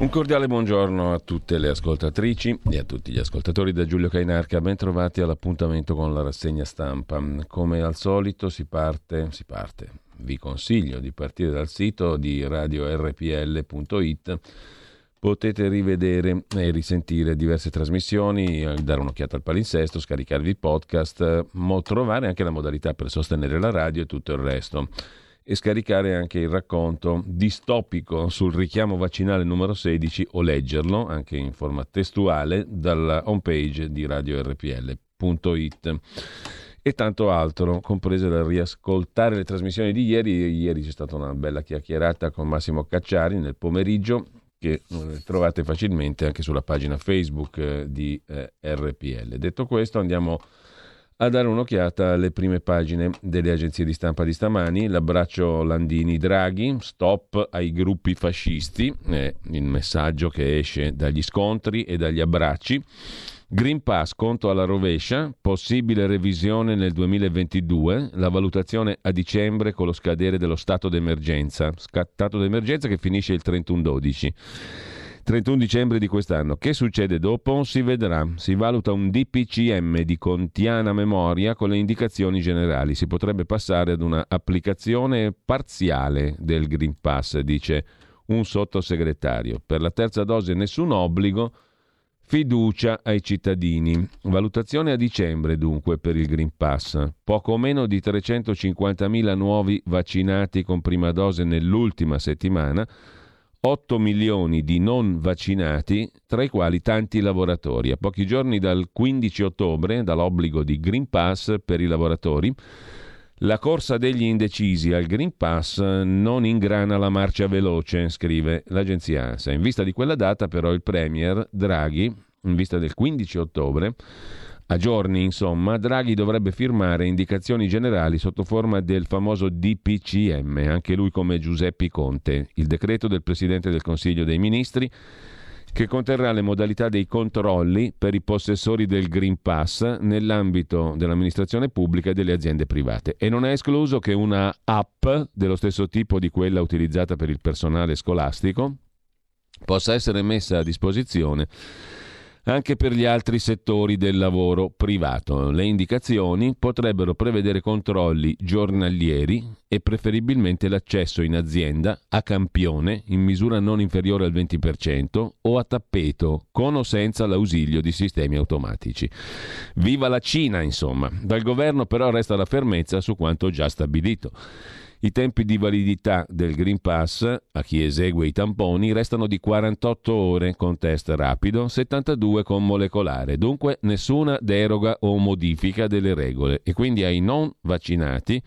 Un cordiale buongiorno a tutte le ascoltatrici e a tutti gli ascoltatori da Giulio Cainarca. Ben trovati all'appuntamento con la rassegna stampa. Come al solito si parte, si parte. Vi consiglio di partire dal sito di radiorpl.it. Potete rivedere e risentire diverse trasmissioni, dare un'occhiata al palinsesto, scaricarvi il podcast, trovare anche la modalità per sostenere la radio e tutto il resto e scaricare anche il racconto distopico sul richiamo vaccinale numero 16 o leggerlo anche in forma testuale dalla homepage di radiorpl.it e tanto altro, compreso da riascoltare le trasmissioni di ieri. Ieri c'è stata una bella chiacchierata con Massimo Cacciari nel pomeriggio che eh, trovate facilmente anche sulla pagina Facebook eh, di eh, RPL. Detto questo andiamo a a dare un'occhiata alle prime pagine delle agenzie di stampa di stamani. L'abbraccio Landini-Draghi, stop ai gruppi fascisti, è il messaggio che esce dagli scontri e dagli abbracci. Green Pass conto alla rovescia, possibile revisione nel 2022, la valutazione a dicembre con lo scadere dello stato d'emergenza, stato d'emergenza che finisce il 31-12. 31 dicembre di quest'anno. Che succede dopo? Si vedrà. Si valuta un DPCM di contiana memoria con le indicazioni generali. Si potrebbe passare ad una applicazione parziale del Green Pass, dice un sottosegretario. Per la terza dose nessun obbligo. Fiducia ai cittadini. Valutazione a dicembre dunque per il Green Pass. Poco meno di 350.000 nuovi vaccinati con prima dose nell'ultima settimana 8 milioni di non vaccinati, tra i quali tanti lavoratori. A pochi giorni dal 15 ottobre, dall'obbligo di Green Pass per i lavoratori, la corsa degli indecisi al Green Pass non ingrana la marcia veloce, scrive l'agenzia ANSA. In vista di quella data, però, il Premier Draghi, in vista del 15 ottobre, a giorni, insomma, Draghi dovrebbe firmare indicazioni generali sotto forma del famoso DPCM, anche lui come Giuseppe Conte, il decreto del Presidente del Consiglio dei Ministri che conterrà le modalità dei controlli per i possessori del Green Pass nell'ambito dell'amministrazione pubblica e delle aziende private. E non è escluso che una app dello stesso tipo di quella utilizzata per il personale scolastico possa essere messa a disposizione anche per gli altri settori del lavoro privato. Le indicazioni potrebbero prevedere controlli giornalieri e preferibilmente l'accesso in azienda a campione in misura non inferiore al 20% o a tappeto con o senza l'ausilio di sistemi automatici. Viva la Cina, insomma. Dal governo però resta la fermezza su quanto già stabilito. I tempi di validità del Green Pass a chi esegue i tamponi restano di 48 ore con test rapido, 72 con molecolare, dunque nessuna deroga o modifica delle regole e quindi ai non vaccinati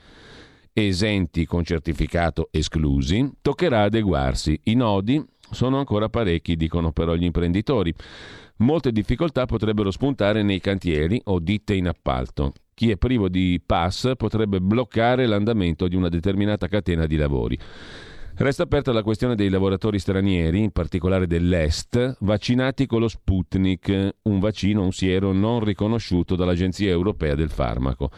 esenti con certificato esclusi, toccherà adeguarsi. I nodi sono ancora parecchi, dicono però gli imprenditori. Molte difficoltà potrebbero spuntare nei cantieri o ditte in appalto. Chi è privo di pass potrebbe bloccare l'andamento di una determinata catena di lavori. Resta aperta la questione dei lavoratori stranieri, in particolare dell'Est, vaccinati con lo Sputnik, un vaccino, un siero non riconosciuto dall'Agenzia Europea del Farmaco.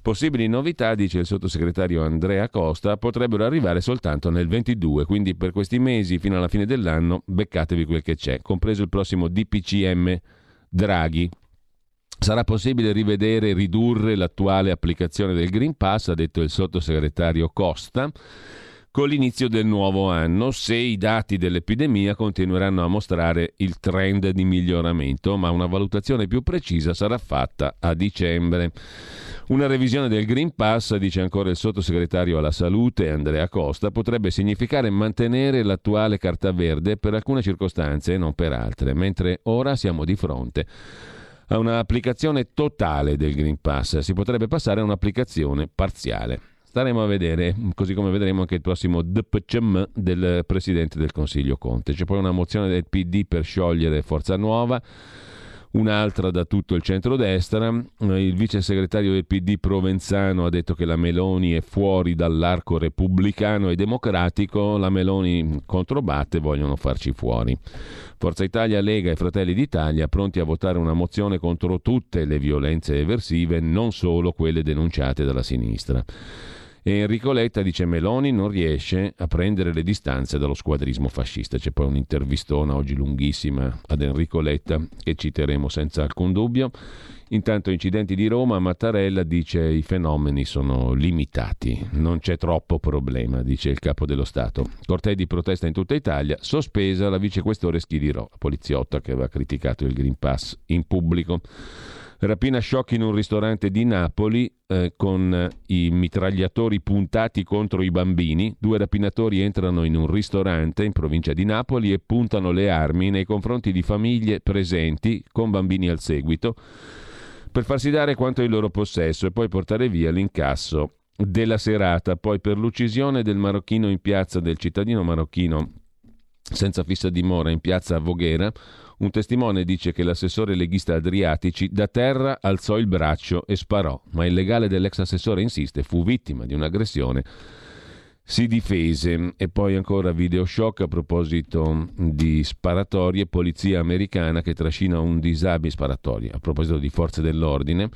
Possibili novità, dice il sottosegretario Andrea Costa, potrebbero arrivare soltanto nel 22, quindi per questi mesi fino alla fine dell'anno beccatevi quel che c'è, compreso il prossimo DPCM Draghi, Sarà possibile rivedere e ridurre l'attuale applicazione del Green Pass, ha detto il sottosegretario Costa, con l'inizio del nuovo anno, se i dati dell'epidemia continueranno a mostrare il trend di miglioramento, ma una valutazione più precisa sarà fatta a dicembre. Una revisione del Green Pass, dice ancora il sottosegretario alla salute Andrea Costa, potrebbe significare mantenere l'attuale carta verde per alcune circostanze e non per altre, mentre ora siamo di fronte a un'applicazione totale del Green Pass, si potrebbe passare a un'applicazione parziale. Staremo a vedere, così come vedremo anche il prossimo DPCM del Presidente del Consiglio Conte. C'è poi una mozione del PD per sciogliere Forza Nuova un'altra da tutto il centrodestra. Il vice segretario del PD Provenzano ha detto che la Meloni è fuori dall'arco repubblicano e democratico, la Meloni controbatte, vogliono farci fuori. Forza Italia, Lega e Fratelli d'Italia pronti a votare una mozione contro tutte le violenze eversive, non solo quelle denunciate dalla sinistra. E Enrico Letta dice Meloni non riesce a prendere le distanze dallo squadrismo fascista. C'è poi un'intervistona oggi lunghissima ad Enrico Letta che citeremo senza alcun dubbio. Intanto incidenti di Roma, Mattarella dice i fenomeni sono limitati, non c'è troppo problema, dice il capo dello Stato. Cortei di protesta in tutta Italia, sospesa la vicequestore Schilirò, la poliziotta che aveva criticato il Green Pass in pubblico. Rapina shock in un ristorante di Napoli eh, con i mitragliatori puntati contro i bambini. Due rapinatori entrano in un ristorante in provincia di Napoli e puntano le armi nei confronti di famiglie presenti con bambini al seguito per farsi dare quanto è il loro possesso e poi portare via l'incasso della serata. Poi per l'uccisione del marocchino in piazza del cittadino marocchino senza fissa dimora in piazza Voghera, un testimone dice che l'assessore leghista Adriatici da terra alzò il braccio e sparò, ma il legale dell'ex assessore insiste, fu vittima di un'aggressione. Si difese. E poi ancora video shock a proposito di sparatorie, polizia americana che trascina un disabile sparatorie, a proposito di forze dell'ordine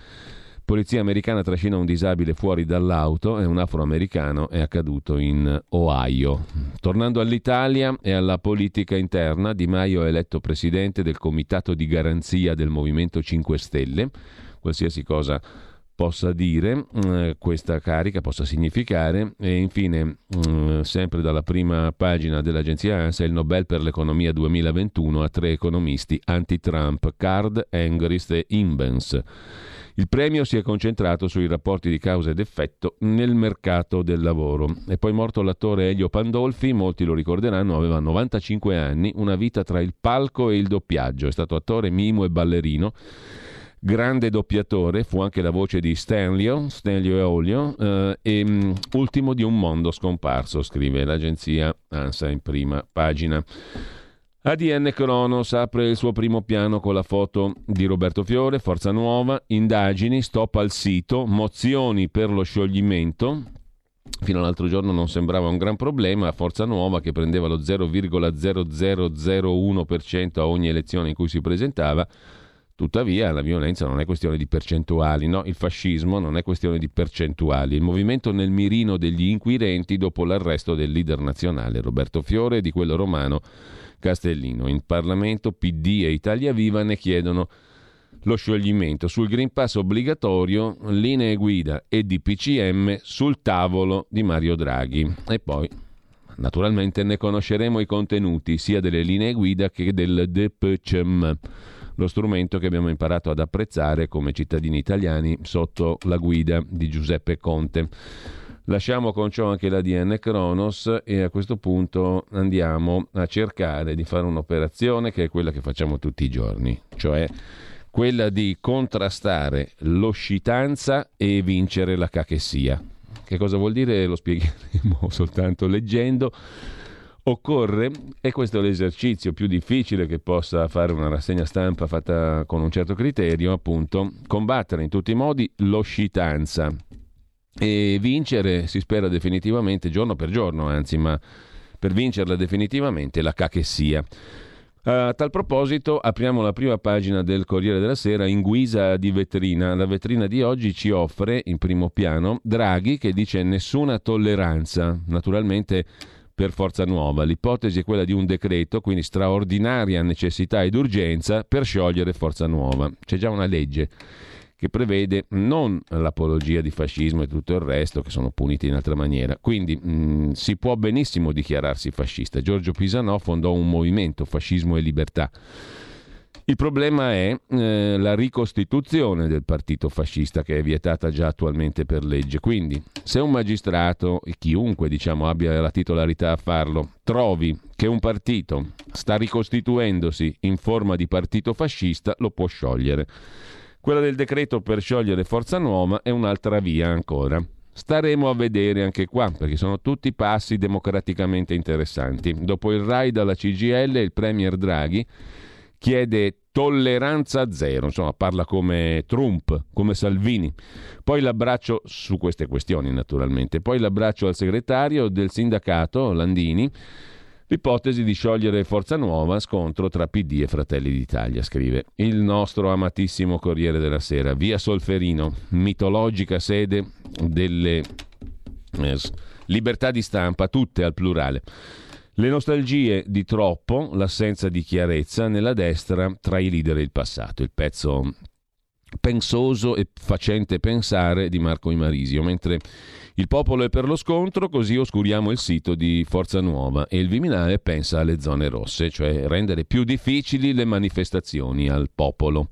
Polizia americana trascina un disabile fuori dall'auto e un afroamericano è accaduto in Ohio. Tornando all'Italia e alla politica interna, Di Maio è eletto presidente del Comitato di Garanzia del Movimento 5 Stelle. Qualsiasi cosa possa dire eh, questa carica, possa significare. E infine, eh, sempre dalla prima pagina dell'agenzia ANSA, il Nobel per l'economia 2021 a tre economisti anti-Trump, Card, Engrist e Imbens. Il premio si è concentrato sui rapporti di causa ed effetto nel mercato del lavoro. È poi morto l'attore Elio Pandolfi, molti lo ricorderanno, aveva 95 anni, una vita tra il palco e il doppiaggio. È stato attore, mimo e ballerino. Grande doppiatore, fu anche la voce di Stanlio, Stanlio e Olio, eh, e um, ultimo di un mondo scomparso, scrive l'agenzia ANSA in prima pagina. ADN Cronos apre il suo primo piano con la foto di Roberto Fiore, Forza Nuova, indagini, stop al sito, mozioni per lo scioglimento. Fino all'altro giorno non sembrava un gran problema, Forza Nuova che prendeva lo 0,0001% a ogni elezione in cui si presentava, Tuttavia la violenza non è questione di percentuali, no? il fascismo non è questione di percentuali. Il movimento nel mirino degli inquirenti dopo l'arresto del leader nazionale Roberto Fiore e di quello romano Castellino. In Parlamento PD e Italia Viva ne chiedono lo scioglimento. Sul Green Pass obbligatorio, linee guida e DPCM sul tavolo di Mario Draghi. E poi, naturalmente, ne conosceremo i contenuti sia delle linee guida che del DPCM, lo strumento che abbiamo imparato ad apprezzare come cittadini italiani sotto la guida di Giuseppe Conte. Lasciamo con ciò anche l'ADN Kronos e a questo punto andiamo a cercare di fare un'operazione che è quella che facciamo tutti i giorni, cioè quella di contrastare l'oscitanza e vincere la cachessia. Che cosa vuol dire? Lo spiegheremo soltanto leggendo. Occorre, e questo è l'esercizio più difficile che possa fare una rassegna stampa fatta con un certo criterio, appunto, combattere in tutti i modi l'oscitanza, e vincere si spera definitivamente giorno per giorno, anzi, ma per vincerla definitivamente la cachessia. A tal proposito apriamo la prima pagina del Corriere della Sera in guisa di vetrina. La vetrina di oggi ci offre in primo piano Draghi che dice nessuna tolleranza, naturalmente per Forza Nuova. L'ipotesi è quella di un decreto, quindi straordinaria necessità ed urgenza per sciogliere Forza Nuova. C'è già una legge che prevede non l'apologia di fascismo e tutto il resto che sono puniti in altra maniera. Quindi mh, si può benissimo dichiararsi fascista. Giorgio Pisanò fondò un movimento, Fascismo e Libertà. Il problema è eh, la ricostituzione del partito fascista che è vietata già attualmente per legge. Quindi, se un magistrato e chiunque diciamo, abbia la titolarità a farlo trovi che un partito sta ricostituendosi in forma di partito fascista, lo può sciogliere. Quella del decreto per sciogliere Forza Nuova è un'altra via ancora. Staremo a vedere anche qua, perché sono tutti passi democraticamente interessanti. Dopo il raid alla CGL, il Premier Draghi chiede tolleranza zero, insomma parla come Trump, come Salvini. Poi l'abbraccio su queste questioni naturalmente, poi l'abbraccio al segretario del sindacato Landini L'ipotesi di sciogliere Forza Nuova, scontro tra PD e Fratelli d'Italia, scrive il nostro amatissimo Corriere della Sera. Via Solferino, mitologica sede delle libertà di stampa, tutte al plurale. Le nostalgie di troppo, l'assenza di chiarezza nella destra tra i leader e il passato. Il pezzo pensoso e facente pensare di Marco Imarisio, mentre il popolo è per lo scontro, così oscuriamo il sito di Forza Nuova e il Viminale pensa alle zone rosse, cioè rendere più difficili le manifestazioni al popolo.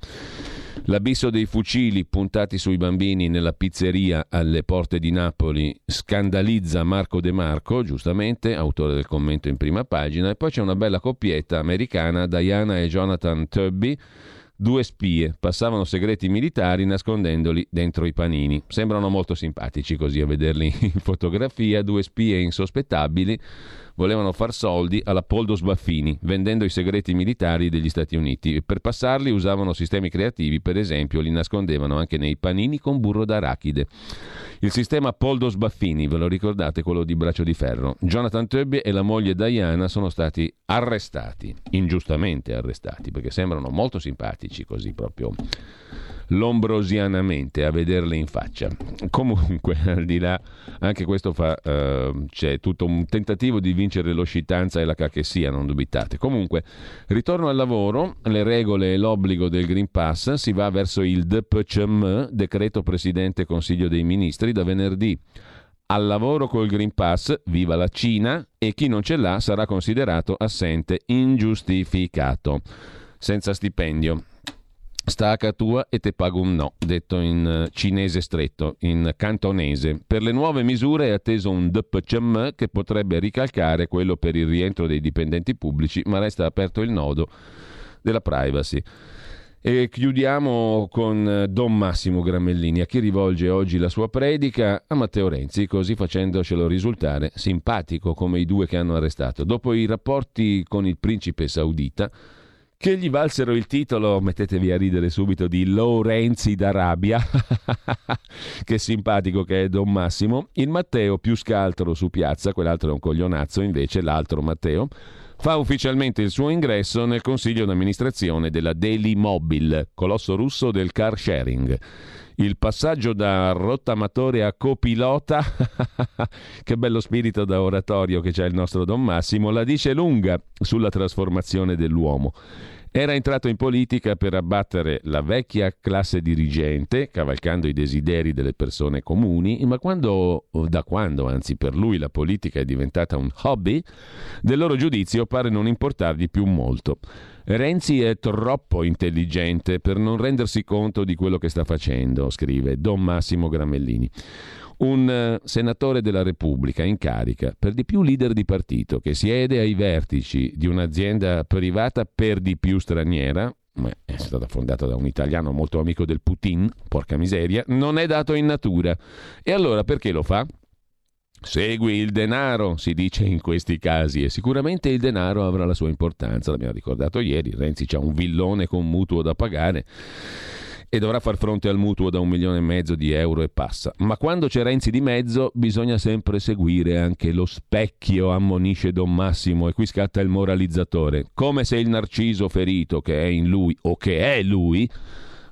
L'abisso dei fucili puntati sui bambini nella pizzeria alle porte di Napoli scandalizza Marco De Marco, giustamente, autore del commento in prima pagina, e poi c'è una bella coppietta americana, Diana e Jonathan Tubby, Due spie passavano segreti militari nascondendoli dentro i panini. Sembrano molto simpatici così a vederli in fotografia, due spie insospettabili volevano far soldi alla Poldo Sbaffini, vendendo i segreti militari degli Stati Uniti. Per passarli usavano sistemi creativi, per esempio li nascondevano anche nei panini con burro d'arachide. Il sistema Poldo Sbaffini, ve lo ricordate, quello di braccio di ferro. Jonathan Tubby e la moglie Diana sono stati arrestati, ingiustamente arrestati, perché sembrano molto simpatici così proprio lombrosianamente a vederle in faccia. Comunque, al di là, anche questo fa, uh, c'è tutto un tentativo di vincere l'oscitanza e la cacchessia, non dubitate. Comunque, ritorno al lavoro, le regole e l'obbligo del Green Pass, si va verso il DPCM, decreto Presidente Consiglio dei Ministri, da venerdì al lavoro col Green Pass, viva la Cina, e chi non ce l'ha sarà considerato assente ingiustificato, senza stipendio. Sta a tua e te pago un no, detto in eh, cinese stretto, in cantonese. Per le nuove misure è atteso un DPCM che potrebbe ricalcare quello per il rientro dei dipendenti pubblici, ma resta aperto il nodo della privacy. E chiudiamo con eh, Don Massimo Gramellini, a chi rivolge oggi la sua predica? A Matteo Renzi, così facendocelo risultare simpatico come i due che hanno arrestato. Dopo i rapporti con il principe saudita, che gli valsero il titolo, mettetevi a ridere subito, di Lorenzi d'Arabia, che simpatico che è Don Massimo, il Matteo più scaltro su piazza, quell'altro è un coglionazzo, invece l'altro Matteo, fa ufficialmente il suo ingresso nel consiglio d'amministrazione della Daily Mobile, colosso russo del car sharing il passaggio da rottamatore a copilota, che bello spirito da oratorio che c'è il nostro Don Massimo, la dice lunga sulla trasformazione dell'uomo. Era entrato in politica per abbattere la vecchia classe dirigente, cavalcando i desideri delle persone comuni, ma quando, da quando, anzi per lui, la politica è diventata un hobby, del loro giudizio pare non importargli più molto. Renzi è troppo intelligente per non rendersi conto di quello che sta facendo, scrive Don Massimo Gramellini. Un uh, senatore della Repubblica in carica, per di più leader di partito, che siede ai vertici di un'azienda privata per di più straniera, ma è stata fondata da un italiano molto amico del Putin, porca miseria, non è dato in natura. E allora perché lo fa? Segui il denaro, si dice in questi casi, e sicuramente il denaro avrà la sua importanza, l'abbiamo ricordato ieri, Renzi ha un villone con mutuo da pagare e dovrà far fronte al mutuo da un milione e mezzo di euro e passa. Ma quando c'è Renzi di mezzo bisogna sempre seguire anche lo specchio, ammonisce Don Massimo, e qui scatta il moralizzatore, come se il narciso ferito che è in lui o che è lui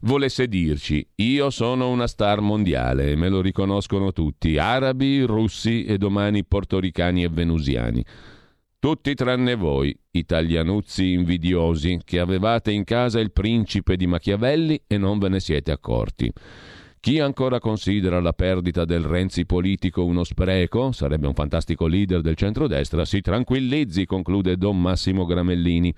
volesse dirci io sono una star mondiale me lo riconoscono tutti, arabi, russi e domani portoricani e venusiani. Tutti tranne voi, italianuzzi invidiosi, che avevate in casa il principe di Machiavelli e non ve ne siete accorti. Chi ancora considera la perdita del Renzi politico uno spreco, sarebbe un fantastico leader del centrodestra, si tranquillizzi, conclude Don Massimo Gramellini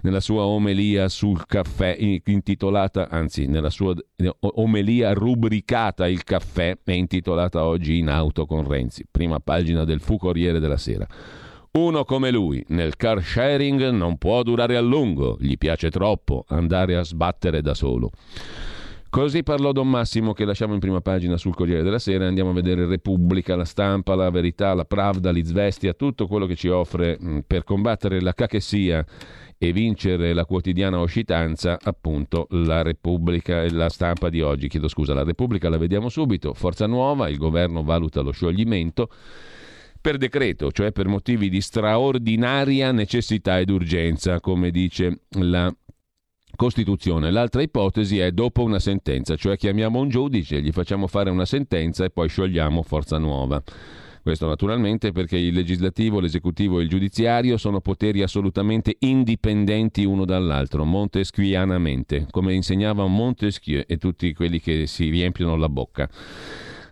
nella sua omelia sul caffè, intitolata, anzi, nella sua omelia rubricata Il caffè, è intitolata oggi in auto con Renzi, prima pagina del Fu Corriere della Sera. Uno come lui nel car sharing non può durare a lungo, gli piace troppo andare a sbattere da solo. Così parlò Don Massimo che lasciamo in prima pagina sul Corriere della Sera, andiamo a vedere Repubblica, la stampa, la verità, la Pravda, l'Izvestia, tutto quello che ci offre mh, per combattere la cachessia e vincere la quotidiana oscitanza, appunto la Repubblica e la stampa di oggi. Chiedo scusa, la Repubblica la vediamo subito, Forza Nuova, il governo valuta lo scioglimento per decreto, cioè per motivi di straordinaria necessità ed urgenza, come dice la Costituzione. L'altra ipotesi è dopo una sentenza, cioè chiamiamo un giudice, gli facciamo fare una sentenza e poi sciogliamo Forza Nuova. Questo naturalmente perché il legislativo, l'esecutivo e il giudiziario sono poteri assolutamente indipendenti uno dall'altro, montesquianamente, come insegnava Montesquieu e tutti quelli che si riempiono la bocca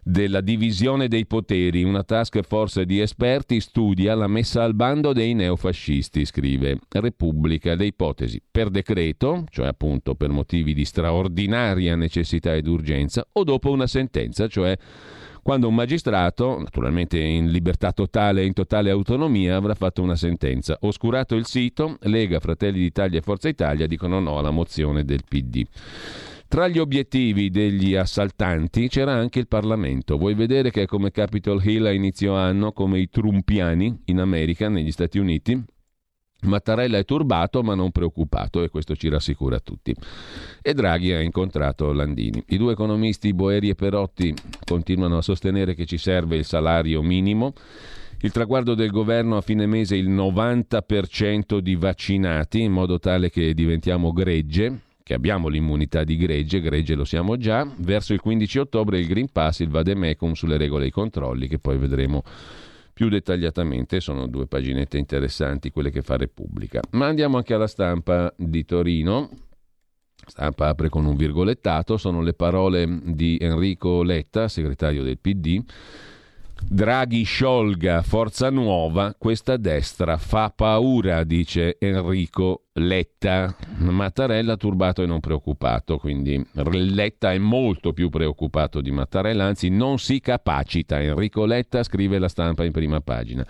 della divisione dei poteri. Una task force di esperti studia la messa al bando dei neofascisti, scrive Repubblica. Le ipotesi per decreto, cioè appunto per motivi di straordinaria necessità ed urgenza, o dopo una sentenza, cioè quando un magistrato, naturalmente in libertà totale e in totale autonomia, avrà fatto una sentenza. Oscurato il sito, Lega, Fratelli d'Italia e Forza Italia dicono no alla mozione del PD. Tra gli obiettivi degli assaltanti c'era anche il Parlamento. Vuoi vedere che è come Capitol Hill a inizio anno, come i trumpiani in America, negli Stati Uniti? Mattarella è turbato ma non preoccupato e questo ci rassicura tutti. E Draghi ha incontrato Landini. I due economisti Boeri e Perotti continuano a sostenere che ci serve il salario minimo. Il traguardo del governo a fine mese è il 90% di vaccinati in modo tale che diventiamo gregge che abbiamo l'immunità di gregge, gregge lo siamo già, verso il 15 ottobre il Green Pass, il vademecum sulle regole e i controlli che poi vedremo più dettagliatamente, sono due paginette interessanti quelle che fa Repubblica. Ma andiamo anche alla stampa di Torino. Stampa apre con un virgolettato, sono le parole di Enrico Letta, segretario del PD Draghi sciolga Forza Nuova, questa destra fa paura, dice Enrico Letta. Mattarella turbato e non preoccupato, quindi Letta è molto più preoccupato di Mattarella, anzi non si capacita. Enrico Letta scrive la stampa in prima pagina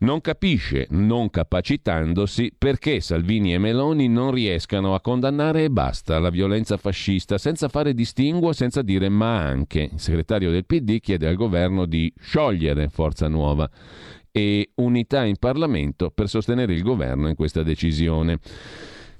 non capisce, non capacitandosi, perché Salvini e Meloni non riescano a condannare e basta la violenza fascista senza fare distinguo, senza dire ma anche. Il segretario del PD chiede al governo di sciogliere Forza Nuova e unità in Parlamento per sostenere il governo in questa decisione.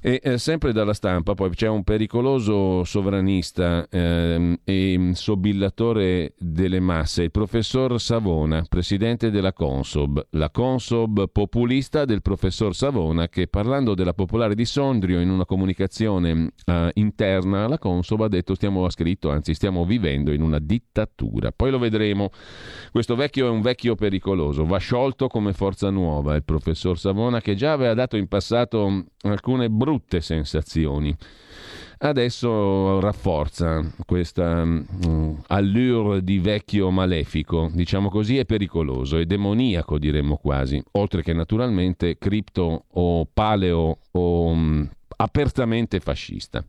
E eh, sempre dalla stampa poi c'è un pericoloso sovranista ehm, e sobillatore delle masse, il professor Savona, presidente della Consob, la Consob populista del professor Savona che parlando della popolare di Sondrio in una comunicazione eh, interna alla Consob ha detto stiamo ha scritto, anzi stiamo vivendo in una dittatura. Poi lo vedremo. Questo vecchio è un vecchio pericoloso, va sciolto come forza nuova il professor Savona che già aveva dato in passato alcune brutte sensazioni. Adesso rafforza questa um, allure di vecchio malefico, diciamo così, è pericoloso, è demoniaco diremmo quasi, oltre che naturalmente cripto o paleo o um, apertamente fascista.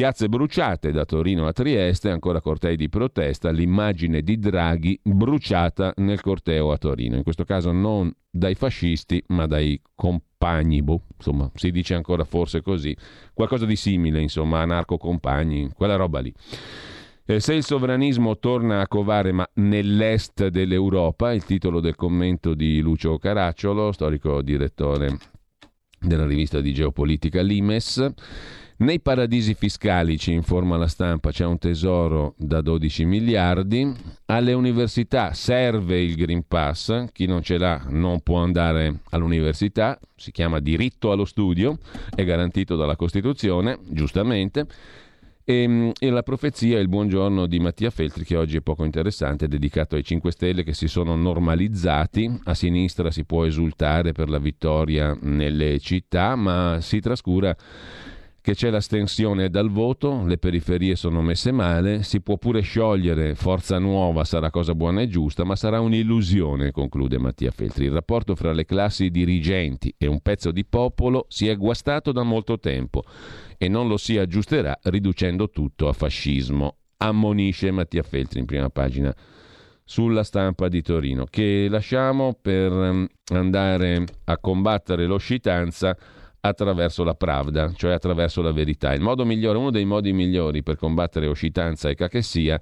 Piazze bruciate da Torino a Trieste, ancora cortei di protesta, l'immagine di Draghi bruciata nel corteo a Torino, in questo caso non dai fascisti ma dai compagni, boh, insomma si dice ancora forse così, qualcosa di simile, insomma, anarco-compagni, quella roba lì. Eh, se il sovranismo torna a covare ma nell'est dell'Europa, il titolo del commento di Lucio Caracciolo, storico direttore della rivista di geopolitica Limes, nei paradisi fiscali, ci informa la stampa, c'è un tesoro da 12 miliardi. Alle università serve il Green Pass, chi non ce l'ha non può andare all'università, si chiama diritto allo studio, è garantito dalla Costituzione, giustamente. E, ehm, e, la profezia è il buongiorno di Mattia Feltri che oggi è poco interessante, dedicato ai 5 Stelle che si sono normalizzati. A sinistra si può esultare per la vittoria nelle città, ma si trascura che c'è l'astensione dal voto, le periferie sono messe male, si può pure sciogliere Forza Nuova, sarà cosa buona e giusta, ma sarà un'illusione, conclude Mattia Feltri. Il rapporto fra le classi dirigenti e un pezzo di popolo si è guastato da molto tempo e non lo si aggiusterà riducendo tutto a fascismo, ammonisce Mattia Feltri in prima pagina sulla stampa di Torino, che lasciamo per mm, andare a combattere l'oscitanza attraverso la pravda, cioè attraverso la verità. Il modo migliore, uno dei modi migliori per combattere oscitanza e cachessia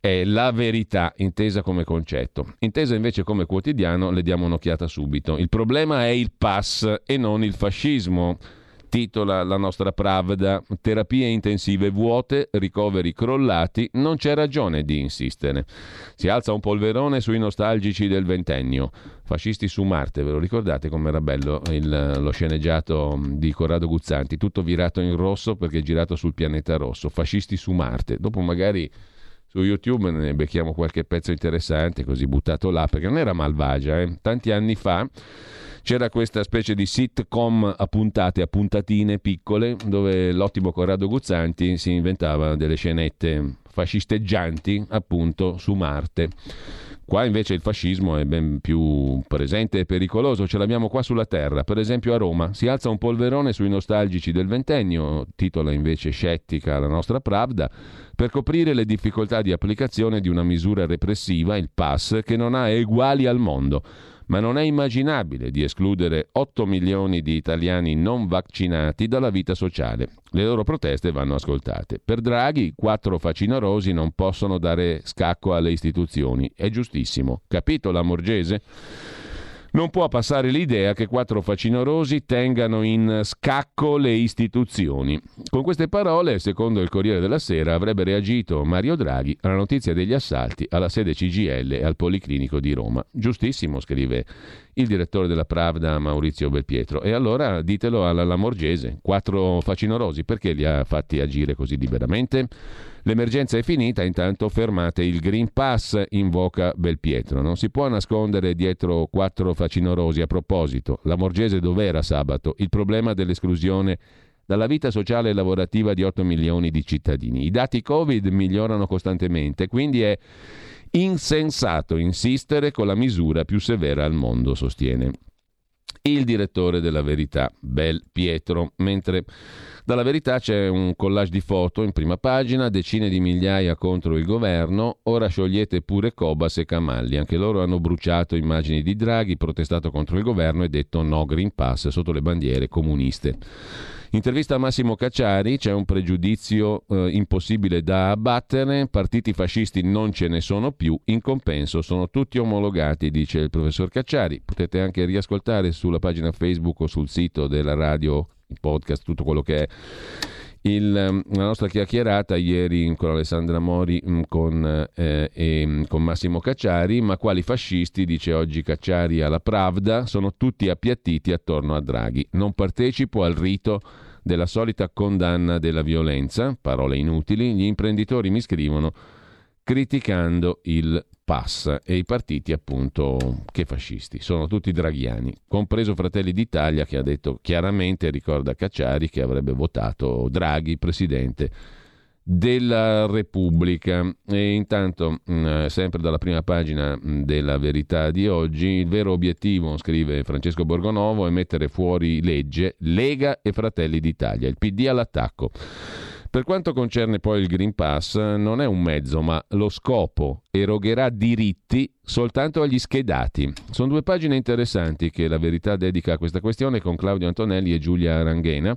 è la verità intesa come concetto. Intesa invece come quotidiano le diamo un'occhiata subito. Il problema è il pass e non il fascismo titola la nostra Pravda, terapie intensive vuote, ricoveri crollati, non c'è ragione di insistere. Si alza un polverone sui nostalgici del ventennio. Fascisti su Marte, ve lo ricordate com'era bello il, lo sceneggiato di Corrado Guzzanti, tutto virato in rosso perché girato sul pianeta rosso. Fascisti su Marte. Dopo magari su YouTube ne becchiamo qualche pezzo interessante, così buttato là, perché non era malvagia. Eh. Tanti anni fa c'era questa specie di sitcom a puntate, a puntatine piccole, dove l'ottimo Corrado Guzzanti si inventava delle scenette fascisteggianti, appunto, su Marte. Qua invece il fascismo è ben più presente e pericoloso, ce l'abbiamo qua sulla terra, per esempio a Roma. Si alza un polverone sui nostalgici del ventennio, titola invece scettica la nostra Pravda, per coprire le difficoltà di applicazione di una misura repressiva, il PAS, che non ha eguali al mondo ma non è immaginabile di escludere 8 milioni di italiani non vaccinati dalla vita sociale. Le loro proteste vanno ascoltate. Per Draghi, quattro facinorosi non possono dare scacco alle istituzioni. È giustissimo. Capito la Morgese? Non può passare l'idea che quattro facinorosi tengano in scacco le istituzioni. Con queste parole, secondo il Corriere della Sera, avrebbe reagito Mario Draghi alla notizia degli assalti alla sede CGL e al Policlinico di Roma. Giustissimo, scrive il direttore della Pravda Maurizio Belpietro. E allora ditelo alla Lamorgese, quattro facinorosi, perché li ha fatti agire così liberamente? L'emergenza è finita, intanto fermate il Green Pass, invoca Belpietro. Non si può nascondere dietro quattro facinorosi. A proposito, la Morgese dov'era sabato? Il problema dell'esclusione dalla vita sociale e lavorativa di 8 milioni di cittadini. I dati Covid migliorano costantemente, quindi è insensato insistere con la misura più severa al mondo, sostiene il direttore della Verità, Bel Pietro, mentre dalla verità c'è un collage di foto in prima pagina, decine di migliaia contro il governo, ora sciogliete pure Cobas e Camalli, anche loro hanno bruciato immagini di Draghi, protestato contro il governo e detto no Green Pass sotto le bandiere comuniste. Intervista a Massimo Cacciari, c'è un pregiudizio eh, impossibile da abbattere, partiti fascisti non ce ne sono più, in compenso sono tutti omologati, dice il professor Cacciari. Potete anche riascoltare sulla pagina Facebook o sul sito della radio i podcast, tutto quello che è. Il, ehm, la nostra chiacchierata ieri con Alessandra Mori mm, con, eh, e mm, con Massimo Cacciari, ma quali fascisti, dice oggi Cacciari alla Pravda, sono tutti appiattiti attorno a Draghi. Non partecipo al rito della solita condanna della violenza, parole inutili, gli imprenditori mi scrivono criticando il pass e i partiti appunto che fascisti, sono tutti draghiani, compreso Fratelli d'Italia che ha detto chiaramente, ricorda Cacciari, che avrebbe votato Draghi presidente della Repubblica. E intanto, mm, sempre dalla prima pagina mm, della verità di oggi, il vero obiettivo, scrive Francesco Borgonovo, è mettere fuori legge Lega e Fratelli d'Italia, il PD all'attacco. Per quanto concerne poi il Green Pass, non è un mezzo, ma lo scopo erogherà diritti soltanto agli schedati. Sono due pagine interessanti che la verità dedica a questa questione con Claudio Antonelli e Giulia Aranghena.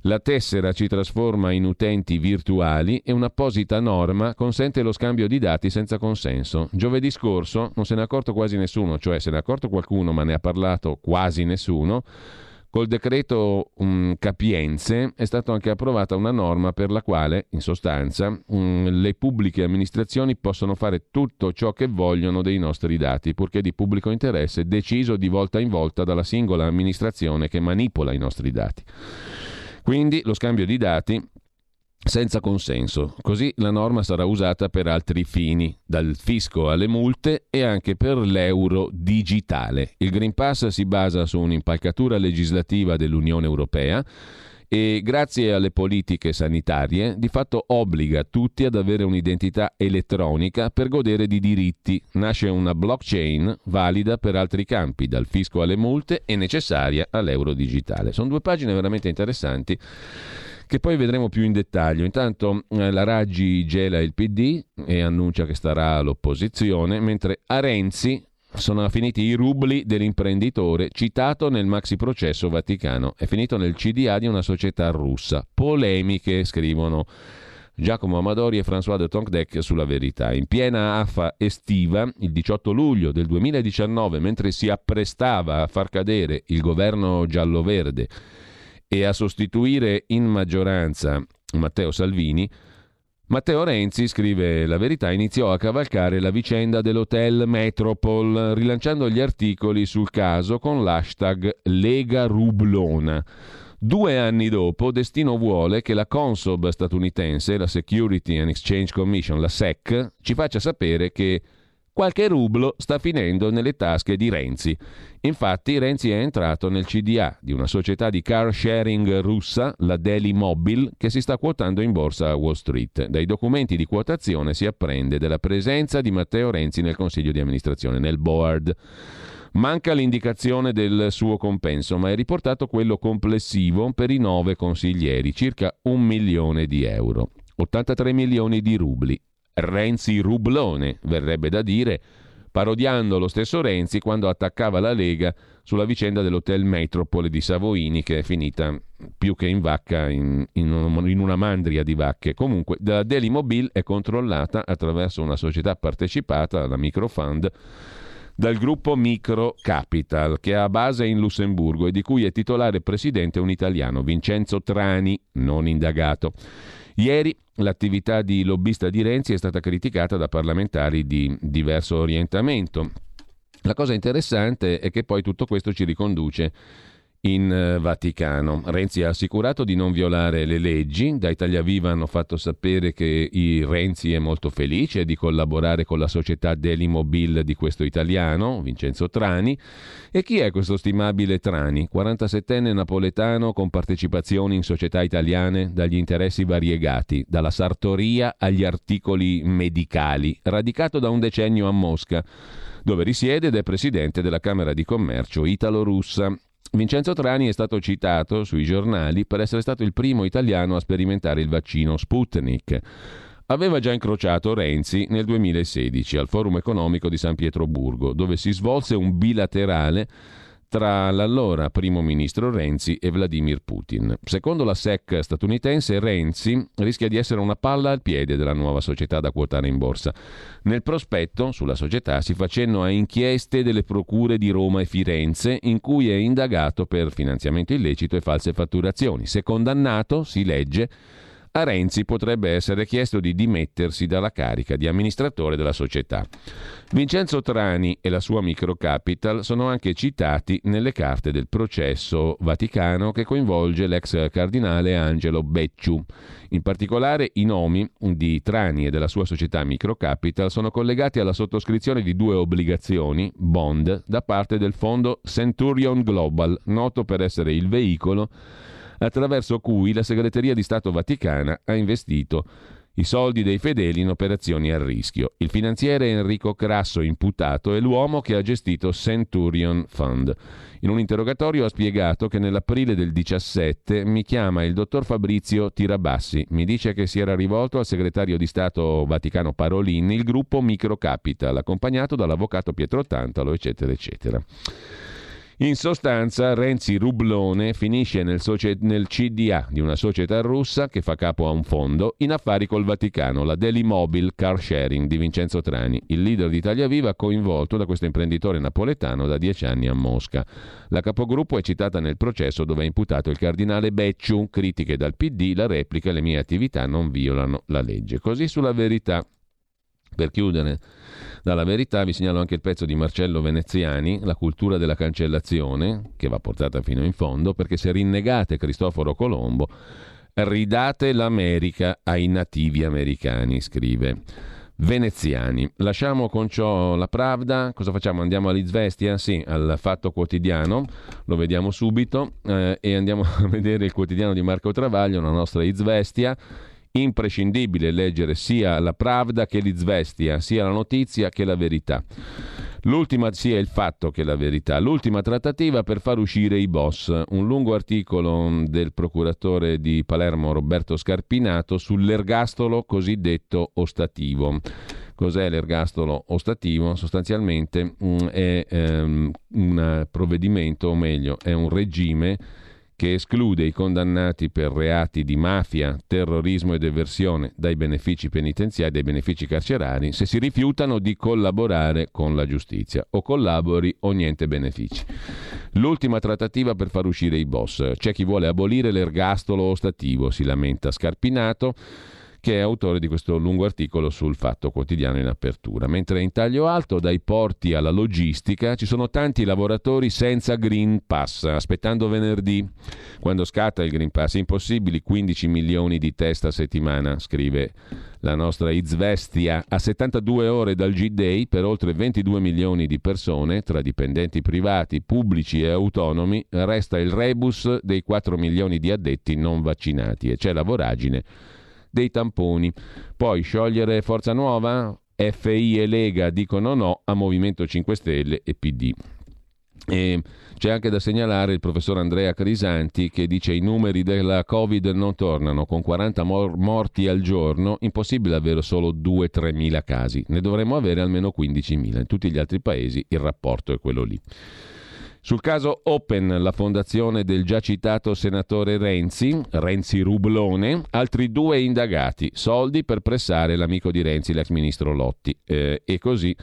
La tessera ci trasforma in utenti virtuali e un'apposita norma consente lo scambio di dati senza consenso. Giovedì scorso non se ne è accorto quasi nessuno, cioè se ne è accorto qualcuno ma ne ha parlato quasi nessuno Col decreto um, Capienze è stata anche approvata una norma per la quale, in sostanza, um, le pubbliche amministrazioni possono fare tutto ciò che vogliono dei nostri dati, purché di pubblico interesse, deciso di volta in volta dalla singola amministrazione che manipola i nostri dati. Quindi lo scambio di dati senza consenso. Così la norma sarà usata per altri fini, dal fisco alle multe e anche per l'euro digitale. Il Green Pass si basa su un'impalcatura legislativa dell'Unione Europea e grazie alle politiche sanitarie di fatto obbliga tutti ad avere un'identità elettronica per godere di diritti. Nasce una blockchain valida per altri campi, dal fisco alle multe e necessaria all'euro digitale. Sono due pagine veramente interessanti che poi vedremo più in dettaglio. Intanto eh, la Raggi gela il PD e annuncia che starà all'opposizione, mentre a Renzi sono finiti i rubli dell'imprenditore citato nel maxi processo vaticano. È finito nel CDA di una società russa. Polemiche, scrivono Giacomo Amadori e François de Tonquedec sulla verità. In piena affa estiva, il 18 luglio del 2019, mentre si apprestava a far cadere il governo giallo-verde e a sostituire in maggioranza Matteo Salvini, Matteo Renzi, scrive La Verità, iniziò a cavalcare la vicenda dell'hotel Metropol, rilanciando gli articoli sul caso con l'hashtag Lega Rublona. Due anni dopo, Destino vuole che la Consob statunitense, la Security and Exchange Commission, la SEC, ci faccia sapere che qualche rublo sta finendo nelle tasche di Renzi. Infatti Renzi è entrato nel CDA di una società di car sharing russa, la Daily Mobile, che si sta quotando in borsa a Wall Street. Dai documenti di quotazione si apprende della presenza di Matteo Renzi nel consiglio di amministrazione, nel board. Manca l'indicazione del suo compenso, ma è riportato quello complessivo per i nove consiglieri, circa un milione di euro. 83 milioni di rubli, Renzi Rublone, verrebbe da dire, parodiando lo stesso Renzi quando attaccava la Lega sulla vicenda dell'Hotel Metropole di Savoini che è finita più che in vacca in, in, in una mandria di vacche. Comunque la Daily Mobile è controllata attraverso una società partecipata, la Microfund, dal gruppo Micro Capital, che ha base in Lussemburgo e di cui è titolare presidente un italiano, Vincenzo Trani, non indagato. Ieri l'attività di lobbista di Renzi è stata criticata da parlamentari di diverso orientamento. La cosa interessante è che poi tutto questo ci riconduce in eh, Vaticano. Renzi ha assicurato di non violare le leggi, da Italia Viva hanno fatto sapere che Renzi è molto felice di collaborare con la società Delimobil di questo italiano, Vincenzo Trani. E chi è questo stimabile Trani? 47enne napoletano con partecipazioni in società italiane dagli interessi variegati, dalla sartoria agli articoli medicali, radicato da un decennio a Mosca dove risiede ed è presidente della Camera di Commercio italo-russa. Vincenzo Trani è stato citato sui giornali per essere stato il primo italiano a sperimentare il vaccino Sputnik. Aveva già incrociato Renzi nel 2016 al Forum economico di San Pietroburgo, dove si svolse un bilaterale tra l'allora primo ministro Renzi e Vladimir Putin. Secondo la SEC statunitense, Renzi rischia di essere una palla al piede della nuova società da quotare in borsa. Nel prospetto sulla società si fa cenno a inchieste delle procure di Roma e Firenze in cui è indagato per finanziamento illecito e false fatturazioni. Se condannato, si legge, a Renzi potrebbe essere chiesto di dimettersi dalla carica di amministratore della società. Vincenzo Trani e la sua microcapital sono anche citati nelle carte del processo vaticano che coinvolge l'ex cardinale Angelo Becciu. In particolare i nomi di Trani e della sua società microcapital sono collegati alla sottoscrizione di due obbligazioni, bond, da parte del fondo Centurion Global, noto per essere il veicolo attraverso cui la segreteria di Stato Vaticana ha investito i soldi dei fedeli in operazioni a rischio. Il finanziere Enrico Crasso, imputato, è l'uomo che ha gestito Centurion Fund. In un interrogatorio ha spiegato che nell'aprile del 17 mi chiama il dottor Fabrizio Tirabassi, mi dice che si era rivolto al segretario di Stato Vaticano Parolin, il gruppo Microcapital, accompagnato dall'avvocato Pietro Tantalo, eccetera, eccetera. In sostanza, Renzi Rublone finisce nel, socie- nel, CDA di una società russa che fa capo a un fondo in affari col Vaticano, la Daily Mobile Car Sharing di Vincenzo Trani, il leader di Italia Viva coinvolto da questo imprenditore napoletano da dieci anni a Mosca. La capogruppo è citata nel processo dove è imputato il cardinale Becciu, critiche dal PD, la replica le mie attività non violano la legge. Così sulla verità. Per chiudere dalla verità vi segnalo anche il pezzo di Marcello Veneziani, La cultura della cancellazione, che va portata fino in fondo, perché se rinnegate Cristoforo Colombo, ridate l'America ai nativi americani, scrive. Veneziani. Lasciamo con ciò la Pravda, cosa facciamo? Andiamo all'Izvestia? Sì, al Fatto Quotidiano, lo vediamo subito eh, e andiamo a vedere il quotidiano di Marco Travaglio, la nostra Izvestia imprescindibile leggere sia la Pravda che l'Izvestia, sia la notizia che la verità. L'ultima sia il fatto che la verità. L'ultima trattativa per far uscire i boss. Un lungo articolo del procuratore di Palermo Roberto Scarpinato sull'ergastolo cosiddetto ostativo. Cos'è l'ergastolo ostativo? Sostanzialmente mm, è um, un provvedimento, o meglio, è un regime che esclude i condannati per reati di mafia, terrorismo ed eversione dai benefici penitenziari, dai benefici carcerari, se si rifiutano di collaborare con la giustizia o collabori o niente benefici. L'ultima trattativa per far uscire i boss. C'è chi vuole abolire l'ergastolo ostativo, si lamenta Scarpinato che è autore di questo lungo articolo sul Fatto Quotidiano in apertura. Mentre in taglio alto, dai porti alla logistica, ci sono tanti lavoratori senza Green Pass, aspettando venerdì, quando scatta il Green Pass. Impossibili 15 milioni di test a settimana, scrive la nostra Izvestia, a 72 ore dal G-Day per oltre 22 milioni di persone, tra dipendenti privati, pubblici e autonomi, resta il rebus dei 4 milioni di addetti non vaccinati e c'è la voragine dei tamponi. Poi sciogliere Forza Nuova? FI e Lega dicono no a Movimento 5 Stelle e PD. E c'è anche da segnalare il professor Andrea Crisanti che dice i numeri della Covid non tornano, con 40 mor- morti al giorno, impossibile avere solo 2-3 mila casi, ne dovremmo avere almeno 15 mila. In tutti gli altri paesi il rapporto è quello lì. Sul caso Open, la fondazione del già citato senatore Renzi, Renzi Rublone, altri due indagati, soldi per pressare l'amico di Renzi, l'ex ministro Lotti. Eh, e così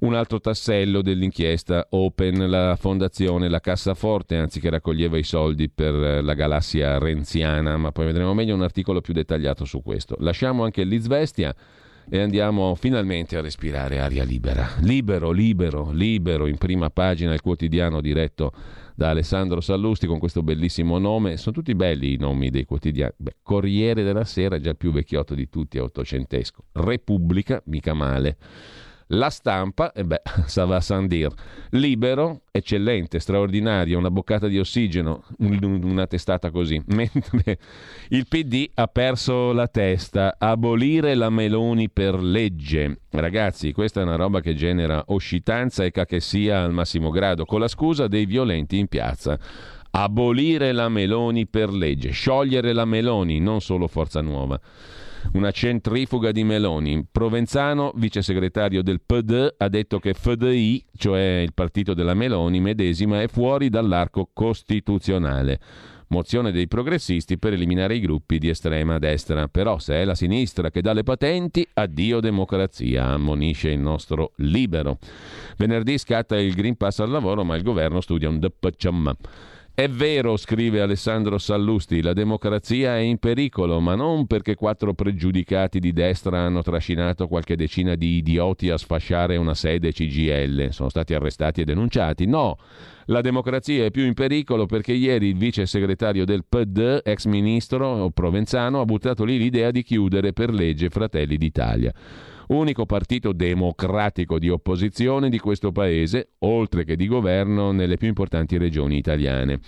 un altro tassello dell'inchiesta Open, la fondazione, la cassaforte, anzi raccoglieva i soldi per la galassia renziana, ma poi vedremo meglio un articolo più dettagliato su questo. Lasciamo anche l'Izvestia e andiamo finalmente a respirare aria libera. Libero, libero, libero, in prima pagina il quotidiano diretto da Alessandro Sallusti con questo bellissimo nome. Sono tutti belli i nomi dei quotidiani. Beh, Corriere della Sera, già il più vecchiotto di tutti, è ottocentesco. Repubblica, mica male. La stampa, e eh beh, ça va sans dire. Libero, eccellente, straordinario, una boccata di ossigeno, una testata così. Mentre il PD ha perso la testa. Abolire la Meloni per legge. Ragazzi, questa è una roba che genera oscitanza e cachessia al massimo grado, con la scusa dei violenti in piazza. Abolire la Meloni per legge, sciogliere la Meloni, non solo Forza Nuova una centrifuga di Meloni. Provenzano, vice segretario del PD, ha detto che FDI, cioè il partito della Meloni medesima, è fuori dall'arco costituzionale. Mozione dei progressisti per eliminare i gruppi di estrema destra. Però se è la sinistra che dà le patenti, addio democrazia, ammonisce il nostro libero. Venerdì scatta il Green Pass al lavoro, ma il governo studia un DPCM. È vero, scrive Alessandro Sallusti, la democrazia è in pericolo, ma non perché quattro pregiudicati di destra hanno trascinato qualche decina di idioti a sfasciare una sede CGL, sono stati arrestati e denunciati. No, la democrazia è più in pericolo perché ieri il vice segretario del PD, ex ministro Provenzano, ha buttato lì l'idea di chiudere per legge Fratelli d'Italia unico partito democratico di opposizione di questo paese, oltre che di governo nelle più importanti regioni italiane.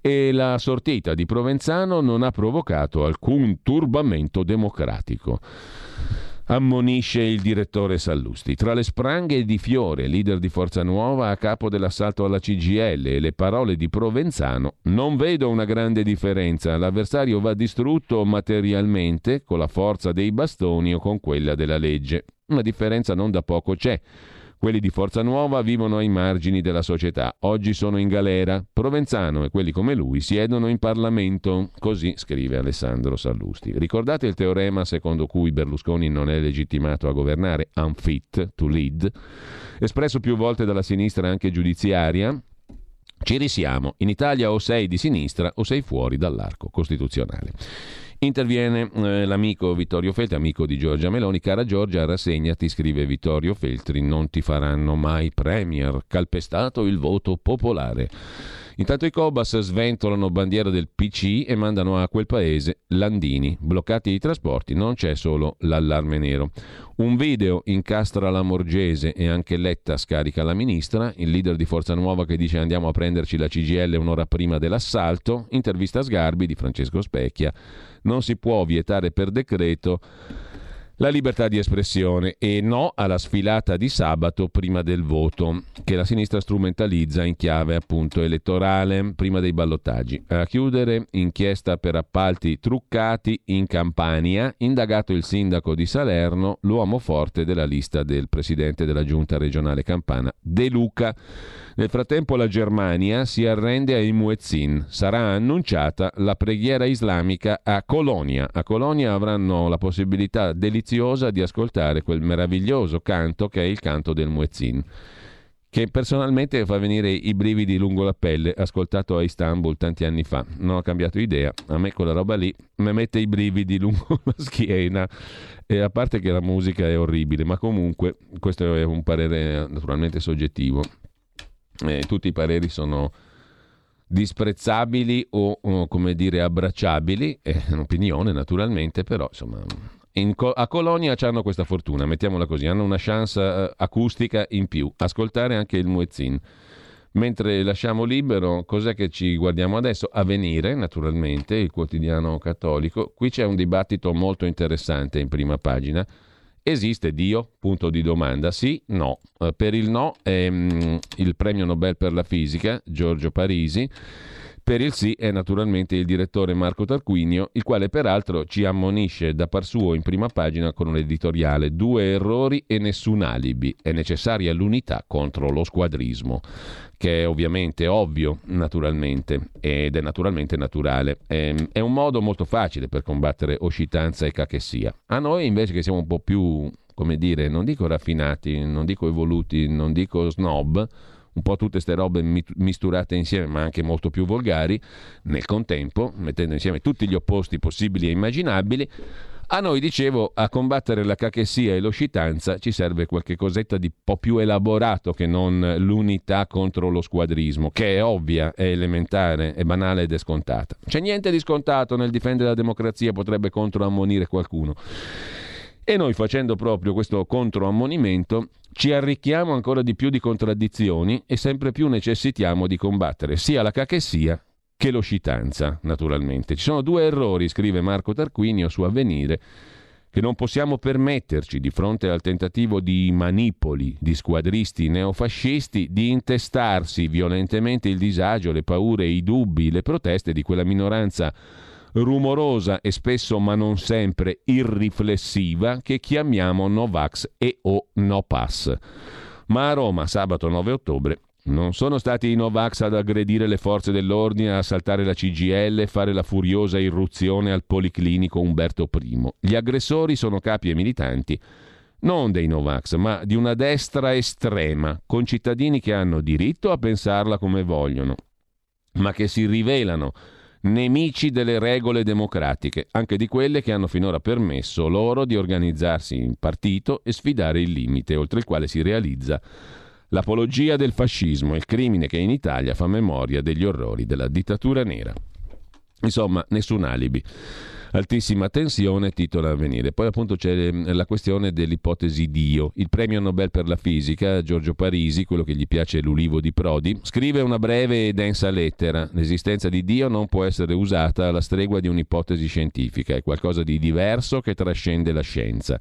E la sortita di Provenzano non ha provocato alcun turbamento democratico ammonisce il direttore Sallusti. Tra le spranghe di Fiore, leader di Forza Nuova a capo dell'assalto alla CGL, e le parole di Provenzano, non vedo una grande differenza. L'avversario va distrutto materialmente con la forza dei bastoni o con quella della legge. Una differenza non da poco c'è. Quelli di Forza Nuova vivono ai margini della società, oggi sono in galera. Provenzano e quelli come lui siedono in Parlamento. Così scrive Alessandro Sallusti. Ricordate il teorema secondo cui Berlusconi non è legittimato a governare, unfit to lead, espresso più volte dalla sinistra anche giudiziaria? Ci risiamo. In Italia o sei di sinistra o sei fuori dall'arco costituzionale. Interviene eh, l'amico Vittorio Feltri, amico di Giorgia Meloni. Cara Giorgia, rassegnati, scrive Vittorio Feltri, non ti faranno mai premier. Calpestato il voto popolare. Intanto i Cobas sventolano bandiera del PC e mandano a quel paese Landini. Bloccati i trasporti, non c'è solo l'allarme nero. Un video incastra la Morgese e anche Letta scarica la ministra. Il leader di Forza Nuova che dice andiamo a prenderci la CGL un'ora prima dell'assalto. Intervista a Sgarbi di Francesco Specchia. Non si può vietare per decreto la libertà di espressione e no alla sfilata di sabato prima del voto che la sinistra strumentalizza in chiave appunto elettorale prima dei ballottaggi. A chiudere inchiesta per appalti truccati in Campania, indagato il sindaco di Salerno, l'uomo forte della lista del presidente della giunta regionale campana, De Luca. Nel frattempo la Germania si arrende ai Muezzin. Sarà annunciata la preghiera islamica a Colonia. A Colonia avranno la possibilità deliziosa di ascoltare quel meraviglioso canto che è il canto del Muezzin che personalmente fa venire i brividi lungo la pelle, ascoltato a Istanbul tanti anni fa. Non ho cambiato idea, a me quella roba lì mi mette i brividi lungo la schiena, e a parte che la musica è orribile, ma comunque questo è un parere naturalmente soggettivo. Eh, tutti i pareri sono disprezzabili o, o come dire abbracciabili, è un'opinione naturalmente, però insomma in, a Colonia hanno questa fortuna, mettiamola così, hanno una chance uh, acustica in più, ascoltare anche il muezzin. Mentre lasciamo libero, cos'è che ci guardiamo adesso? Avvenire, naturalmente, il quotidiano cattolico. Qui c'è un dibattito molto interessante in prima pagina. Esiste Dio? Punto di domanda. Sì, no. Uh, per il no um, il premio Nobel per la fisica, Giorgio Parisi per il sì è naturalmente il direttore Marco Tarquinio, il quale peraltro ci ammonisce da par suo in prima pagina con un editoriale due errori e nessun alibi. È necessaria l'unità contro lo squadrismo, che è ovviamente ovvio, naturalmente, ed è naturalmente naturale. È, è un modo molto facile per combattere oscitanza e cachessia. A noi invece che siamo un po' più, come dire, non dico raffinati, non dico evoluti, non dico snob, un po' tutte queste robe misturate insieme, ma anche molto più volgari, nel contempo, mettendo insieme tutti gli opposti possibili e immaginabili. A noi, dicevo, a combattere la cachessia e l'oscitanza ci serve qualche cosetta di po' più elaborato che non l'unità contro lo squadrismo, che è ovvia, è elementare, è banale ed è scontata. C'è niente di scontato nel difendere la democrazia, potrebbe controammonire qualcuno. E noi facendo proprio questo controammonimento ci arricchiamo ancora di più di contraddizioni e sempre più necessitiamo di combattere sia la cachessia che l'oscitanza, naturalmente. Ci sono due errori, scrive Marco Tarquinio su Avvenire, che non possiamo permetterci di fronte al tentativo di manipoli di squadristi neofascisti di intestarsi violentemente il disagio, le paure, i dubbi, le proteste di quella minoranza rumorosa e spesso ma non sempre irriflessiva che chiamiamo Novax e o No Pass. Ma a Roma, sabato 9 ottobre, non sono stati i Novax ad aggredire le forze dell'ordine, a saltare la CGL e fare la furiosa irruzione al Policlinico Umberto I. Gli aggressori sono capi e militanti non dei Novax, ma di una destra estrema, con cittadini che hanno diritto a pensarla come vogliono, ma che si rivelano nemici delle regole democratiche, anche di quelle che hanno finora permesso loro di organizzarsi in partito e sfidare il limite oltre il quale si realizza l'apologia del fascismo, il crimine che in Italia fa memoria degli orrori della dittatura nera. Insomma, nessun alibi altissima tensione, titola Avvenire. Poi appunto c'è ehm, la questione dell'ipotesi Dio. Il premio Nobel per la fisica, Giorgio Parisi, quello che gli piace l'ulivo di Prodi, scrive una breve e densa lettera. L'esistenza di Dio non può essere usata alla stregua di un'ipotesi scientifica, è qualcosa di diverso che trascende la scienza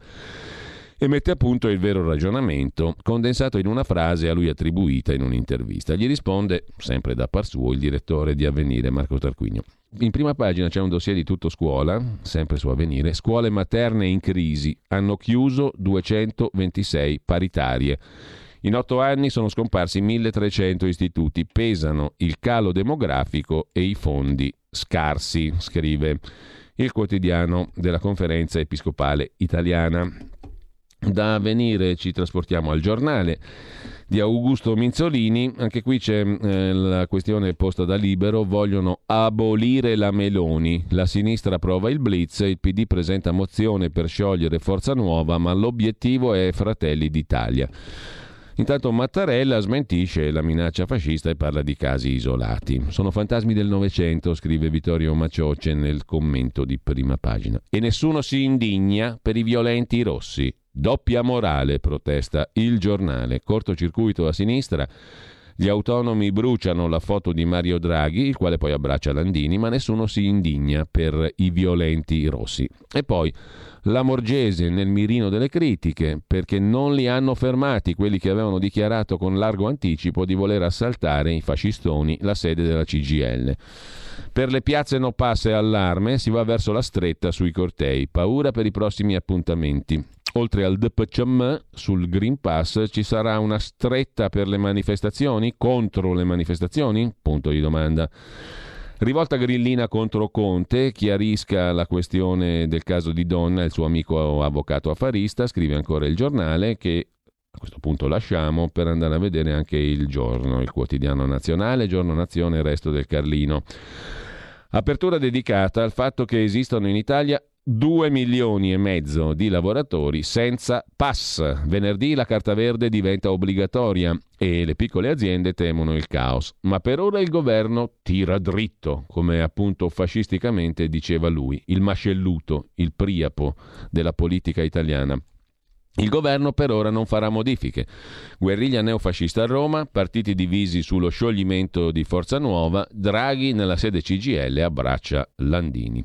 e mette a punto il vero ragionamento, condensato in una frase a lui attribuita in un'intervista. Gli risponde, sempre da par suo, il direttore di Avvenire, Marco Tarquinio. In prima pagina c'è un dossier di tutto scuola, sempre su Avvenire, scuole materne in crisi, hanno chiuso 226 paritarie. In otto anni sono scomparsi 1300 istituti, pesano il calo demografico e i fondi scarsi, scrive il quotidiano della conferenza episcopale italiana. Da avvenire ci trasportiamo al giornale di Augusto Minzolini, anche qui c'è eh, la questione posta da Libero, vogliono abolire la Meloni, la sinistra approva il blitz, il PD presenta mozione per sciogliere Forza Nuova, ma l'obiettivo è Fratelli d'Italia. Intanto Mattarella smentisce la minaccia fascista e parla di casi isolati. Sono fantasmi del Novecento, scrive Vittorio Macioce nel commento di prima pagina. E nessuno si indigna per i violenti rossi. Doppia morale, protesta il giornale. Cortocircuito a sinistra. Gli autonomi bruciano la foto di Mario Draghi, il quale poi abbraccia Landini, ma nessuno si indigna per i violenti rossi. E poi la Morgese nel mirino delle critiche, perché non li hanno fermati quelli che avevano dichiarato con largo anticipo di voler assaltare i fascistoni la sede della CGL. Per le piazze no passe allarme, si va verso la stretta sui cortei, paura per i prossimi appuntamenti. Oltre al DPCM sul Green Pass ci sarà una stretta per le manifestazioni, contro le manifestazioni? Punto di domanda. Rivolta grillina contro Conte, chiarisca la questione del caso di Donna, il suo amico avvocato affarista, scrive ancora il giornale che A questo punto lasciamo per andare a vedere anche il giorno, il quotidiano nazionale, giorno nazione, il resto del Carlino. Apertura dedicata al fatto che esistono in Italia 2 milioni e mezzo di lavoratori senza pass. Venerdì la carta verde diventa obbligatoria e le piccole aziende temono il caos. Ma per ora il governo tira dritto, come appunto fascisticamente diceva lui, il mascelluto, il priapo della politica italiana. Il governo per ora non farà modifiche. Guerriglia neofascista a Roma, partiti divisi sullo scioglimento di Forza Nuova, Draghi nella sede CGL abbraccia Landini.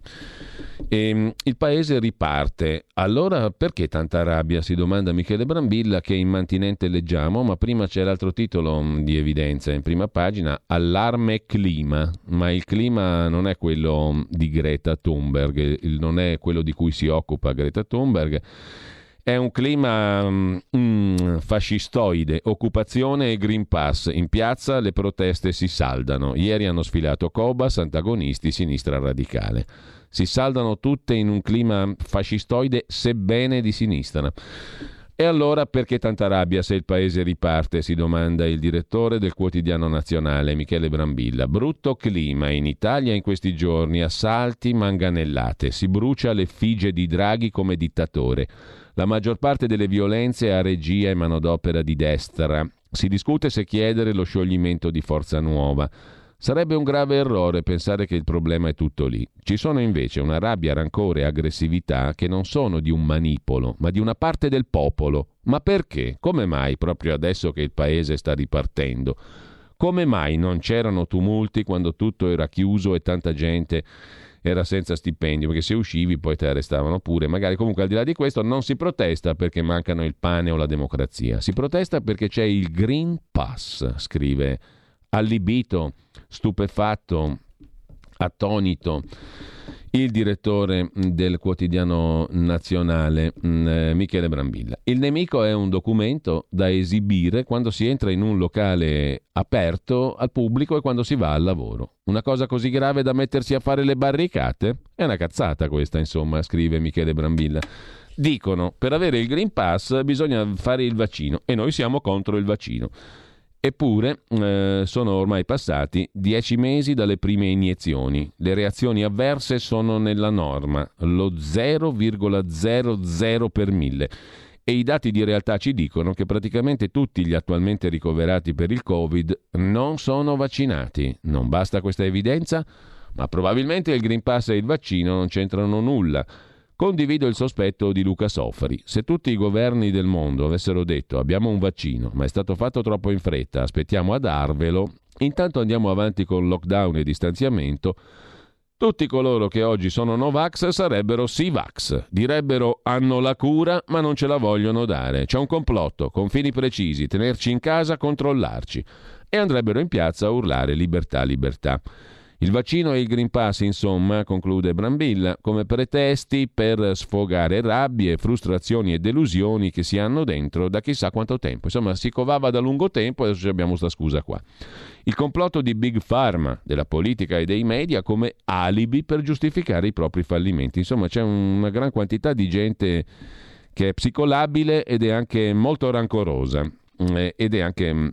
E, ehm, il paese riparte. Allora perché tanta rabbia? Si domanda Michele Brambilla che in mantinente leggiamo, ma prima c'è l'altro titolo mm, di evidenza in prima pagina, Allarme clima, ma il clima non è quello mm, di Greta Thunberg, non è quello di cui si occupa Greta Thunberg è un clima mm, fascistoide, occupazione e Green Pass. In piazza le proteste si saldano. Ieri hanno sfilato Cobas, antagonisti, sinistra radicale. Si saldano tutte in un clima fascistoide, sebbene di sinistra. E allora perché tanta rabbia se il paese riparte? si domanda il direttore del quotidiano nazionale Michele Brambilla. Brutto clima in Italia in questi giorni, assalti, manganellate, si brucia l'effigie di Draghi come dittatore. La maggior parte delle violenze a regia e manodopera di destra. Si discute se chiedere lo scioglimento di Forza Nuova. Sarebbe un grave errore pensare che il problema è tutto lì. Ci sono invece una rabbia, rancore e aggressività che non sono di un manipolo, ma di una parte del popolo. Ma perché? Come mai proprio adesso che il paese sta ripartendo? Come mai non c'erano tumulti quando tutto era chiuso e tanta gente era senza stipendio, perché se uscivi poi ti arrestavano pure. Magari comunque al di là di questo non si protesta perché mancano il pane o la democrazia, si protesta perché c'è il Green Pass, scrive allibito, stupefatto, attonito il direttore del quotidiano nazionale mm, eh, Michele Brambilla. Il nemico è un documento da esibire quando si entra in un locale aperto al pubblico e quando si va al lavoro. Una cosa così grave da mettersi a fare le barricate? È una cazzata questa, insomma, scrive Michele Brambilla. Dicono, per avere il Green Pass bisogna fare il vaccino e noi siamo contro il vaccino. Eppure eh, sono ormai passati dieci mesi dalle prime iniezioni. Le reazioni avverse sono nella norma, lo 0,00 per mille. E i dati di realtà ci dicono che praticamente tutti gli attualmente ricoverati per il Covid non sono vaccinati. Non basta questa evidenza? Ma probabilmente il Green Pass e il vaccino non c'entrano nulla. Condivido il sospetto di Luca Soffri. Se tutti i governi del mondo avessero detto abbiamo un vaccino, ma è stato fatto troppo in fretta, aspettiamo a darvelo, intanto andiamo avanti con lockdown e distanziamento, tutti coloro che oggi sono Novax sarebbero Sivax, direbbero hanno la cura ma non ce la vogliono dare, c'è un complotto, con fini precisi, tenerci in casa, controllarci e andrebbero in piazza a urlare libertà, libertà. Il vaccino e il Green Pass, insomma, conclude Brambilla, come pretesti per sfogare rabbie, frustrazioni e delusioni che si hanno dentro da chissà quanto tempo. Insomma, si covava da lungo tempo e adesso abbiamo questa scusa qua. Il complotto di Big Pharma, della politica e dei media come alibi per giustificare i propri fallimenti. Insomma, c'è una gran quantità di gente che è psicolabile ed è anche molto rancorosa eh, ed è anche mm,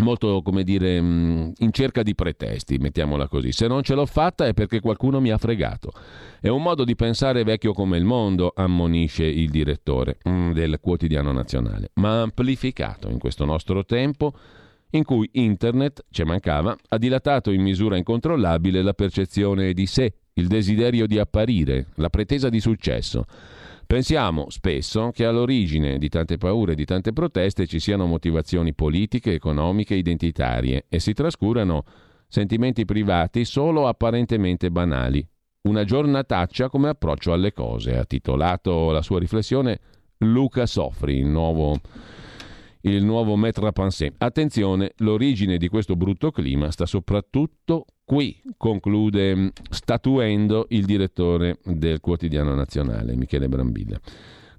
molto, come dire, mm, in cerca di pretesti, mettiamola così. Se non ce l'ho fatta è perché qualcuno mi ha fregato. È un modo di pensare vecchio come il mondo, ammonisce il direttore mm, del quotidiano nazionale, ma amplificato in questo nostro tempo in cui Internet, ci mancava, ha dilatato in misura incontrollabile la percezione di sé, il desiderio di apparire, la pretesa di successo. Pensiamo spesso che all'origine di tante paure e di tante proteste ci siano motivazioni politiche, economiche, identitarie e si trascurano sentimenti privati solo apparentemente banali. Una giornataccia come approccio alle cose, ha titolato la sua riflessione Luca Soffri, il nuovo il nuovo maître à penser. Attenzione, l'origine di questo brutto clima sta soprattutto qui, conclude mm, statuendo il direttore del quotidiano nazionale, Michele Brambilla.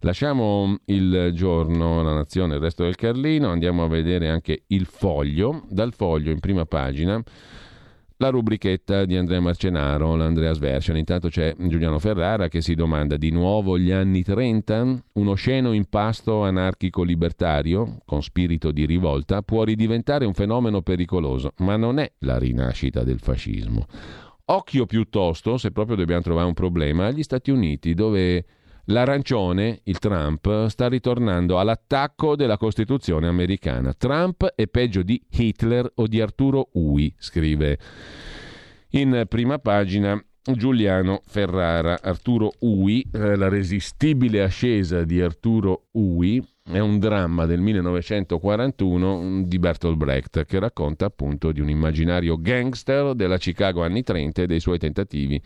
Lasciamo il giorno, la nazione, il resto del Carlino, andiamo a vedere anche il foglio. Dal foglio in prima pagina la rubrichetta di Andrea Marcenaro, l'Andreas Version. Intanto c'è Giuliano Ferrara che si domanda di nuovo gli anni 30, uno sceno impasto anarchico-libertario con spirito di rivolta può ridiventare un fenomeno pericoloso, ma non è la rinascita del fascismo. Occhio piuttosto, se proprio dobbiamo trovare un problema, agli Stati Uniti dove L'arancione, il Trump, sta ritornando all'attacco della Costituzione americana. Trump è peggio di Hitler o di Arturo Ui, scrive in prima pagina Giuliano Ferrara. Arturo Ui, eh, la resistibile ascesa di Arturo Ui, è un dramma del 1941 di Bertolt Brecht che racconta appunto di un immaginario gangster della Chicago anni 30 e dei suoi tentativi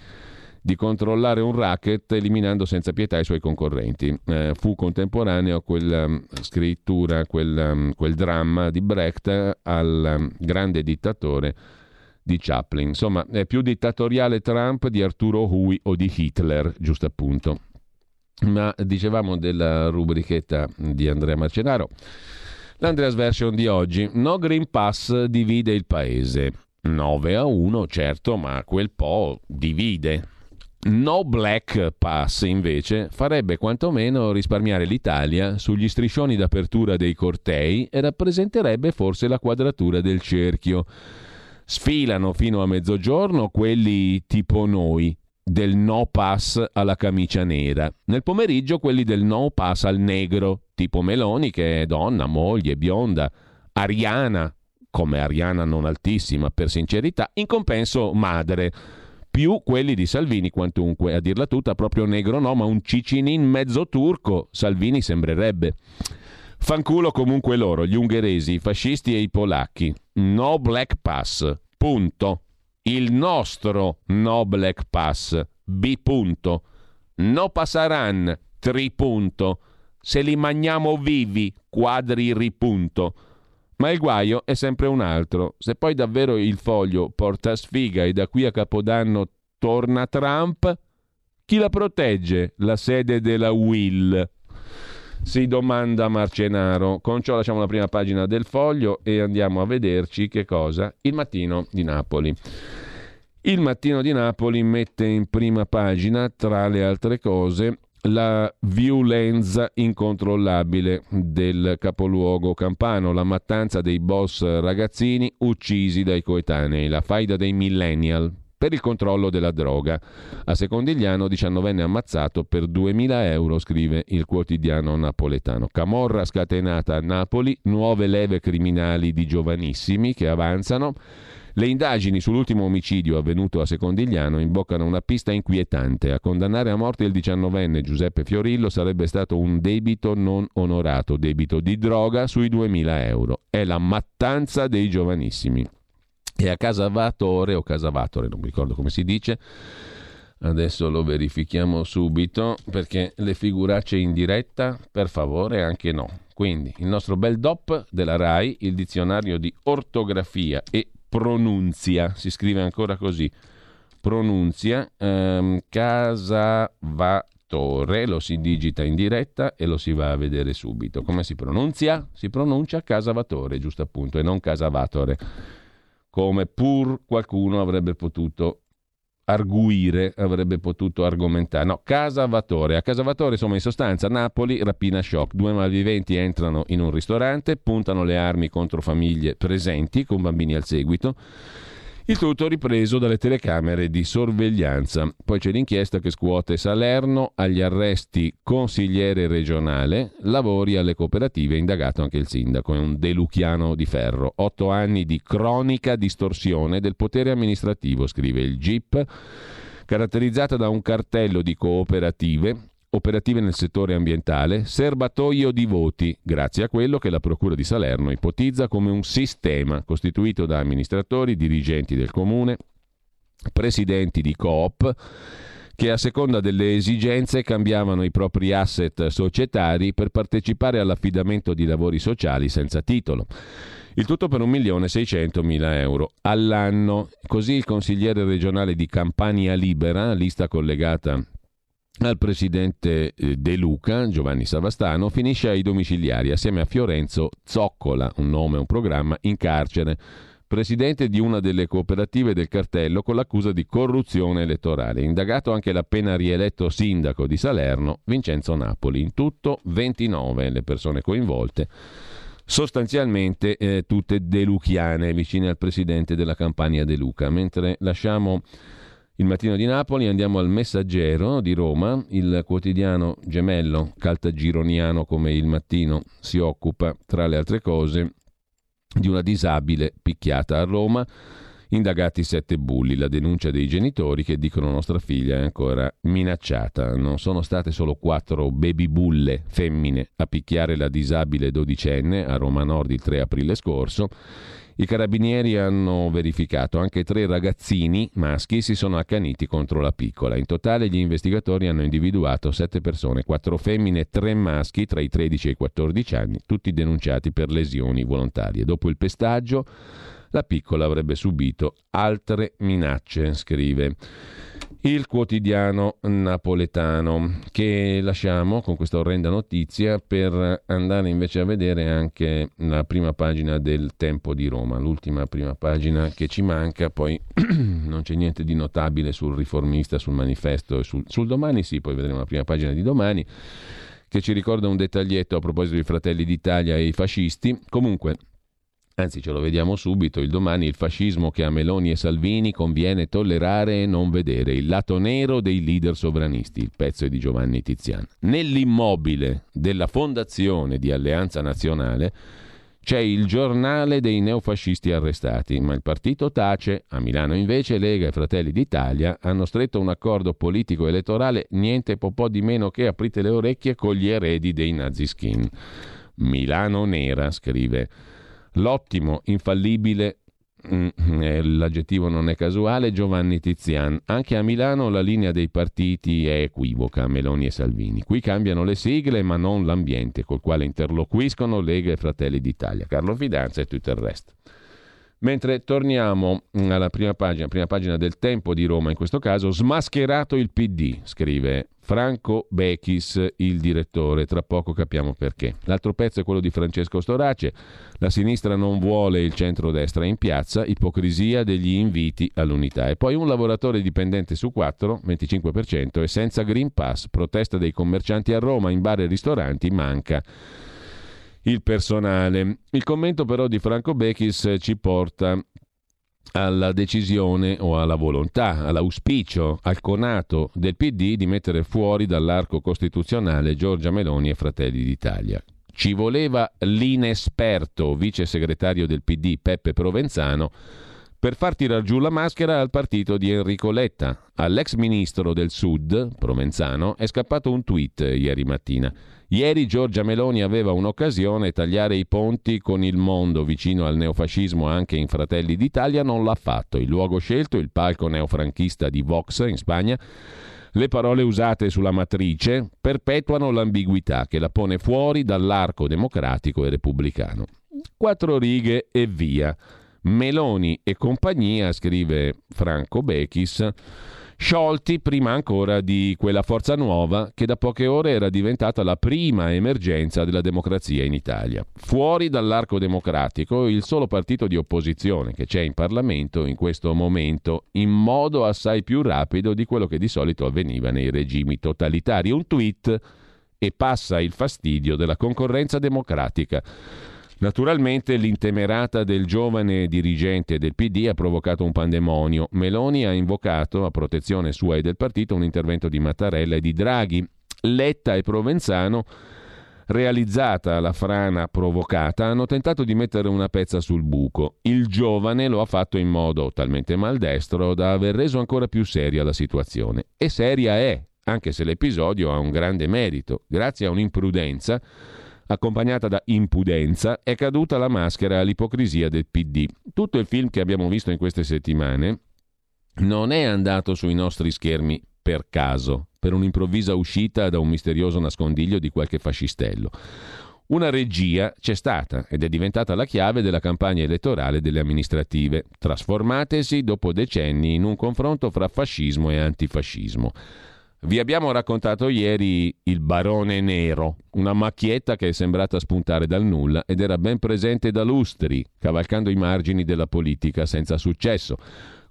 di controllare un racket eliminando senza pietà i suoi concorrenti. Eh, fu contemporaneo a quella um, scrittura, quel, um, quel, dramma di Brecht al um, grande dittatore di Chaplin. Insomma, è più dittatoriale Trump di Arturo Hui o di Hitler, giusto appunto. Ma dicevamo della rubrichetta di Andrea Marcenaro. L'Andreas Version di oggi. No Green Pass divide il paese. 9 a 1, certo, ma quel po' divide. No Black Pass invece farebbe quantomeno risparmiare l'Italia sugli striscioni d'apertura dei cortei e rappresenterebbe forse la quadratura del cerchio. Sfilano fino a mezzogiorno quelli tipo noi, del no pass alla camicia nera. Nel pomeriggio quelli del no pass al negro, tipo Meloni che è donna, moglie, bionda, ariana, come ariana non altissima per sincerità, in compenso madre più quelli di Salvini quantunque, a dirla tutta proprio negro no, ma un cicinin mezzo turco, Salvini sembrerebbe. Fanculo comunque loro, gli ungheresi, i fascisti e i polacchi. No Black Pass, punto. Il nostro no Black Pass, B punto. No passaran, tripunto. Se li mangiamo vivi, quadri ripunto. Ma il guaio è sempre un altro. Se poi davvero il foglio porta sfiga e da qui a Capodanno torna Trump, chi la protegge? La sede della Will? Si domanda Marcenaro. Con ciò lasciamo la prima pagina del foglio e andiamo a vederci che cosa? Il mattino di Napoli. Il mattino di Napoli mette in prima pagina, tra le altre cose, la violenza incontrollabile del capoluogo campano, la mattanza dei boss ragazzini uccisi dai coetanei, la faida dei millennial per il controllo della droga. A Secondigliano, 19enne ammazzato per 2000 euro, scrive il quotidiano napoletano. Camorra scatenata a Napoli, nuove leve criminali di giovanissimi che avanzano. Le indagini sull'ultimo omicidio avvenuto a Secondigliano imboccano una pista inquietante. A condannare a morte il diciannovenne Giuseppe Fiorillo sarebbe stato un debito non onorato, debito di droga sui 2000 euro. È la mattanza dei giovanissimi. E a Casavatore o Casavatore, non mi ricordo come si dice, Adesso lo verifichiamo subito perché le figuracce in diretta, per favore, anche no. Quindi il nostro bel DOP della RAI, il dizionario di ortografia e pronunzia, si scrive ancora così, pronunzia, ehm, Casavatore, lo si digita in diretta e lo si va a vedere subito. Come si pronuncia? Si pronuncia Casavatore, giusto appunto, e non Casavatore, come pur qualcuno avrebbe potuto arguire, avrebbe potuto argomentare. No, Casavatore. A Casavatore, insomma, in sostanza, Napoli, rapina shock. Due malviventi entrano in un ristorante, puntano le armi contro famiglie presenti, con bambini al seguito. Il tutto ripreso dalle telecamere di sorveglianza. Poi c'è l'inchiesta che scuote Salerno agli arresti consigliere regionale, lavori alle cooperative, indagato anche il sindaco, è un deluchiano di ferro. Otto anni di cronica distorsione del potere amministrativo, scrive il GIP, caratterizzata da un cartello di cooperative operative nel settore ambientale, serbatoio di voti, grazie a quello che la Procura di Salerno ipotizza come un sistema costituito da amministratori, dirigenti del comune, presidenti di coop, che a seconda delle esigenze cambiavano i propri asset societari per partecipare all'affidamento di lavori sociali senza titolo. Il tutto per 1.600.000 euro all'anno. Così il consigliere regionale di Campania Libera, lista collegata al presidente eh, De Luca, Giovanni Savastano, finisce ai domiciliari assieme a Fiorenzo Zoccola, un nome un programma, in carcere presidente di una delle cooperative del cartello con l'accusa di corruzione elettorale. Indagato anche l'appena rieletto sindaco di Salerno, Vincenzo Napoli. In tutto 29 le persone coinvolte sostanzialmente eh, tutte deluchiane, vicine al presidente della campagna De Luca. Mentre lasciamo il mattino di Napoli, andiamo al Messaggero di Roma, il quotidiano gemello caltagironiano come il mattino si occupa, tra le altre cose, di una disabile picchiata a Roma Indagati sette bulli, la denuncia dei genitori che dicono nostra figlia è ancora minacciata. Non sono state solo quattro baby bulle femmine a picchiare la disabile dodicenne a Roma Nord il 3 aprile scorso. I carabinieri hanno verificato anche tre ragazzini maschi si sono accaniti contro la piccola. In totale gli investigatori hanno individuato sette persone, quattro femmine e tre maschi tra i 13 e i 14 anni, tutti denunciati per lesioni volontarie. Dopo il pestaggio la piccola avrebbe subito altre minacce, scrive il quotidiano napoletano, che lasciamo con questa orrenda notizia per andare invece a vedere anche la prima pagina del Tempo di Roma, l'ultima prima pagina che ci manca, poi non c'è niente di notabile sul riformista, sul manifesto e sul, sul domani, sì, poi vedremo la prima pagina di domani che ci ricorda un dettaglietto a proposito dei Fratelli d'Italia e i fascisti. Comunque, Anzi, ce lo vediamo subito, il domani il fascismo che a Meloni e Salvini conviene tollerare e non vedere, il lato nero dei leader sovranisti, il pezzo è di Giovanni Tiziano. Nell'immobile della fondazione di Alleanza Nazionale c'è il giornale dei neofascisti arrestati, ma il partito tace. A Milano invece Lega e Fratelli d'Italia hanno stretto un accordo politico elettorale niente po' di meno che aprite le orecchie con gli eredi dei naziskin. Milano nera, scrive L'ottimo, infallibile, mm, eh, l'aggettivo non è casuale, Giovanni Tizian. Anche a Milano la linea dei partiti è equivoca, Meloni e Salvini. Qui cambiano le sigle ma non l'ambiente col quale interloquiscono Lega e Fratelli d'Italia. Carlo Fidanza e tutto il resto. Mentre torniamo alla prima pagina, prima pagina del Tempo di Roma in questo caso, smascherato il PD, scrive Franco Bechis, il direttore, tra poco capiamo perché. L'altro pezzo è quello di Francesco Storace, la sinistra non vuole il centrodestra in piazza, ipocrisia degli inviti all'unità. E poi un lavoratore dipendente su quattro, 25%, è senza Green Pass, protesta dei commercianti a Roma, in bar e ristoranti manca il personale. Il commento però di Franco Bechis ci porta alla decisione o alla volontà, all'auspicio, al conato del PD di mettere fuori dall'arco costituzionale Giorgia Meloni e Fratelli d'Italia. Ci voleva l'inesperto vice segretario del PD Peppe Provenzano per far tirar giù la maschera al partito di Enrico Letta. All'ex ministro del Sud, Provenzano, è scappato un tweet ieri mattina. Ieri Giorgia Meloni aveva un'occasione, tagliare i ponti con il mondo vicino al neofascismo anche in Fratelli d'Italia, non l'ha fatto. Il luogo scelto, il palco neofranchista di Vox in Spagna, le parole usate sulla matrice perpetuano l'ambiguità che la pone fuori dall'arco democratico e repubblicano. Quattro righe e via. Meloni e compagnia, scrive Franco Bechis, sciolti prima ancora di quella forza nuova che da poche ore era diventata la prima emergenza della democrazia in Italia. Fuori dall'arco democratico il solo partito di opposizione che c'è in Parlamento in questo momento in modo assai più rapido di quello che di solito avveniva nei regimi totalitari. Un tweet e passa il fastidio della concorrenza democratica. Naturalmente l'intemerata del giovane dirigente del PD ha provocato un pandemonio. Meloni ha invocato a protezione sua e del partito un intervento di Mattarella e di Draghi. Letta e Provenzano realizzata la frana provocata, hanno tentato di mettere una pezza sul buco. Il giovane lo ha fatto in modo talmente maldestro da aver reso ancora più seria la situazione. E seria è, anche se l'episodio ha un grande merito. Grazie a un'imprudenza accompagnata da impudenza, è caduta la maschera all'ipocrisia del PD. Tutto il film che abbiamo visto in queste settimane non è andato sui nostri schermi per caso, per un'improvvisa uscita da un misterioso nascondiglio di qualche fascistello. Una regia c'è stata ed è diventata la chiave della campagna elettorale delle amministrative, trasformatesi dopo decenni in un confronto fra fascismo e antifascismo. Vi abbiamo raccontato ieri il Barone Nero, una macchietta che è sembrata spuntare dal nulla ed era ben presente da lustri, cavalcando i margini della politica senza successo.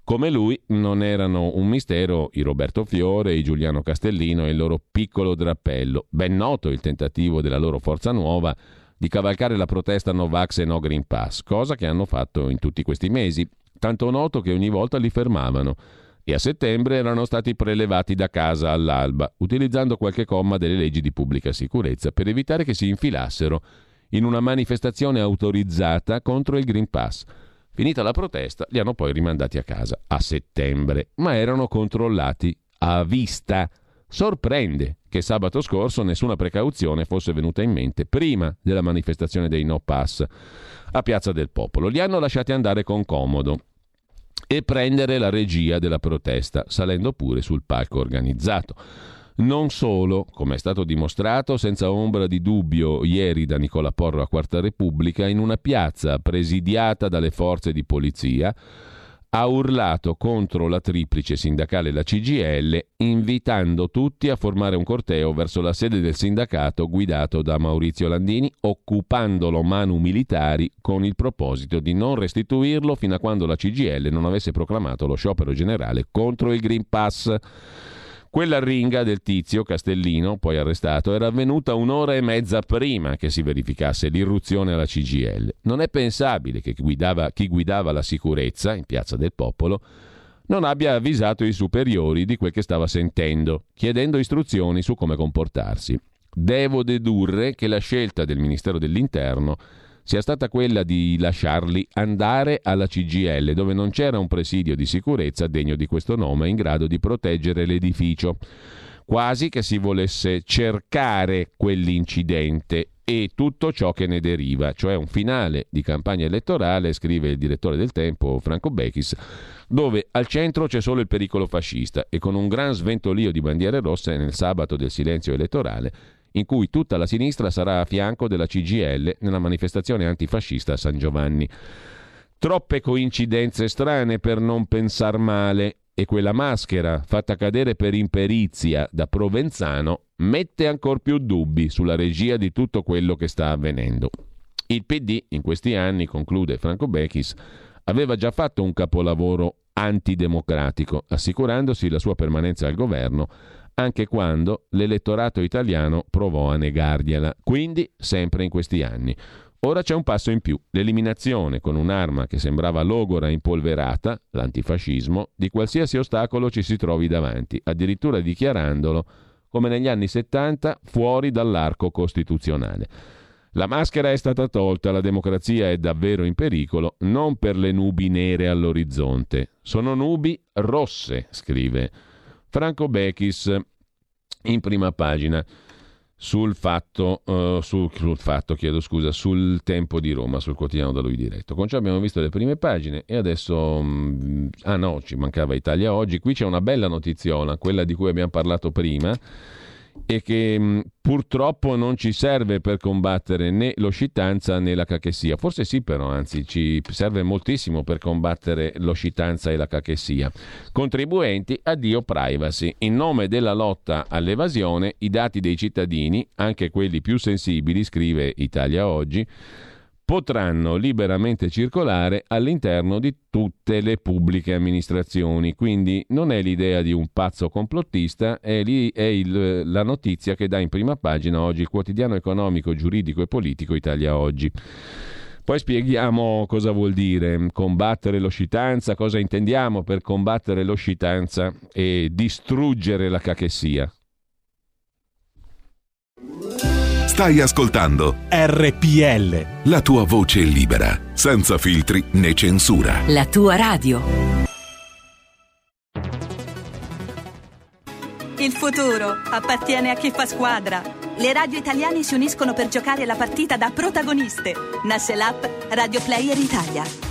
Come lui non erano un mistero i Roberto Fiore, i Giuliano Castellino e il loro piccolo drappello. Ben noto il tentativo della loro forza nuova di cavalcare la protesta Novax e No Green Pass, cosa che hanno fatto in tutti questi mesi, tanto noto che ogni volta li fermavano e a settembre erano stati prelevati da casa all'alba, utilizzando qualche comma delle leggi di pubblica sicurezza per evitare che si infilassero in una manifestazione autorizzata contro il Green Pass. Finita la protesta, li hanno poi rimandati a casa a settembre, ma erano controllati a vista. Sorprende che sabato scorso nessuna precauzione fosse venuta in mente prima della manifestazione dei No Pass a Piazza del Popolo. Li hanno lasciati andare con comodo e prendere la regia della protesta, salendo pure sul palco organizzato. Non solo, come è stato dimostrato senza ombra di dubbio ieri da Nicola Porro a Quarta Repubblica, in una piazza presidiata dalle forze di polizia, ha urlato contro la triplice sindacale la CGL, invitando tutti a formare un corteo verso la sede del sindacato guidato da Maurizio Landini, occupandolo manu militari con il proposito di non restituirlo fino a quando la CGL non avesse proclamato lo sciopero generale contro il Green Pass. Quella ringa del tizio Castellino, poi arrestato, era avvenuta un'ora e mezza prima che si verificasse l'irruzione alla CGL. Non è pensabile che guidava, chi guidava la sicurezza in Piazza del Popolo non abbia avvisato i superiori di quel che stava sentendo, chiedendo istruzioni su come comportarsi. Devo dedurre che la scelta del Ministero dell'Interno sia stata quella di lasciarli andare alla CGL, dove non c'era un presidio di sicurezza degno di questo nome in grado di proteggere l'edificio. Quasi che si volesse cercare quell'incidente e tutto ciò che ne deriva, cioè un finale di campagna elettorale, scrive il direttore del Tempo Franco Bechis, dove al centro c'è solo il pericolo fascista e con un gran sventolio di bandiere rosse nel sabato del silenzio elettorale in cui tutta la sinistra sarà a fianco della CGL nella manifestazione antifascista a San Giovanni. Troppe coincidenze strane per non pensar male e quella maschera fatta cadere per imperizia da Provenzano mette ancora più dubbi sulla regia di tutto quello che sta avvenendo. Il PD in questi anni, conclude Franco Bechis, aveva già fatto un capolavoro antidemocratico, assicurandosi la sua permanenza al governo anche quando l'elettorato italiano provò a negargliela, quindi sempre in questi anni. Ora c'è un passo in più, l'eliminazione con un'arma che sembrava logora e impolverata, l'antifascismo, di qualsiasi ostacolo ci si trovi davanti, addirittura dichiarandolo, come negli anni 70, fuori dall'arco costituzionale. La maschera è stata tolta, la democrazia è davvero in pericolo, non per le nubi nere all'orizzonte, sono nubi rosse, scrive Franco Bechis in prima pagina sul fatto, uh, sul, sul fatto, chiedo scusa, sul tempo di Roma, sul quotidiano da lui diretto. Con ciò abbiamo visto le prime pagine e adesso, um, ah no, ci mancava Italia oggi, qui c'è una bella notiziola, quella di cui abbiamo parlato prima, e che mh, purtroppo non ci serve per combattere né l'oscitanza né la cachessia. Forse sì, però, anzi, ci serve moltissimo per combattere l'oscitanza e la cachessia. Contribuenti, addio privacy. In nome della lotta all'evasione, i dati dei cittadini, anche quelli più sensibili, scrive Italia Oggi, potranno liberamente circolare all'interno di tutte le pubbliche amministrazioni. Quindi non è l'idea di un pazzo complottista, è, lì, è il, la notizia che dà in prima pagina oggi il quotidiano economico, giuridico e politico Italia Oggi. Poi spieghiamo cosa vuol dire combattere l'oscitanza, cosa intendiamo per combattere l'oscitanza e distruggere la cachessia. Stai ascoltando RPL. La tua voce libera, senza filtri né censura. La tua radio. Il futuro appartiene a chi fa squadra. Le radio italiane si uniscono per giocare la partita da protagoniste. Nasce l'app Radio Player Italia.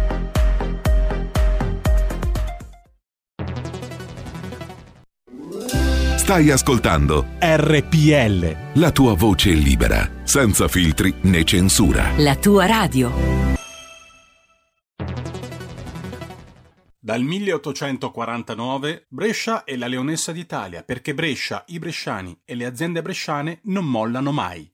Stai ascoltando RPL. la tua voce libera, senza filtri né censura. La tua radio. Dal 1849 Brescia è la leonessa d'Italia perché Brescia, i bresciani e le aziende bresciane non mollano mai.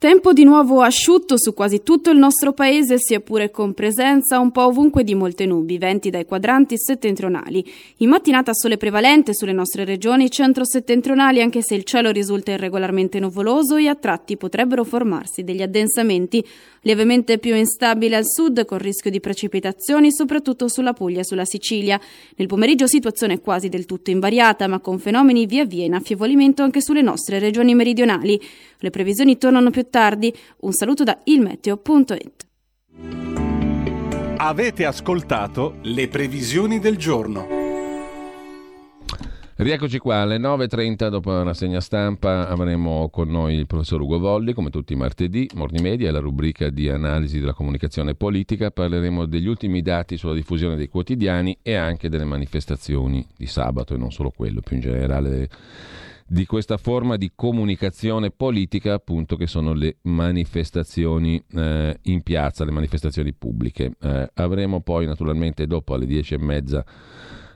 Tempo di nuovo asciutto su quasi tutto il nostro paese, sia pure con presenza un po' ovunque di molte nubi, venti dai quadranti settentrionali. In mattinata sole prevalente sulle nostre regioni centro-settentrionali, anche se il cielo risulta irregolarmente nuvoloso e a tratti potrebbero formarsi degli addensamenti lievemente più instabile al sud, con rischio di precipitazioni soprattutto sulla Puglia e sulla Sicilia. Nel pomeriggio situazione quasi del tutto invariata, ma con fenomeni via via in affievolimento anche sulle nostre regioni meridionali. Le previsioni tornano più tardi. Un saluto da ilmeteo.it. Avete ascoltato le previsioni del giorno. Rieccoci qua alle 9.30 dopo la rassegna stampa avremo con noi il professor Ugo Volli come tutti i martedì, Morni Media, la rubrica di analisi della comunicazione politica, parleremo degli ultimi dati sulla diffusione dei quotidiani e anche delle manifestazioni di sabato e non solo quello, più in generale di questa forma di comunicazione politica appunto che sono le manifestazioni eh, in piazza, le manifestazioni pubbliche. Eh, avremo poi naturalmente dopo alle 10 e mezza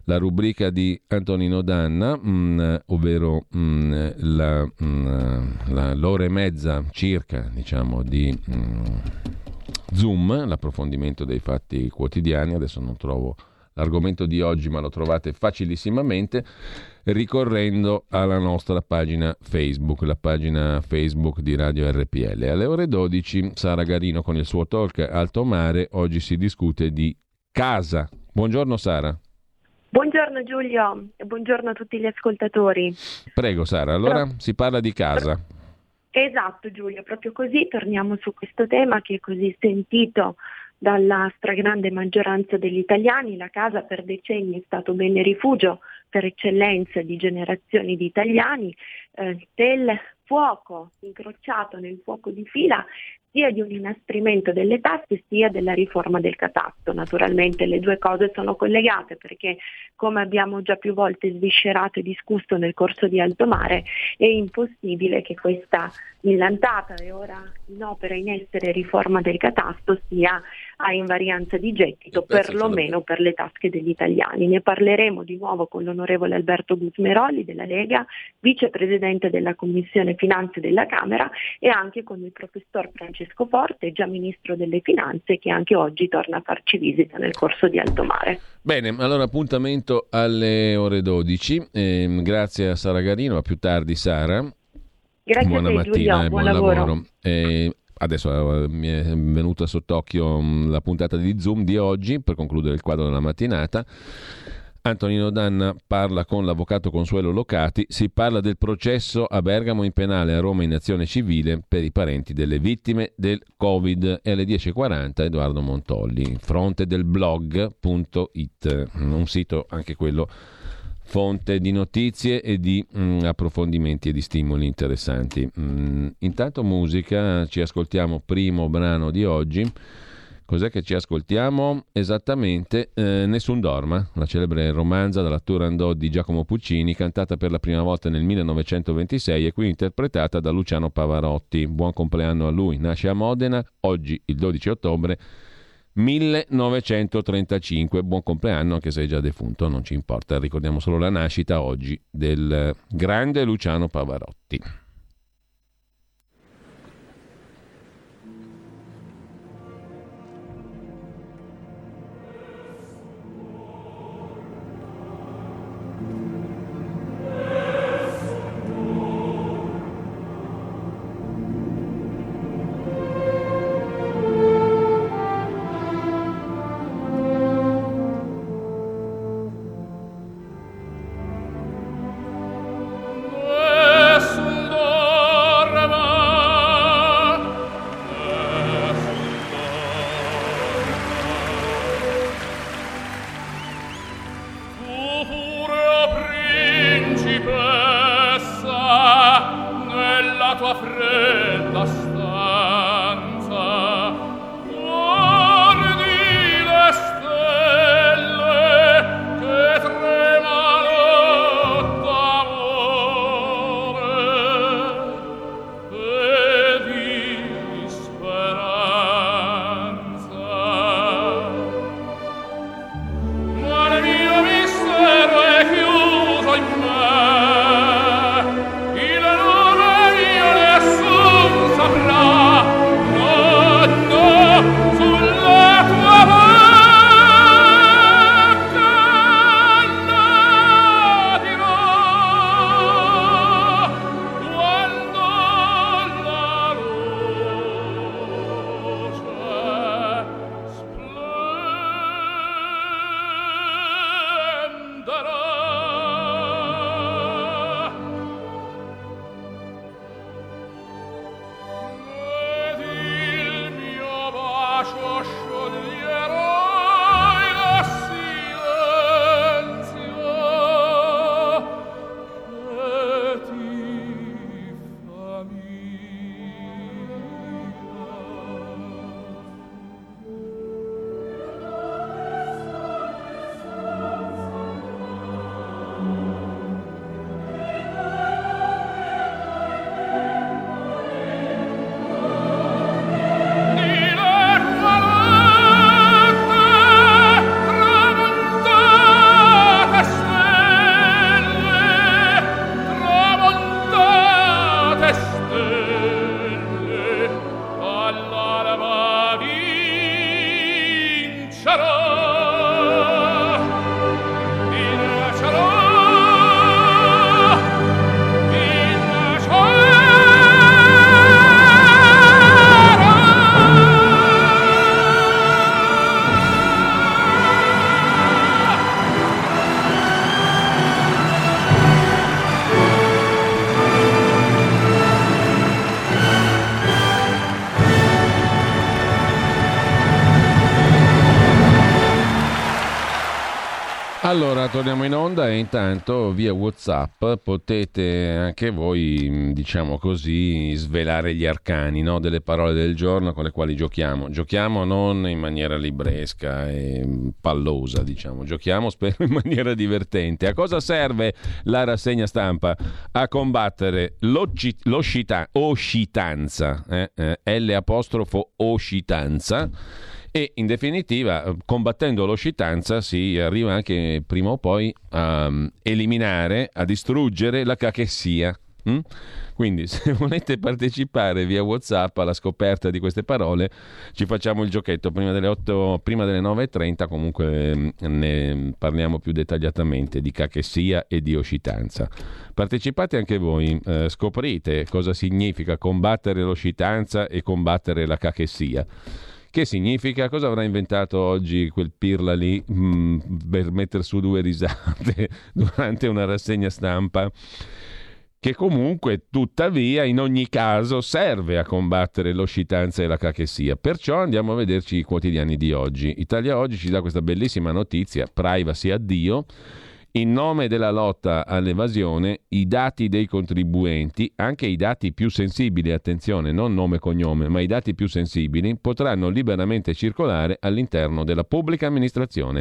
la rubrica di Antonino Danna, mh, mm, ovvero mh, mm, la, mh, mm, la, l'ora e mezza circa diciamo, di Zoom, l'approfondimento dei fatti quotidiani. Adesso non trovo l'argomento di oggi, ma lo trovate facilissimamente ricorrendo alla nostra pagina Facebook, la pagina Facebook di Radio RPL. Alle ore 12 Sara Garino con il suo talk Alto Mare, oggi si discute di casa. Buongiorno Sara. Buongiorno Giulio e buongiorno a tutti gli ascoltatori. Prego Sara, allora Però... si parla di casa. Esatto Giulio, proprio così torniamo su questo tema che è così sentito dalla stragrande maggioranza degli italiani. La casa per decenni è stato bene rifugio per eccellenza di generazioni di italiani, eh, del fuoco incrociato nel fuoco di fila sia di un inasprimento delle tasse sia della riforma del catasto. Naturalmente le due cose sono collegate perché come abbiamo già più volte sviscerato e discusso nel corso di Alto Mare è impossibile che questa millantata e ora in opera in essere riforma del catasto sia a invarianza di gettito perlomeno per le tasche degli italiani. Ne parleremo di nuovo con l'onorevole Alberto Gusmeroli della Lega, vicepresidente della Commissione Finanze della Camera e anche con il professor Francesco Forte, già ministro delle Finanze, che anche oggi torna a farci visita nel corso di Alto Mare. Bene, allora appuntamento alle ore 12. Eh, grazie a Sara Garino, a più tardi Sara. Grazie Buona a te, mattina Giulio, e buon, buon lavoro. lavoro. Eh, adesso eh, mi è venuta sott'occhio mh, la puntata di Zoom di oggi per concludere il quadro della mattinata. Antonino Danna parla con l'avvocato Consuelo Locati, si parla del processo a Bergamo in penale, a Roma in azione civile per i parenti delle vittime del Covid e alle 10.40 Edoardo Montolli, fronte del blog.it, un sito anche quello fonte di notizie e di mm, approfondimenti e di stimoli interessanti. Mm, intanto musica, ci ascoltiamo primo brano di oggi Cos'è che ci ascoltiamo? Esattamente eh, Nessun Dorma, la celebre romanza dalla Turandot di Giacomo Puccini, cantata per la prima volta nel 1926 e qui interpretata da Luciano Pavarotti. Buon compleanno a lui, nasce a Modena oggi, il 12 ottobre 1935. Buon compleanno, anche se è già defunto, non ci importa, ricordiamo solo la nascita oggi del grande Luciano Pavarotti. Via WhatsApp potete anche voi, diciamo così, svelare gli arcani no? delle parole del giorno con le quali giochiamo. Giochiamo non in maniera libresca e pallosa, diciamo, giochiamo spero in maniera divertente. A cosa serve la rassegna stampa? A combattere l'oscitanza, eh? eh, oscitanza e in definitiva eh, combattendo l'oscitanza si arriva anche prima o poi a um, eliminare, a distruggere la cachessia. Hm? Quindi se volete partecipare via Whatsapp alla scoperta di queste parole ci facciamo il giochetto prima delle, 8, prima delle 9.30 comunque mm, ne parliamo più dettagliatamente di cachessia e di oscitanza. Partecipate anche voi, eh, scoprite cosa significa combattere l'oscitanza e combattere la cachessia. Che significa? Cosa avrà inventato oggi quel pirla lì mh, mm, per mettere su due risate durante una rassegna stampa? che comunque, tuttavia, in ogni caso serve a combattere l'oscitanza e la cachessia. Perciò andiamo a vederci i quotidiani di oggi. Italia Oggi ci dà questa bellissima notizia, privacy addio, In nome della lotta all'evasione, i dati dei contribuenti, anche i dati più sensibili, attenzione, non nome e cognome, ma i dati più sensibili, potranno liberamente circolare all'interno della pubblica amministrazione.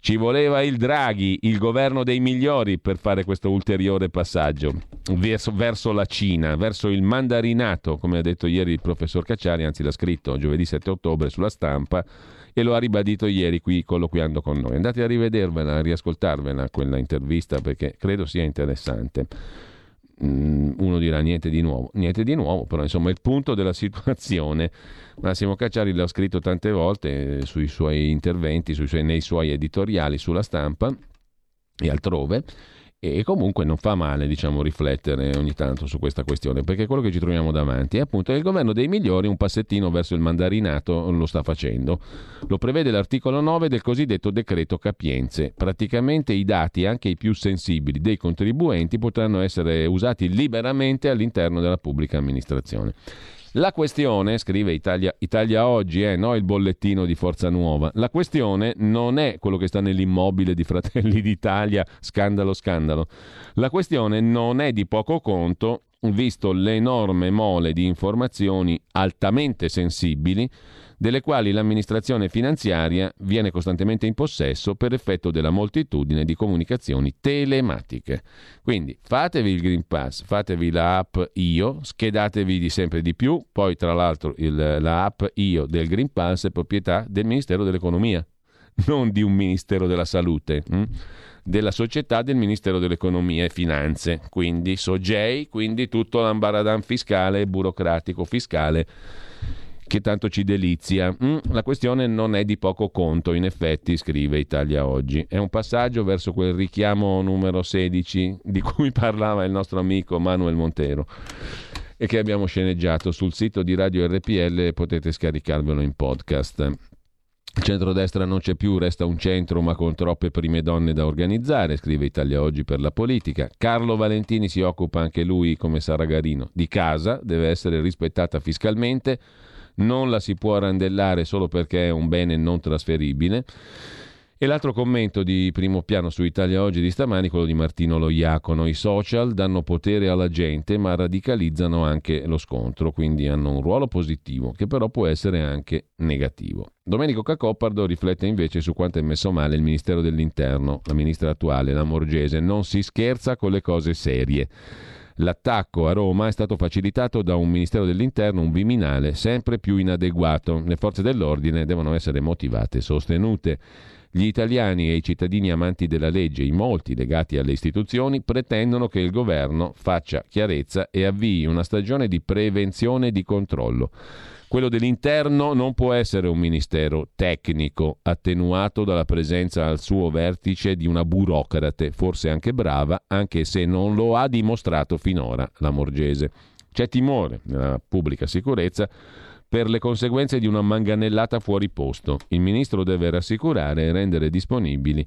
Ci voleva il Draghi, il governo dei migliori, per fare questo ulteriore passaggio verso, verso, la Cina, verso il mandarinato, come ha detto ieri il professor Cacciari, anzi l'ha scritto giovedì 7 ottobre sulla stampa e lo ha ribadito ieri qui colloquiando con noi. Andate a rivedervela, a riascoltarvela quella intervista perché credo sia interessante. Mm, uno dirà niente di nuovo, niente di nuovo, però insomma il punto della situazione. Massimo Cacciari l'ha scritto tante volte sui suoi interventi, sui suoi, nei suoi editoriali sulla stampa e altrove e comunque non fa male diciamo, riflettere ogni tanto su questa questione perché quello che ci troviamo davanti è appunto che il governo dei migliori un passettino verso il mandarinato lo sta facendo. Lo prevede l'articolo 9 del cosiddetto decreto capienze. Praticamente i dati anche i più sensibili dei contribuenti potranno essere usati liberamente all'interno della pubblica amministrazione la questione, scrive Italia, Italia Oggi, è eh, no il bollettino di Forza Nuova, la questione non è quello che sta nell'immobile di Fratelli d'Italia, scandalo, scandalo. La questione non è di poco conto, visto l'enorme mole di informazioni altamente sensibili delle quali l'amministrazione finanziaria viene costantemente in possesso per effetto della moltitudine di comunicazioni telematiche. Quindi fatevi il Green Pass, fatevi la app Io, schedatevi di sempre di più, poi tra l'altro il, la app Io del Green Pass è proprietà del Ministero dell'Economia, non di un Ministero della Salute. Hm? della società del Ministero dell'Economia e Finanze, quindi SOGEI, quindi tutto l'ambaradan fiscale, burocratico fiscale che tanto ci delizia. Mm, la questione non è di poco conto, in effetti, scrive Italia Oggi. È un passaggio verso quel richiamo numero 16 di cui parlava il nostro amico Manuel Montero e che abbiamo sceneggiato sul sito di Radio RPL potete scaricarvelo in podcast. Il centrodestra non c'è più, resta un centro ma con troppe prime donne da organizzare, scrive Italia Oggi per la politica. Carlo Valentini si occupa anche lui, come Saragarino, di casa, deve essere rispettata fiscalmente non la si può randellare solo perché è un bene non trasferibile. E l'altro commento di primo piano su Italia Oggi di stamani, quello di Martino Loiacono. I social danno potere alla gente ma radicalizzano anche lo scontro, quindi hanno un ruolo positivo che però può essere anche negativo. Domenico Cacopardo riflette invece su quanto è messo male il Ministero dell'Interno, la ministra attuale, la Morgese. Non si scherza con le cose serie. L'attacco a Roma è stato facilitato da un Ministero dell'Interno, un Viminale, sempre più inadeguato. Le forze dell'ordine devono essere motivate e sostenute. Gli italiani e i cittadini amanti della legge, i molti legati alle istituzioni, pretendono che il governo faccia chiarezza e avvii una stagione di prevenzione e di controllo. Quello dell'interno non può essere un ministero tecnico, attenuato dalla presenza al suo vertice di una burocrate, forse anche brava, anche se non lo ha dimostrato finora la Morgese. C'è timore nella pubblica sicurezza per le conseguenze di una manganellata fuori posto. Il ministro deve rassicurare e rendere disponibili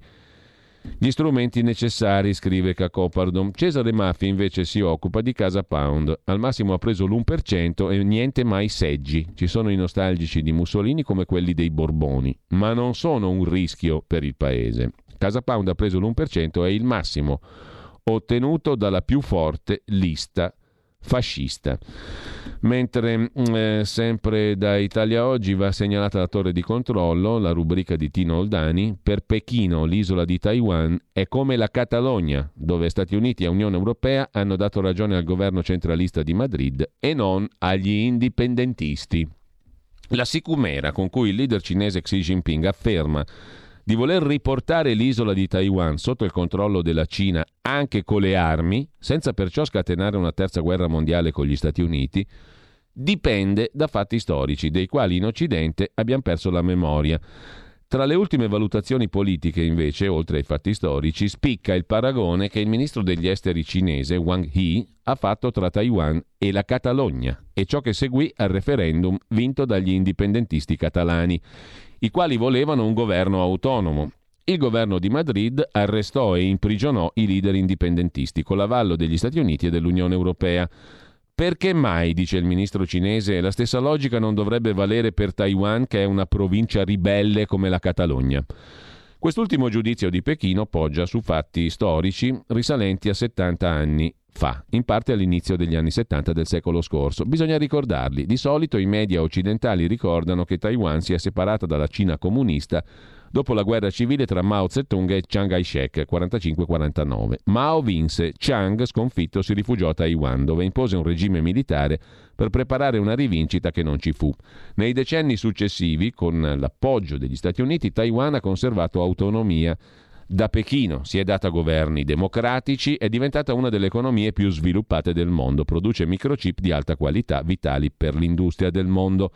gli strumenti necessari, scrive Cacopardo. Cesare Maffi invece si occupa di Casa Pound. Al massimo ha preso l'1% e niente mai seggi. Ci sono i nostalgici di Mussolini come quelli dei Borboni, ma non sono un rischio per il paese. Casa Pound ha preso l'1% e il massimo ottenuto dalla più forte lista fascista. Mentre mm, eh, sempre da Italia Oggi va segnalata la torre di controllo, la rubrica di Tino Oldani, per Pechino l'isola di Taiwan è come la Catalogna, dove Stati Uniti e Unione Europea hanno dato ragione al governo centralista di Madrid e non agli indipendentisti. La sicumera con cui il leader cinese Xi Jinping afferma di voler riportare l'isola di Taiwan sotto il controllo della Cina anche con le armi, senza perciò scatenare una terza guerra mondiale con gli Stati Uniti, dipende da fatti storici, dei quali in Occidente abbiamo perso la memoria. Tra le ultime valutazioni politiche, invece, oltre ai fatti storici, spicca il paragone che il ministro degli esteri cinese Wang Yi ha fatto tra Taiwan e la Catalogna e ciò che seguì al referendum vinto dagli indipendentisti catalani i quali volevano un governo autonomo. Il governo di Madrid arrestò e imprigionò i leader indipendentisti con l'avallo degli Stati Uniti e dell'Unione Europea. Perché mai, dice il ministro cinese, la stessa logica non dovrebbe valere per Taiwan, che è una provincia ribelle come la Catalogna? Quest'ultimo giudizio di Pechino poggia su fatti storici risalenti a 70 anni fa, in parte all'inizio degli anni 70 del secolo scorso. Bisogna ricordarli. Di solito i media occidentali ricordano che Taiwan si è separata dalla Cina comunista dopo la guerra civile tra Mao Zedong e Chiang Kai-shek 45-49. Mao vinse, Chiang sconfitto si rifugiò a Taiwan dove impose un regime militare per preparare una rivincita che non ci fu. Nei decenni successivi, con l'appoggio degli Stati Uniti, Taiwan ha conservato autonomia da Pechino si è data governi democratici, è diventata una delle economie più sviluppate del mondo, produce microchip di alta qualità vitali per l'industria del mondo.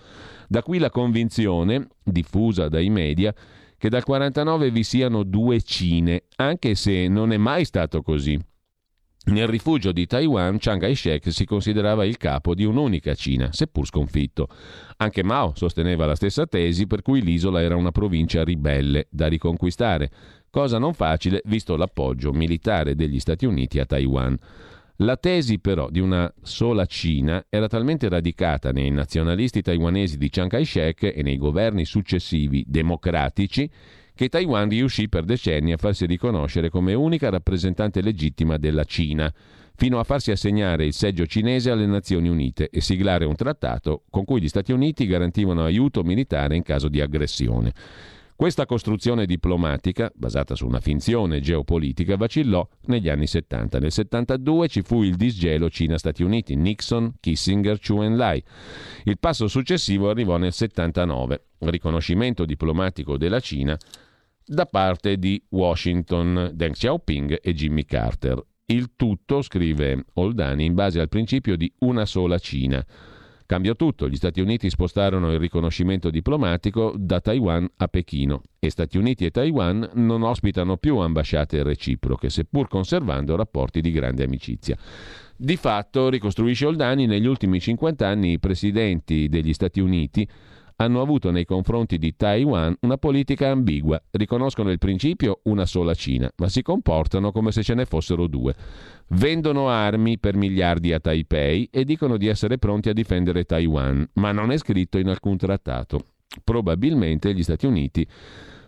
Da qui la convinzione, diffusa dai media, che dal 49 vi siano due Cine, anche se non è mai stato così. Nel rifugio di Taiwan, Chiang Kai-shek si considerava il capo di un'unica Cina, seppur sconfitto. Anche Mao sosteneva la stessa tesi per cui l'isola era una provincia ribelle da riconquistare cosa non facile visto l'appoggio militare degli Stati Uniti a Taiwan. La tesi però di una sola Cina era talmente radicata nei nazionalisti taiwanesi di Chiang Kai-shek e nei governi successivi democratici che Taiwan riuscì per decenni a farsi riconoscere come unica rappresentante legittima della Cina, fino a farsi assegnare il seggio cinese alle Nazioni Unite e siglare un trattato con cui gli Stati Uniti garantivano aiuto militare in caso di aggressione. Questa costruzione diplomatica, basata su una finzione geopolitica, vacillò negli anni 70. Nel 72 ci fu il disgelo Cina-Stati Uniti, Nixon, Kissinger, Chu Enlai. Il passo successivo arrivò nel 79, riconoscimento diplomatico della Cina da parte di Washington, Deng Xiaoping e Jimmy Carter. Il tutto, scrive Oldani, in base al principio di una sola Cina Cambiò tutto, gli Stati Uniti spostarono il riconoscimento diplomatico da Taiwan a Pechino e Stati Uniti e Taiwan non ospitano più ambasciate reciproche, seppur conservando rapporti di grande amicizia. Di fatto, ricostruisce Oldani, negli ultimi 50 anni i presidenti degli Stati Uniti hanno avuto nei confronti di Taiwan una politica ambigua. Riconoscono il principio una sola Cina, ma si comportano come se ce ne fossero due. Vendono armi per miliardi a Taipei e dicono di essere pronti a difendere Taiwan, ma non è scritto in alcun trattato. Probabilmente gli Stati Uniti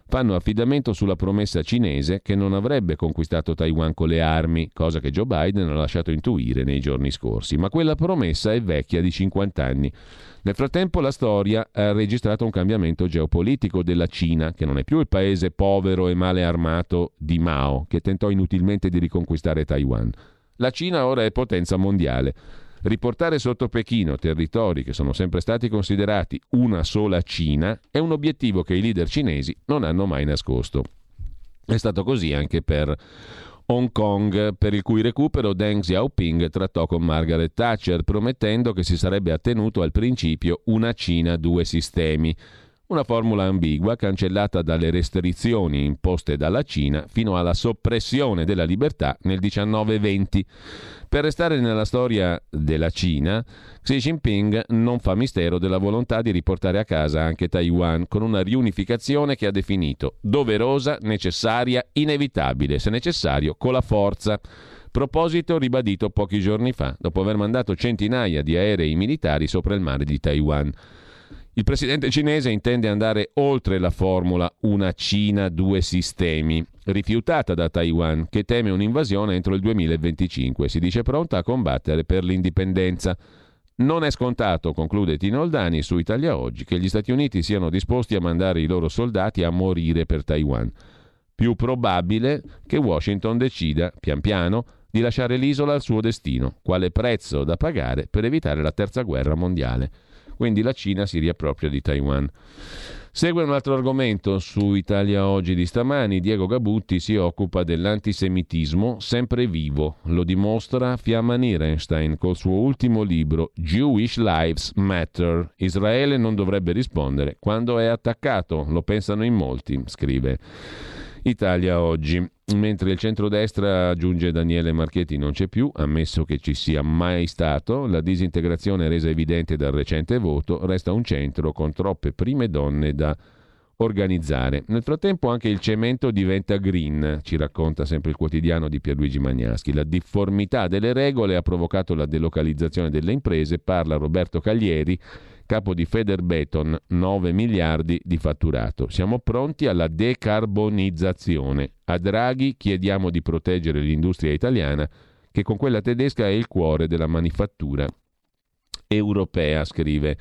fanno affidamento sulla promessa cinese che non avrebbe conquistato Taiwan con le armi, cosa che Joe Biden ha lasciato intuire nei giorni scorsi, ma quella promessa è vecchia di 50 anni. Nel frattempo la storia ha registrato un cambiamento geopolitico della Cina, che non è più il paese povero e male armato di Mao, che tentò inutilmente di riconquistare Taiwan. La Cina ora è potenza mondiale. Riportare sotto Pechino territori che sono sempre stati considerati una sola Cina è un obiettivo che i leader cinesi non hanno mai nascosto. È stato così anche per Hong Kong, per il cui recupero Deng Xiaoping trattò con Margaret Thatcher, promettendo che si sarebbe attenuto al principio una Cina, due sistemi. Una formula ambigua cancellata dalle restrizioni imposte dalla Cina fino alla soppressione della libertà nel 1920. Per restare nella storia della Cina, Xi Jinping non fa mistero della volontà di riportare a casa anche Taiwan con una riunificazione che ha definito doverosa, necessaria, inevitabile, se necessario con la forza. Proposito ribadito pochi giorni fa, dopo aver mandato centinaia di aerei militari sopra il mare di Taiwan. Il presidente cinese intende andare oltre la formula una Cina, due sistemi, rifiutata da Taiwan, che teme un'invasione entro il 2025. Si dice pronta a combattere per l'indipendenza. Non è scontato, conclude Tino Oldani su Italia Oggi, che gli Stati Uniti siano disposti a mandare i loro soldati a morire per Taiwan. Più probabile che Washington decida, pian piano, di lasciare l'isola al suo destino, quale prezzo da pagare per evitare la terza guerra mondiale. Quindi la Cina si riappropria di Taiwan. Segue un altro argomento su Italia Oggi di stamani. Diego Gabutti si occupa dell'antisemitismo sempre vivo. Lo dimostra Fiamma Nierenstein col suo ultimo libro Jewish Lives Matter. Israele non dovrebbe rispondere quando è attaccato. Lo pensano in molti, scrive. Italia oggi. Mentre il centrodestra, aggiunge Daniele Marchetti, non c'è più, ammesso che ci sia mai stato, la disintegrazione resa evidente dal recente voto resta un centro con troppe prime donne da organizzare. Nel frattempo anche il cemento diventa green, ci racconta sempre il quotidiano di Pierluigi Magnaschi. La difformità delle regole ha provocato la delocalizzazione delle imprese, parla Roberto Caglieri, capo di Federbeton, 9 miliardi di fatturato. Siamo pronti alla decarbonizzazione. A Draghi chiediamo di proteggere l'industria italiana che con quella tedesca è il cuore della manifattura europea, scrive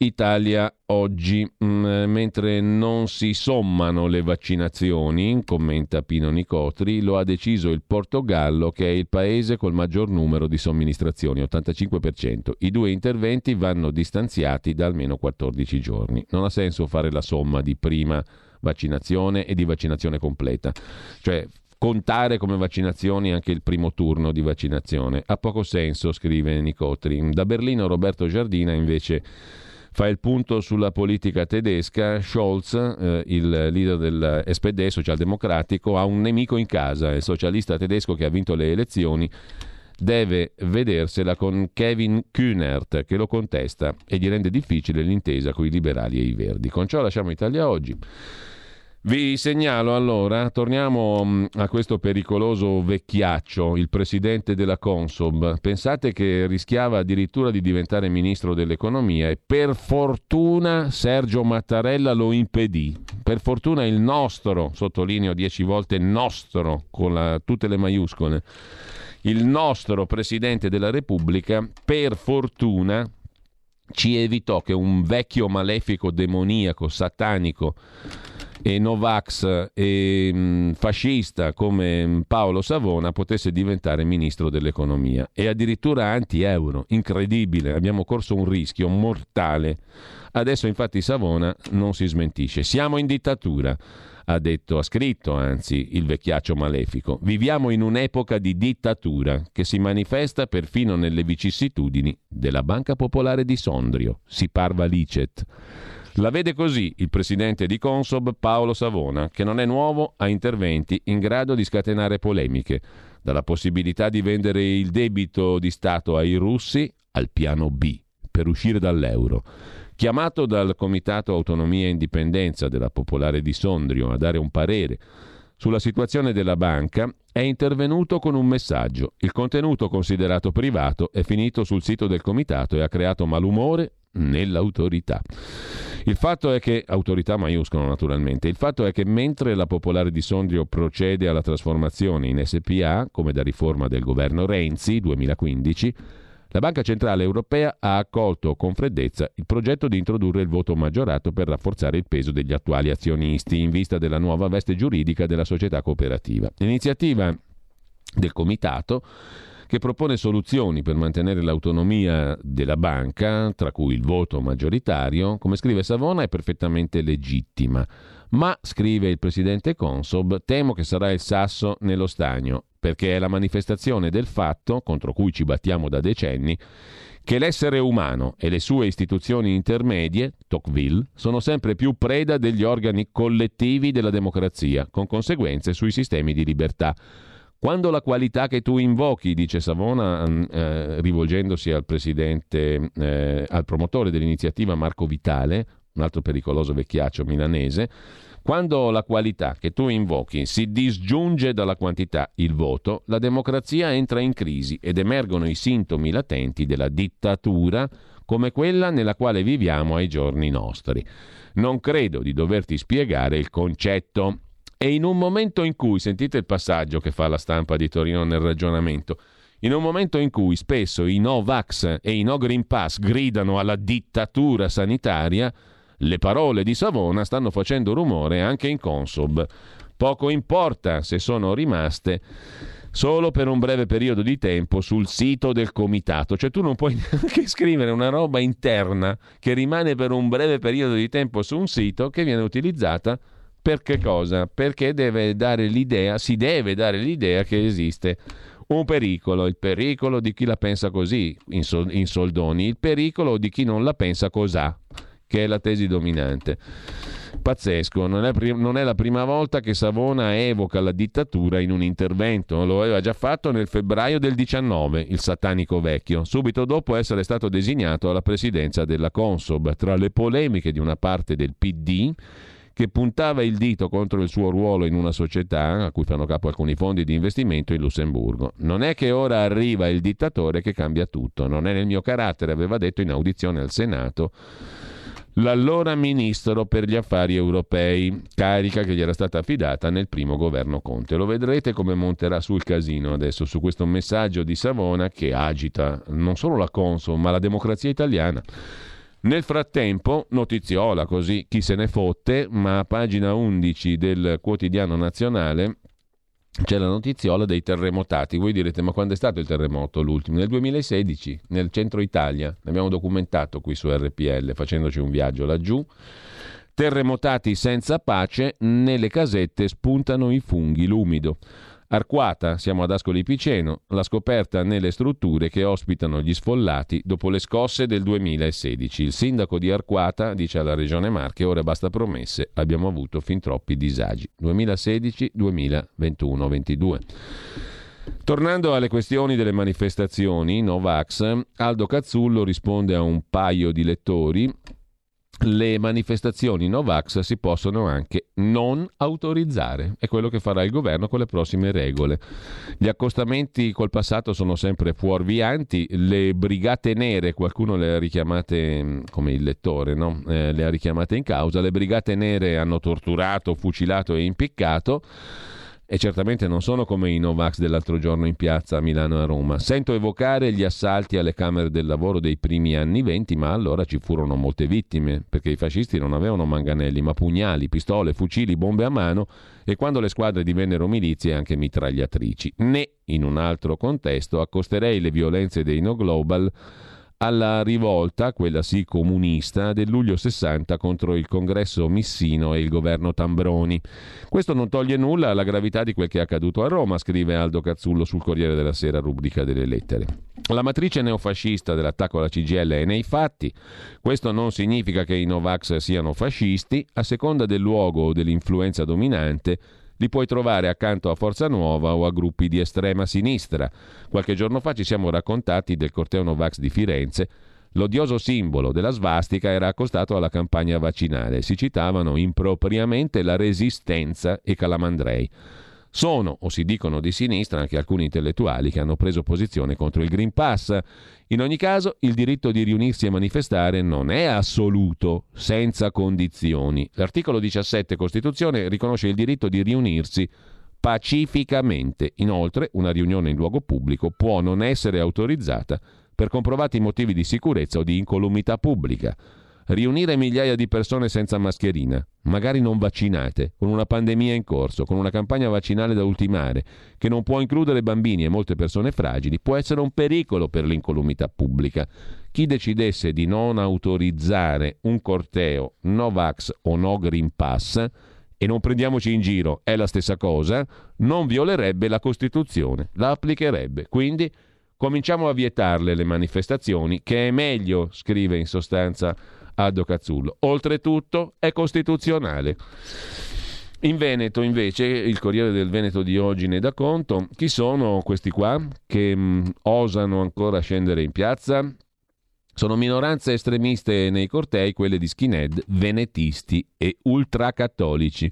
Italia oggi, mm, mentre non si sommano le vaccinazioni, commenta Pino Nicotri, lo ha deciso il Portogallo che è il paese col maggior numero di somministrazioni, 85%. I due interventi vanno distanziati da almeno 14 giorni. Non ha senso fare la somma di prima vaccinazione e di vaccinazione completa. Cioè contare come vaccinazioni anche il primo turno di vaccinazione. Ha poco senso, scrive Nicotri. Da Berlino Roberto Giardina invece fa il punto sulla politica tedesca. Scholz, eh, il leader del SPD socialdemocratico, ha un nemico in casa, il socialista tedesco che ha vinto le elezioni deve vedersela con Kevin Kühnert che lo contesta e gli rende difficile l'intesa con i liberali e i verdi. Con ciò lasciamo Italia oggi. Vi segnalo allora, torniamo mm, a questo pericoloso vecchiaccio, il presidente della Consob. Pensate che rischiava addirittura di diventare ministro dell'economia e per fortuna Sergio Mattarella lo impedì. Per fortuna il nostro, sottolineo dieci volte nostro, con la, tutte le maiuscole, il nostro presidente della Repubblica, per fortuna ci evitò che un vecchio malefico demoniaco, satanico, e Novax e mm, fascista come Paolo Savona potesse diventare ministro dell'economia e addirittura anti-euro. Incredibile, abbiamo corso un rischio mortale. Adesso infatti Savona non si smentisce. Siamo in dittatura ha detto, ha scritto anzi il vecchiaccio malefico. Viviamo in un'epoca di dittatura che si manifesta perfino nelle vicissitudini della Banca Popolare di Sondrio. Si parva licet. La vede così il presidente di Consob Paolo Savona, che non è nuovo a interventi in grado di scatenare polemiche, dalla possibilità di vendere il debito di Stato ai russi al piano B per uscire dall'euro. Chiamato dal Comitato Autonomia e Indipendenza della Popolare di Sondrio a dare un parere sulla situazione della banca, è intervenuto con un messaggio. Il contenuto considerato privato è finito sul sito del comitato e ha creato malumore nell'autorità. Il fatto è che, autorità maiuscola naturalmente, il fatto è che mentre la Popolare di Sondrio procede alla trasformazione in SPA, come da riforma del governo Renzi 2015, la Banca Centrale Europea ha accolto con freddezza il progetto di introdurre il voto maggiorato per rafforzare il peso degli attuali azionisti in vista della nuova veste giuridica della società cooperativa. L'iniziativa del Comitato che propone soluzioni per mantenere l'autonomia della banca, tra cui il voto maggioritario, come scrive Savona, è perfettamente legittima. Ma, scrive il presidente Consob, temo che sarà il sasso nello stagno, perché è la manifestazione del fatto, contro cui ci battiamo da decenni, che l'essere umano e le sue istituzioni intermedie, Tocqueville, sono sempre più preda degli organi collettivi della democrazia, con conseguenze sui sistemi di libertà. Quando la qualità che tu invochi, dice Savona, mm, eh, rivolgendosi al presidente, eh, al promotore dell'iniziativa Marco Vitale, un altro pericoloso vecchiaccio milanese, quando la qualità che tu invochi si disgiunge dalla quantità, il voto, la democrazia entra in crisi ed emergono i sintomi latenti della dittatura come quella nella quale viviamo ai giorni nostri. Non credo di doverti spiegare il concetto. E in un momento in cui, sentite il passaggio che fa la stampa di Torino nel ragionamento, in un momento in cui spesso i no vax e i no Green Pass gridano alla dittatura sanitaria, le parole di Savona stanno facendo rumore anche in Consob. Poco importa se sono rimaste solo per un breve periodo di tempo sul sito del comitato. Cioè tu non puoi neanche scrivere una roba interna che rimane per un breve periodo di tempo su un sito che viene utilizzata per che cosa? Perché deve dare l'idea, si deve dare l'idea che esiste un pericolo, il pericolo di chi la pensa così, in, sol- in soldoni, il pericolo di chi non la pensa cos'ha, che è la tesi dominante. Pazzesco, non è, prim- non è, la prima volta che Savona evoca la dittatura in un intervento, lo aveva già fatto nel febbraio del 19, il satanico vecchio, subito dopo essere stato designato alla presidenza della Consob. Tra le polemiche di una parte del PD che puntava il dito contro il suo ruolo in una società a cui fanno capo alcuni fondi di investimento in Lussemburgo. Non è che ora arriva il dittatore che cambia tutto, non è nel mio carattere, aveva detto in audizione al Senato l'allora ministro per gli affari europei, carica che gli era stata affidata nel primo governo Conte. Lo vedrete come monterà sul casino adesso su questo messaggio di Savona che agita non solo la Consul ma la democrazia italiana. Nel frattempo, notiziola così, chi se ne fotte, ma a pagina 11 del quotidiano nazionale c'è la notiziola dei terremotati. Voi direte, ma quando è stato il terremoto l'ultimo? Nel 2016, nel centro Italia. Ne abbiamo documentato qui su RPL, facendoci un viaggio laggiù. Terremotati senza pace, nelle casette spuntano i funghi, l'umido. Arquata, siamo ad Ascoli Piceno, la scoperta nelle strutture che ospitano gli sfollati dopo le scosse del 2016. Il sindaco di Arquata dice alla regione Marche ora basta promesse, abbiamo avuto fin troppi disagi. 2016, 2021, 22. Tornando alle questioni delle manifestazioni Novax, Aldo Cazzullo risponde a un paio di lettori le manifestazioni Novax si possono anche non autorizzare. È quello che farà il governo con le prossime regole. Gli accostamenti col passato sono sempre fuorvianti. Le brigate nere, qualcuno le ha richiamate mm, come il lettore, no? eh, le ha richiamate in causa. Le brigate nere hanno torturato, fucilato e impiccato e certamente non sono come i Novax dell'altro giorno in piazza a Milano e a Roma. Sento evocare gli assalti alle Camere del Lavoro dei primi anni venti, ma allora ci furono molte vittime, perché i fascisti non avevano manganelli, ma pugnali, pistole, fucili, bombe a mano e quando le squadre divennero milizie anche mitragliatrici. Né, in un altro contesto, accosterei le violenze dei No Global alla rivolta, quella sì comunista, del luglio 60 contro il congresso Missino e il governo Tambroni. Questo non toglie nulla alla gravità di quel che è accaduto a Roma, scrive Aldo Cazzullo sul Corriere della Sera, rubrica delle lettere. La matrice neofascista dell'attacco alla CGL è nei fatti. Questo non significa che i Novax siano fascisti, a seconda del luogo o dell'influenza dominante li puoi trovare accanto a Forza Nuova o a gruppi di estrema sinistra. Qualche giorno fa ci siamo raccontati del corteo Novax di Firenze. L'odioso simbolo della svastica era accostato alla campagna vaccinale. Si citavano impropriamente la resistenza e Calamandrei. Sono, o si dicono di sinistra, anche alcuni intellettuali che hanno preso posizione contro il Green Pass. In ogni caso, il diritto di riunirsi e manifestare non è assoluto, senza condizioni. L'articolo 17 Costituzione riconosce il diritto di riunirsi pacificamente. Inoltre, una riunione in luogo pubblico può non essere autorizzata per comprovati motivi di sicurezza o di incolumità pubblica riunire migliaia di persone senza mascherina, magari non vaccinate, con una pandemia in corso, con una campagna vaccinale da ultimare, che non può includere bambini e molte persone fragili, può essere un pericolo per l'incolumità pubblica. Chi decidesse di non autorizzare un corteo Novax o no Green Pass, e non prendiamoci in giro, è la stessa cosa, non violerebbe la Costituzione, la applicherebbe. Quindi cominciamo a vietarle le manifestazioni, che è meglio, scrive in sostanza Addo Cazzullo. Oltretutto è costituzionale. In Veneto, invece, il Corriere del Veneto di oggi ne dà conto. Chi sono questi qua che mh, mm, osano ancora scendere in piazza? Sono minoranze estremiste nei cortei, quelle di skinhead, venetisti e ultracattolici.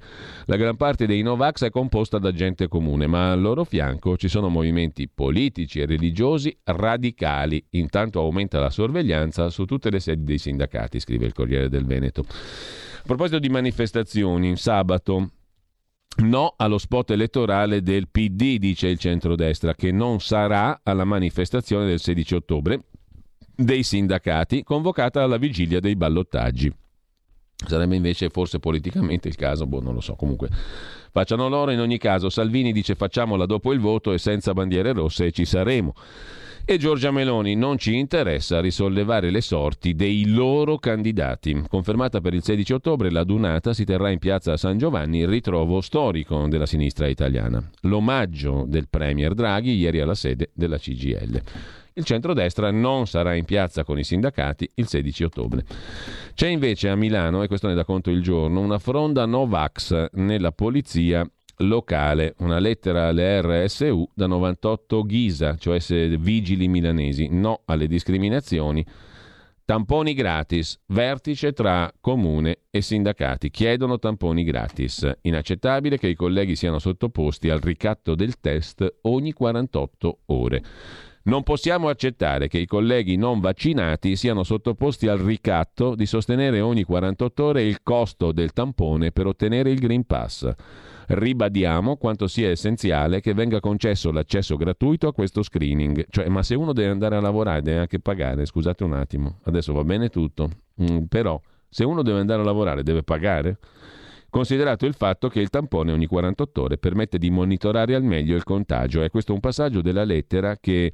La gran parte dei Novax è composta da gente comune, ma al loro fianco ci sono movimenti politici e religiosi radicali. Intanto aumenta la sorveglianza su tutte le sedi dei sindacati, scrive il Corriere del Veneto. A proposito di manifestazioni, sabato No allo spot elettorale del PD, dice il centrodestra, che non sarà alla manifestazione del 16 ottobre, dei sindacati convocata alla vigilia dei ballottaggi. Sarebbe invece forse politicamente il caso, boh, non lo so, comunque facciano loro in ogni caso. Salvini dice facciamola dopo il voto e senza bandiere rosse ci saremo. E Giorgia Meloni non ci interessa risollevare le sorti dei loro candidati. Confermata per il 16 ottobre, la dunata si terrà in piazza San Giovanni, il ritrovo storico della sinistra italiana. L'omaggio del Premier Draghi ieri alla sede della CGL. Il centrodestra non sarà in piazza con i sindacati il 16 ottobre. C'è invece a Milano, e questo ne dà conto il giorno, una fronda Novax nella polizia locale, una lettera alle RSU da 98 Ghisa, cioè vigili milanesi, no alle discriminazioni Tamponi gratis, vertice tra comune e sindacati. Chiedono tamponi gratis. Inaccettabile che i colleghi siano sottoposti al ricatto del test ogni 48 ore. Non possiamo accettare che i colleghi non vaccinati siano sottoposti al ricatto di sostenere ogni 48 ore il costo del tampone per ottenere il Green Pass. Ribadiamo quanto sia essenziale che venga concesso l'accesso gratuito a questo screening. Cioè, ma se uno deve andare a lavorare deve anche pagare, scusate un attimo, adesso va bene tutto, mm, però se uno deve andare a lavorare deve pagare? Considerato il fatto che il tampone ogni 48 ore permette di monitorare al meglio il contagio. E questo è un passaggio della lettera che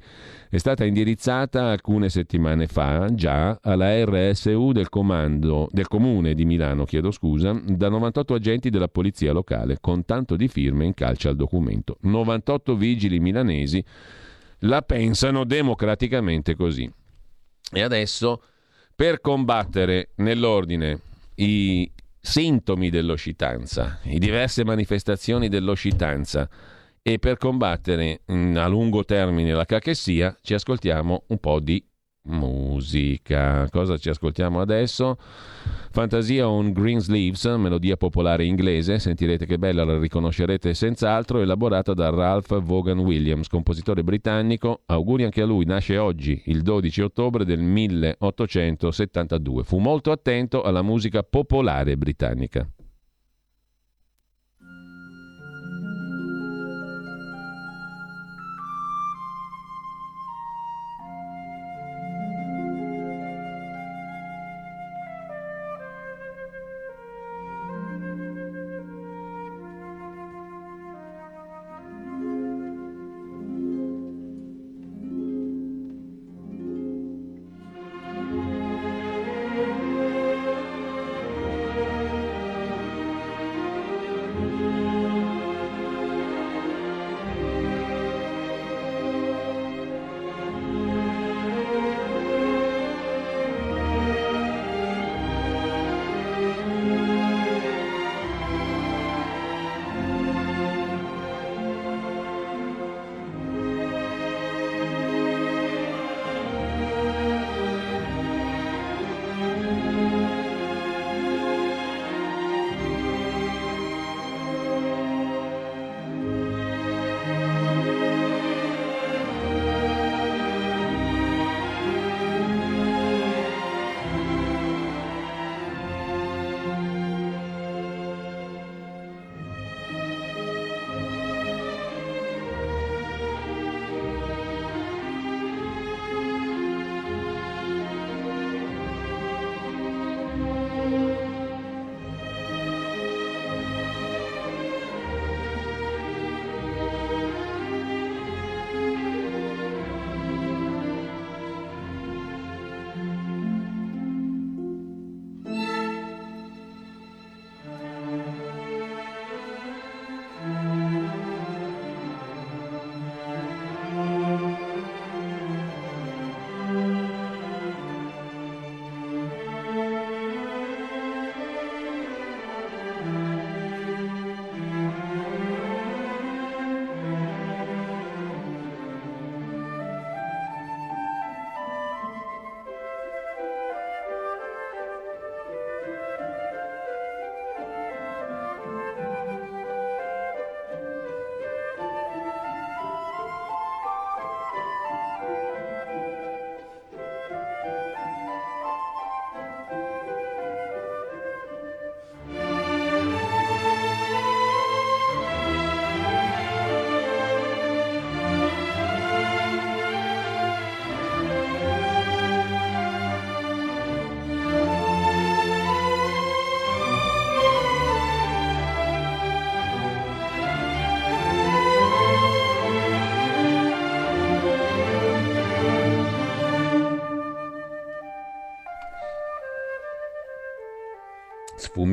è stata indirizzata alcune settimane fa già alla RSU del, comando, del comune di Milano, chiedo scusa, da 98 agenti della polizia locale, con tanto di firme in calce al documento. 98 vigili milanesi la pensano democraticamente così. E adesso, per combattere nell'ordine i sintomi dell'oscitanza, i diverse manifestazioni dell'oscitanza e per combattere mm, a lungo termine la cachessia ci ascoltiamo un po' di musica. Cosa ci ascoltiamo adesso? Fantasia on Green Sleeves, melodia popolare inglese, sentirete che bella, la riconoscerete senz'altro, elaborata da Ralph Vaughan Williams, compositore britannico. Auguri anche a lui, nasce oggi, il 12 ottobre del 1872. Fu molto attento alla musica popolare britannica.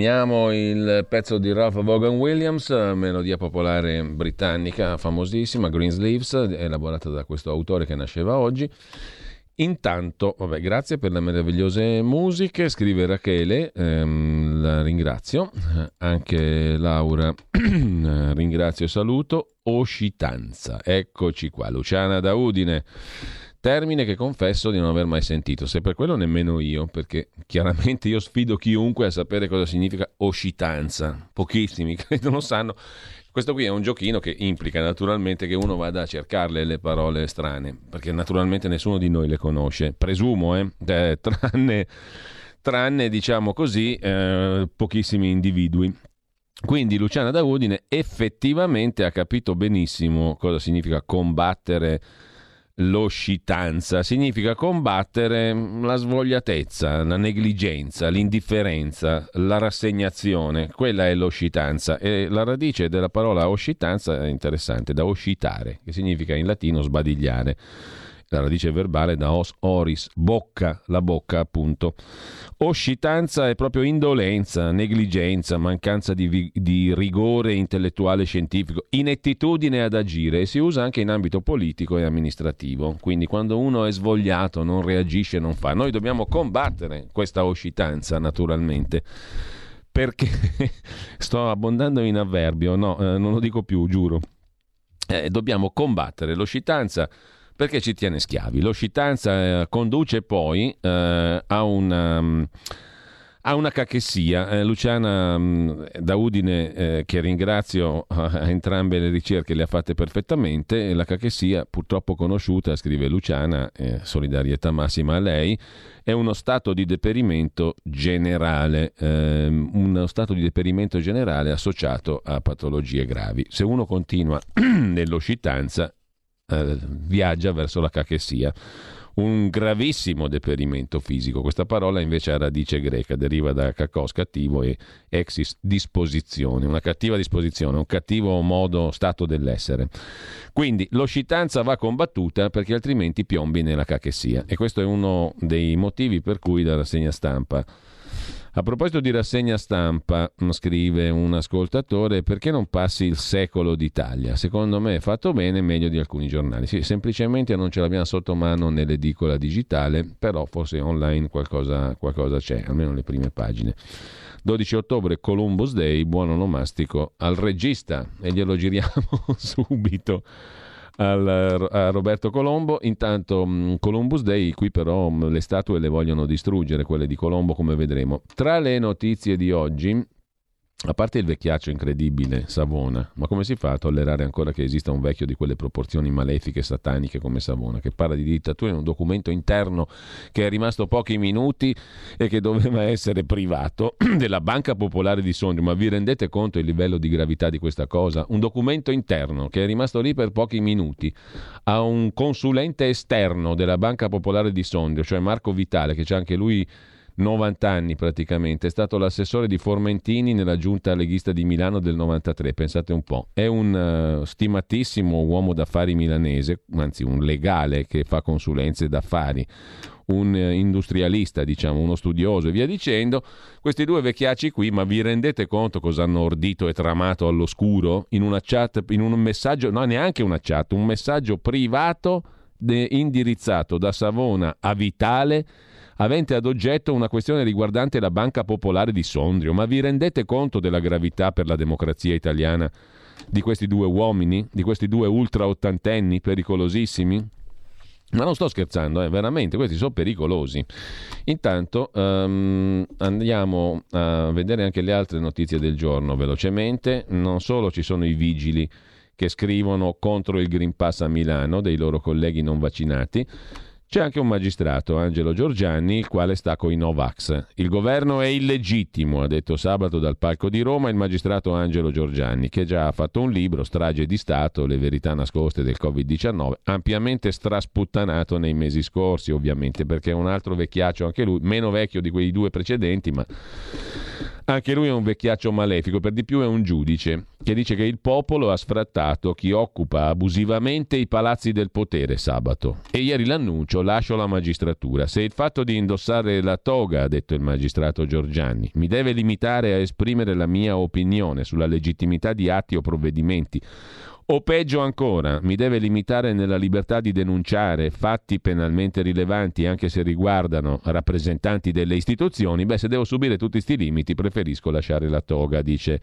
Sfumiamo il pezzo di Ralph Vaughan Williams, melodia popolare britannica famosissima, Greensleeves, elaborata da questo autore che nasceva oggi. Intanto, vabbè, grazie per le meravigliose musiche, scrive Rachele, ehm, la ringrazio, anche Laura, ringrazio e saluto, Oscitanza, eccoci qua, Luciana da Udine. Termine che confesso di non aver mai sentito, se per quello nemmeno io, perché chiaramente io sfido chiunque a sapere cosa significa oscitanza. Pochissimi credo lo sanno. Questo qui è un giochino che implica naturalmente che uno vada a cercarle le parole strane, perché naturalmente nessuno di noi le conosce, presumo, eh? eh tranne, tranne, diciamo così, eh, pochissimi individui. Quindi Luciana da Udine effettivamente ha capito benissimo cosa significa combattere l'oscitanza, significa combattere la svogliatezza, la negligenza, l'indifferenza, la rassegnazione, quella è l'oscitanza. E la radice della parola oscitanza è interessante, da oscitare, che significa in latino sbadigliare la radice verbale da os oris, bocca, la bocca appunto. Oscitanza è proprio indolenza, negligenza, mancanza di, vi- di rigore intellettuale e scientifico, inettitudine ad agire e si usa anche in ambito politico e amministrativo. Quindi quando uno è svogliato, non reagisce, non fa. Noi dobbiamo combattere questa oscitanza naturalmente perché sto abbondando in avverbio, no, eh, non lo dico più, giuro. Eh, dobbiamo combattere l'oscitanza perché ci tiene schiavi. L'oscitanza eh, conduce poi eh, a una... Um, a una cachessia. Eh, Luciana mh, da Udine, eh, che ringrazio a entrambe le ricerche, le ha fatte perfettamente. La cachessia, purtroppo conosciuta, scrive Luciana, eh, solidarietà massima a lei, è uno stato di deperimento generale, ehm, uno stato di deperimento generale associato a patologie gravi. Se uno continua nell'oscitanza, eh, viaggia verso la cachessia. Un gravissimo deperimento fisico. Questa parola invece ha radice greca, deriva da cacos cattivo e exis disposizione, una cattiva disposizione, un cattivo modo, stato dell'essere. Quindi l'oscitanza va combattuta perché altrimenti piombi nella cachessia e questo è uno dei motivi per cui dalla segna stampa a proposito di rassegna stampa, scrive un ascoltatore, perché non passi il secolo d'Italia? Secondo me è fatto bene, meglio di alcuni giornali. Sì, semplicemente non ce l'abbiamo sotto mano nell'edicola digitale, però forse online qualcosa, qualcosa c'è, almeno le prime pagine. 12 ottobre, Columbus Day, buon onomastico al regista e glielo giriamo subito al, a Roberto Colombo. Intanto mm, Columbus Day, qui però mm, le statue le vogliono distruggere, quelle di Colombo come vedremo. Tra le notizie di oggi a parte il vecchiaccio incredibile, Savona, ma come si fa a tollerare ancora che esista un vecchio di quelle proporzioni malefiche sataniche come Savona, che parla di dittatura in un documento interno che è rimasto pochi minuti e che doveva essere privato della Banca Popolare di Sondrio? Ma vi rendete conto il livello di gravità di questa cosa? Un documento interno che è rimasto lì per pochi minuti a un consulente esterno della Banca Popolare di Sondrio, cioè Marco Vitale, che c'è anche lui 90 anni praticamente, è stato l'assessore di Formentini nella giunta leghista di Milano del 93, pensate un po'. È un uh, stimatissimo uomo d'affari milanese, anzi un legale che fa consulenze d'affari, un uh, industrialista, diciamo, uno studioso e via dicendo. Questi due vecchiacci qui, ma vi rendete conto cosa hanno ordito e tramato all'oscuro in una chat, in un messaggio, no neanche una chat, un messaggio privato de- indirizzato da Savona a Vitale avente ad oggetto una questione riguardante la Banca Popolare di Sondrio. Ma vi rendete conto della gravità per la democrazia italiana di questi due uomini, di questi due ultra ottantenni pericolosissimi? Ma non sto scherzando, eh, veramente, questi sono pericolosi. Intanto um, andiamo a vedere anche le altre notizie del giorno velocemente. Non solo ci sono i vigili che scrivono contro il Green Pass a Milano dei loro colleghi non vaccinati, c'è anche un magistrato, Angelo Giorgianni, il quale sta con i Novax. Il governo è illegittimo, ha detto sabato dal palco di Roma il magistrato Angelo Giorgianni, che già ha fatto un libro, Strage di Stato, le verità nascoste del Covid-19, ampiamente strasputtanato nei mesi scorsi, ovviamente, perché è un altro vecchiaccio, anche lui, meno vecchio di quei due precedenti, ma Anche lui è un vecchiaccio malefico, per di più è un giudice, che dice che il popolo ha sfrattato chi occupa abusivamente i palazzi del potere sabato. E ieri l'annuncio, lascio la magistratura. Se il fatto di indossare la toga, ha detto il magistrato Giorgianni, mi deve limitare a esprimere la mia opinione sulla legittimità di atti o provvedimenti, o peggio ancora, mi deve limitare nella libertà di denunciare fatti penalmente rilevanti anche se riguardano rappresentanti delle istituzioni, beh se devo subire tutti questi limiti preferisco lasciare la toga, dice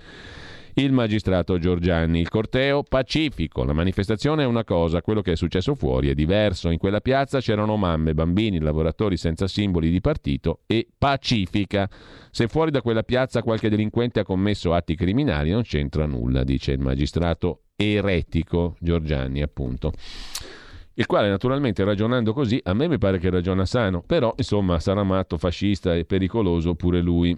il magistrato Giorgianni. Il corteo pacifico, la manifestazione è una cosa, quello che è successo fuori è diverso. In quella piazza c'erano mamme, bambini, lavoratori senza simboli di partito e pacifica. Se fuori da quella piazza qualche delinquente ha commesso atti criminali non c'entra nulla, dice il magistrato eretico Giorgiani, appunto. Il quale naturalmente ragionando così, a me mi pare che ragiona sano, però insomma sarà matto, fascista e pericoloso pure lui.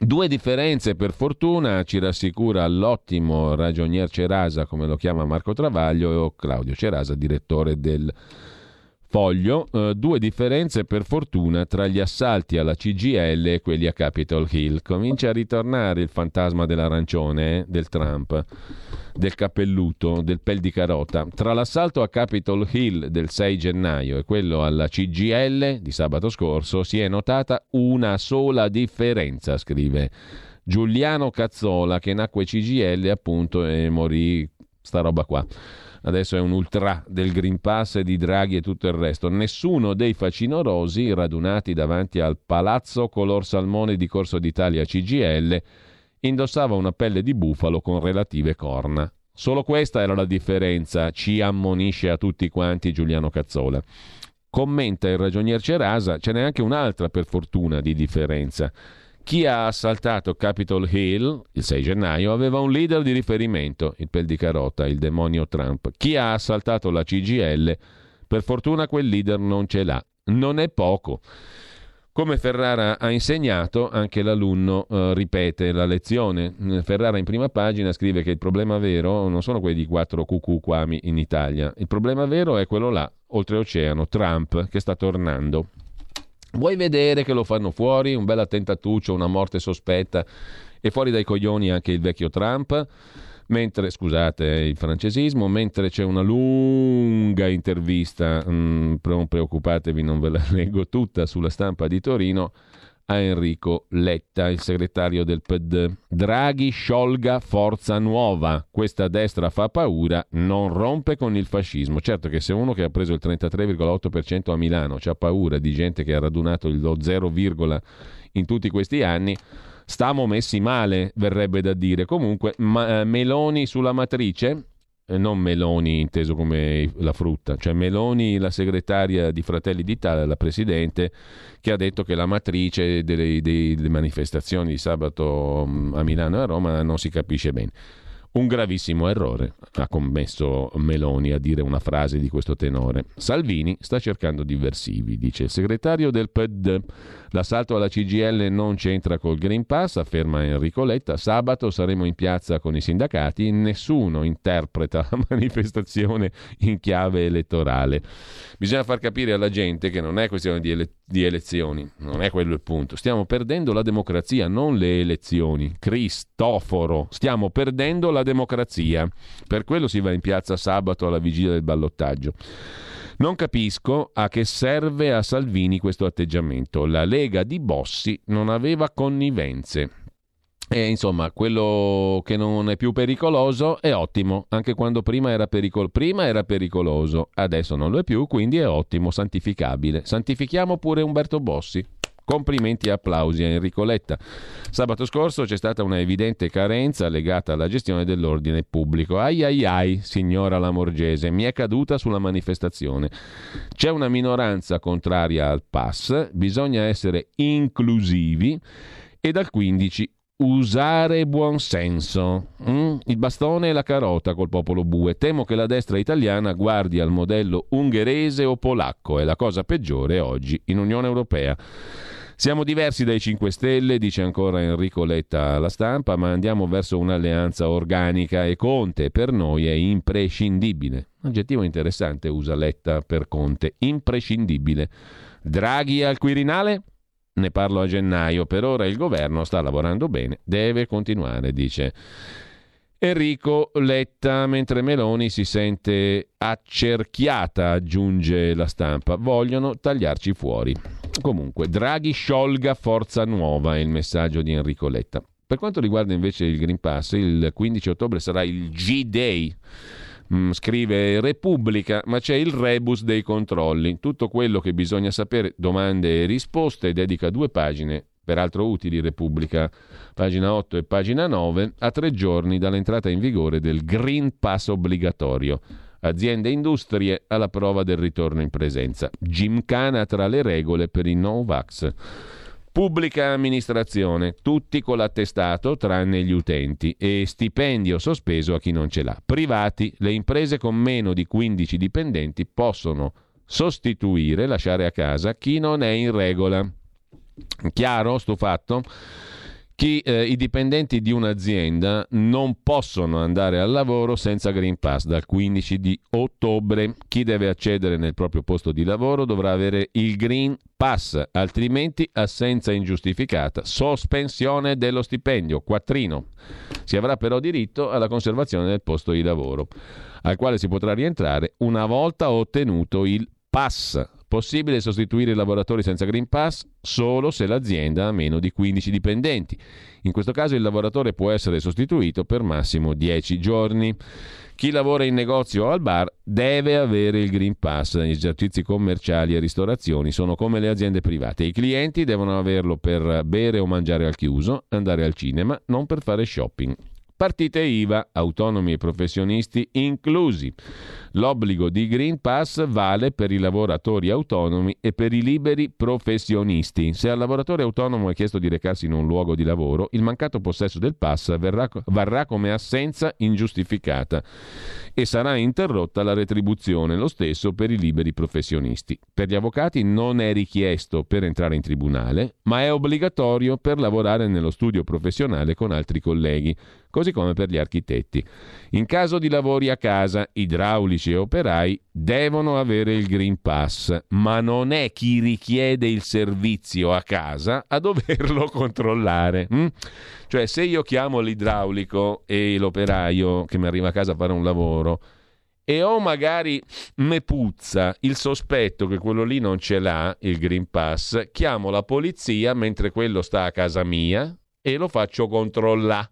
Due differenze per fortuna ci rassicura l'ottimo ragionier Cerasa, come lo chiama Marco Travaglio, o Claudio Cerasa, direttore del Foglio, eh, due differenze per fortuna tra gli assalti alla CGL e quelli a Capitol Hill. Comincia a ritornare il fantasma dell'arancione, eh, del Trump, del cappelluto, del pel di carota. Tra l'assalto a Capitol Hill del 6 gennaio e quello alla CGL di sabato scorso si è notata una sola differenza, scrive Giuliano Cazzola, che nacque CGL appunto e morì sta roba qua adesso è un ultra del Green Pass e di Draghi e tutto il resto. Nessuno dei facinorosi radunati davanti al palazzo color salmone di Corso d'Italia CGL indossava una pelle di bufalo con relative corna. Solo questa era la differenza, ci ammonisce a tutti quanti Giuliano Cazzola. Commenta il ragionier Cerasa, ce n'è anche un'altra per fortuna di differenza. Chi ha assaltato Capitol Hill il 6 gennaio aveva un leader di riferimento, il pel di carota, il demonio Trump. Chi ha assaltato la CGL, per fortuna quel leader non ce l'ha. Non è poco. Come Ferrara ha insegnato, anche l'alunno uh, ripete la lezione. Ferrara in prima pagina scrive che il problema vero non sono quelli di quattro cucuquami in Italia. Il problema vero è quello là, oltreoceano, Trump, che sta tornando. Vuoi vedere che lo fanno fuori? Un bel attentatuccio, una morte sospetta e fuori dai coglioni anche il vecchio Trump? Mentre, scusate il francesismo, mentre c'è una lunga intervista, mh, mm, non preoccupatevi, non ve la leggo tutta, sulla stampa di Torino, a Enrico Letta, il segretario del PD. Draghi sciolga Forza Nuova. Questa destra fa paura, non rompe con il fascismo. Certo che se uno che ha preso il 33,8% a Milano ha paura di gente che ha radunato lo 0, in tutti questi anni, stiamo messi male, verrebbe da dire. Comunque, ma, eh, Meloni sulla matrice, non Meloni inteso come la frutta, cioè Meloni, la segretaria di Fratelli d'Italia, la presidente, che ha detto che la matrice delle, delle manifestazioni di sabato mm, a Milano e a Roma non si capisce bene. Un gravissimo errore ha commesso Meloni a dire una frase di questo tenore. Salvini sta cercando diversivi, dice il segretario del PD. L'assalto alla CGL non c'entra col Green Pass, afferma Enrico Letta. Sabato saremo in piazza con i sindacati, nessuno interpreta la manifestazione in chiave elettorale. Bisogna far capire alla gente che non è questione di, ele- di elezioni, non è quello il punto. Stiamo perdendo la democrazia, non le elezioni. Cristoforo, stiamo perdendo la democrazia. Per quello si va in piazza sabato alla vigilia del ballottaggio. Non capisco a che serve a Salvini questo atteggiamento. La Lega di Bossi non aveva connivenze. E insomma, quello che non è più pericoloso è ottimo, anche quando prima era, pericol- prima era pericoloso, adesso non lo è più, quindi è ottimo, santificabile. Santifichiamo pure Umberto Bossi. Complimenti e applausi a Enrico Letta. Sabato scorso c'è stata una evidente carenza legata alla gestione dell'ordine pubblico. Ai ai ai, signora Lamorgese, mi è caduta sulla manifestazione. C'è una minoranza contraria al pass, bisogna essere inclusivi e dal 15 usare buonsenso. Mm? Il bastone e la carota col popolo bue. Temo che la destra italiana guardi al modello ungherese o polacco. È la cosa peggiore oggi in Unione Europea. Siamo diversi dai 5 Stelle, dice ancora Enrico Letta alla stampa, ma andiamo verso un'alleanza organica e Conte per noi è imprescindibile. Aggettivo interessante usa Letta per Conte, imprescindibile. Draghi al Quirinale? ne parlo a gennaio. Per ora il governo sta lavorando bene, deve continuare, dice Enrico Letta, mentre Meloni si sente accerchiata, aggiunge la stampa. Vogliono tagliarci fuori. Comunque, Draghi sciolga Forza Nuova, è il messaggio di Enrico Letta. Per quanto riguarda invece il Green Pass, il 15 ottobre sarà il G-Day. Mm, scrive Repubblica, ma c'è il rebus dei controlli. Tutto quello che bisogna sapere, domande e risposte, dedica due pagine peraltro utili Repubblica, pagina 8 e pagina 9, a tre giorni dall'entrata in vigore del Green Pass obbligatorio. Aziende e industrie alla prova del ritorno in presenza. Gimcana tra le regole per i Novax. Pubblica amministrazione, tutti con l'attestato tranne gli utenti e stipendio sospeso a chi non ce l'ha. Privati, le imprese con meno di 15 dipendenti possono sostituire, lasciare a casa chi non è in regola. Chiaro sto fatto? Chi, eh, I dipendenti di un'azienda non possono andare al lavoro senza Green Pass dal 15 di ottobre. Chi deve accedere nel proprio posto di lavoro dovrà avere il Green Pass, altrimenti assenza ingiustificata, sospensione dello stipendio, quattrino. Si avrà però diritto alla conservazione del posto di lavoro, al quale si potrà rientrare una volta ottenuto il pass Possibile sostituire i lavoratori senza Green Pass solo se l'azienda ha meno di 15 dipendenti. In questo caso il lavoratore può essere sostituito per massimo 10 giorni. Chi lavora in negozio o al bar deve avere il Green Pass. Gli esercizi commerciali e ristorazioni sono come le aziende private. I clienti devono averlo per bere o mangiare al chiuso, andare al cinema, non per fare shopping. Partite IVA, autonomi e professionisti inclusi. L'obbligo di Green Pass vale per i lavoratori autonomi e per i liberi professionisti. Se al lavoratore autonomo è chiesto di recarsi in un luogo di lavoro, il mancato possesso del pass verrà, varrà come assenza ingiustificata e sarà interrotta la retribuzione, lo stesso per i liberi professionisti. Per gli avvocati non è richiesto per entrare in tribunale, ma è obbligatorio per lavorare nello studio professionale con altri colleghi così come per gli architetti. In caso di lavori a casa, idraulici e operai devono avere il Green Pass, ma non è chi richiede il servizio a casa a doverlo controllare. Hm? Cioè, se io chiamo l'idraulico e l'operaio che mi arriva a casa a fare un lavoro, e ho magari me puzza il sospetto che quello lì non ce l'ha il Green Pass, chiamo la polizia mentre quello sta a casa mia e lo faccio controllare.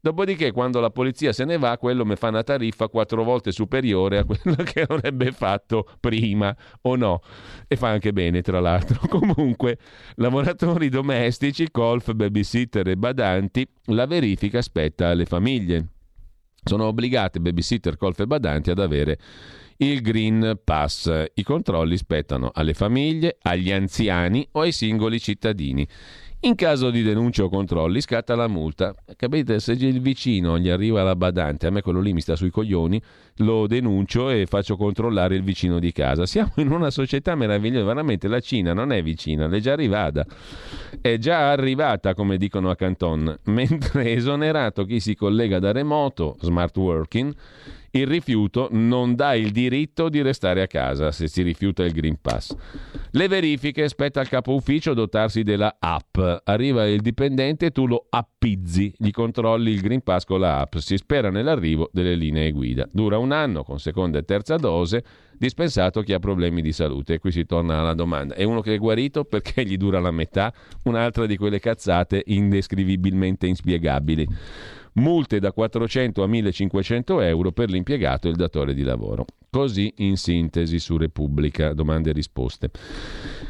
Dopodiché, quando la polizia se ne va, quello mi fa una tariffa quattro volte superiore a quello che avrebbe fatto prima, o no? E fa anche bene, tra l'altro. Comunque, lavoratori domestici, golf, babysitter e badanti, la verifica spetta alle famiglie. Sono obbligate babysitter, golf e badanti ad avere il Green Pass. I controlli spettano alle famiglie, agli anziani o ai singoli cittadini. In caso di denuncia o controlli scatta la multa. Capite? Se il vicino gli arriva la badante, a me quello lì mi sta sui coglioni, lo denuncio e faccio controllare il vicino di casa. Siamo in una società meravigliosa, veramente la Cina non è vicina, è già arrivata. È già arrivata, come dicono a Canton, mentre esonerato chi si collega da remoto, smart working, il rifiuto non dà il diritto di restare a casa se si rifiuta il Green Pass. Le verifiche spetta al capo ufficio dotarsi della app. Arriva il dipendente tu lo appizzi, gli controlli il Green Pass con la app. Si spera nell'arrivo delle linee guida. Dura un anno con seconda e terza dose, dispensato chi ha problemi di salute. E qui si torna alla domanda: è uno che è guarito perché gli dura la metà? Un'altra di quelle cazzate indescrivibilmente inspiegabili multe da 400 a 1500 euro per l'impiegato e il datore di lavoro. Così in sintesi su Repubblica, domande e risposte.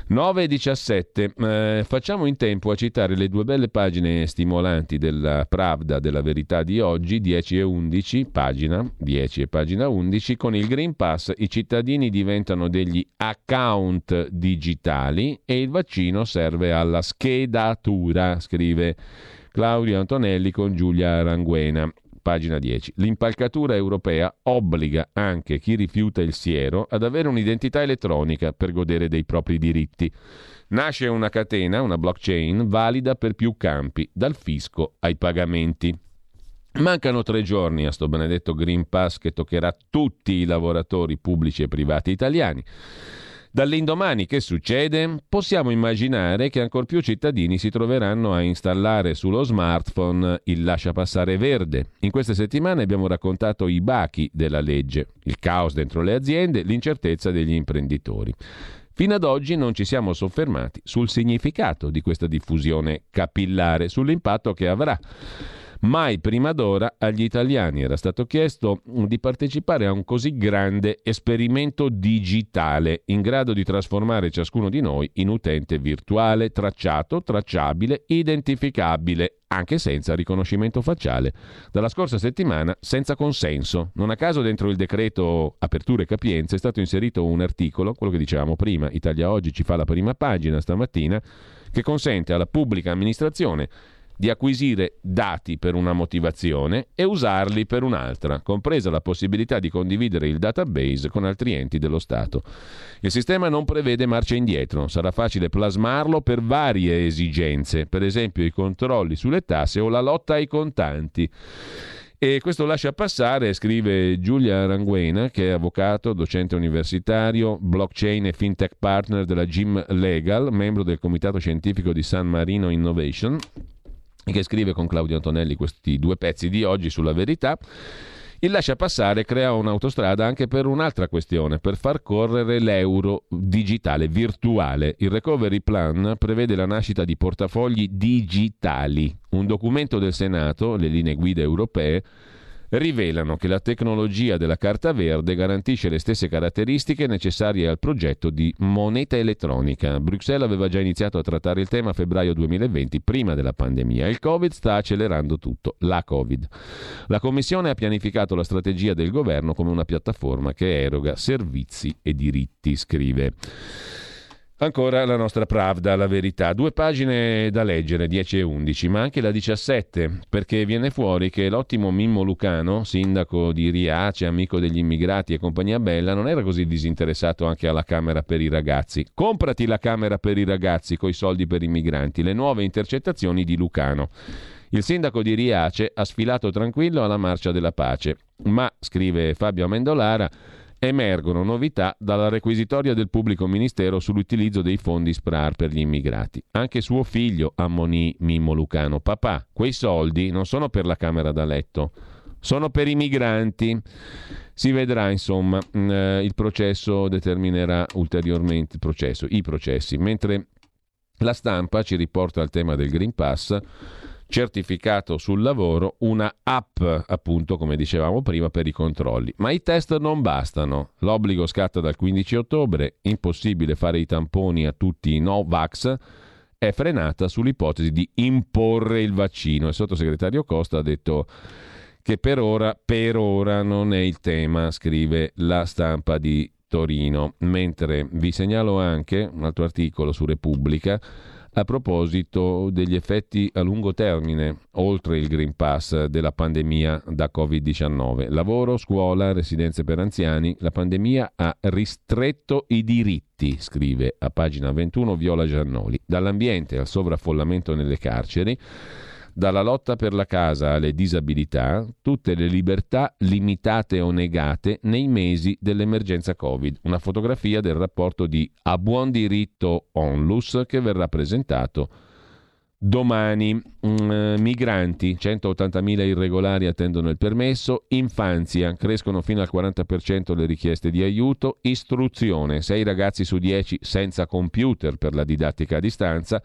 9 e 17. Eh, facciamo in tempo a citare le due belle pagine stimolanti della Pravda della verità di oggi, 10 e 11, pagina 10 e pagina 11. Con il Green Pass i cittadini diventano degli account digitali e il vaccino serve alla schedatura, scrive Claudio Antonelli con Giulia Aranguena. Pagina 10. L'impalcatura europea obbliga anche chi rifiuta il siero ad avere un'identità elettronica per godere dei propri diritti. Nasce una catena, una blockchain, valida per più campi, dal fisco ai pagamenti. Mancano tre giorni a sto benedetto Green Pass che toccherà tutti i lavoratori pubblici e privati italiani. Dall'indomani che succede? Possiamo immaginare che ancor più cittadini si troveranno a installare sullo smartphone il lasciapassare verde. In queste settimane abbiamo raccontato i bachi della legge, il caos dentro le aziende, l'incertezza degli imprenditori. Fino ad oggi non ci siamo soffermati sul significato di questa diffusione capillare, sull'impatto che avrà. Mai prima d'ora agli italiani era stato chiesto di partecipare a un così grande esperimento digitale in grado di trasformare ciascuno di noi in utente virtuale, tracciato, tracciabile, identificabile, anche senza riconoscimento facciale. Dalla scorsa settimana senza consenso. Non a caso dentro il decreto aperture e capienze è stato inserito un articolo, quello che dicevamo prima, Italia Oggi ci fa la prima pagina stamattina, che consente alla pubblica amministrazione di acquisire dati per una motivazione e usarli per un'altra, compresa la possibilità di condividere il database con altri enti dello Stato. Il sistema non prevede marcia indietro, sarà facile plasmarlo per varie esigenze, per esempio i controlli sulle tasse o la lotta ai contanti. E questo lascia passare, scrive Giulia Aranguena, che è avvocato, docente universitario, blockchain e fintech partner della Gym Legal, membro del comitato scientifico di San Marino Innovation, che scrive con Claudio Antonelli questi due pezzi di oggi sulla verità. Il lascia passare crea un'autostrada anche per un'altra questione, per far correre l'euro digitale, virtuale. Il Recovery Plan prevede la nascita di portafogli digitali, un documento del Senato, le linee guida europee, rivelano che la tecnologia della carta verde garantisce le stesse caratteristiche necessarie al progetto di moneta elettronica. Bruxelles aveva già iniziato a trattare il tema a febbraio 2020, prima della pandemia. Il Covid sta accelerando tutto, la Covid. La Commissione ha pianificato la strategia del governo come una piattaforma che eroga servizi e diritti, scrive. Ancora la nostra Pravda, la verità. Due pagine da leggere, 10 e 11, ma anche la 17, perché viene fuori che l'ottimo Mimmo Lucano, sindaco di Riace, amico degli immigrati e compagnia bella, non era così disinteressato anche alla Camera per i ragazzi. Comprati la Camera per i ragazzi coi soldi per i migranti, le nuove intercettazioni di Lucano. Il sindaco di Riace ha sfilato tranquillo alla marcia della pace, ma, scrive Fabio Amendolara, emergono novità dalla requisitoria del pubblico ministero sull'utilizzo dei fondi SPRAR per gli immigrati. Anche suo figlio ammonì Mimmo Lucano. Papà, quei soldi non sono per la camera da letto, sono per i migranti. Si vedrà, insomma, mm, eh, il processo determinerà ulteriormente il processo, i processi, mentre la stampa ci riporta al tema del Green Pass certificato sul lavoro, una app, appunto, come dicevamo prima, per i controlli. Ma i test non bastano. L'obbligo scatta dal 15 ottobre, impossibile fare i tamponi a tutti i no-vax è frenata sull'ipotesi di imporre il vaccino. Il sottosegretario Costa ha detto che per ora, per ora non è il tema, scrive la stampa di Torino. Mentre vi segnalo anche un altro articolo su Repubblica a proposito degli effetti a lungo termine, oltre il Green Pass della pandemia da Covid-19. Lavoro, scuola, residenze per anziani, la pandemia ha ristretto i diritti, scrive a pagina 21 Viola Giannoli, dall'ambiente al sovraffollamento nelle carceri dalla lotta per la casa alle disabilità, tutte le libertà limitate o negate nei mesi dell'emergenza Covid. Una fotografia del rapporto di A Buon Diritto Onlus che verrà presentato domani. Mm, migranti, 180.000 irregolari attendono il permesso, infanzia, crescono fino al 40% le richieste di aiuto, istruzione, 6 ragazzi su 10 senza computer per la didattica a distanza,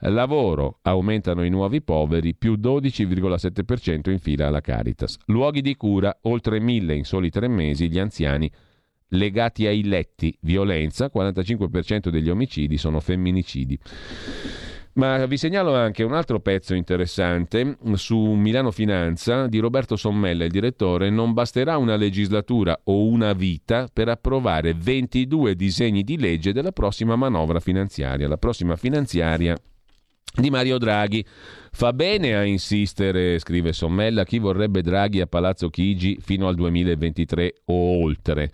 Lavoro, aumentano i nuovi poveri, più 12,7% in fila alla Caritas. Luoghi di cura, oltre 1000 in soli tre mesi, gli anziani legati ai letti. Violenza, 45% degli omicidi sono femminicidi. Ma vi segnalo anche un altro pezzo interessante su Milano Finanza di Roberto Sommella, il direttore. Non basterà una legislatura o una vita per approvare 22 disegni di legge della prossima manovra finanziaria. La prossima finanziaria di Mario Draghi. Fa bene a insistere, scrive Sommella, chi vorrebbe Draghi a Palazzo Chigi fino al 2023 o oltre,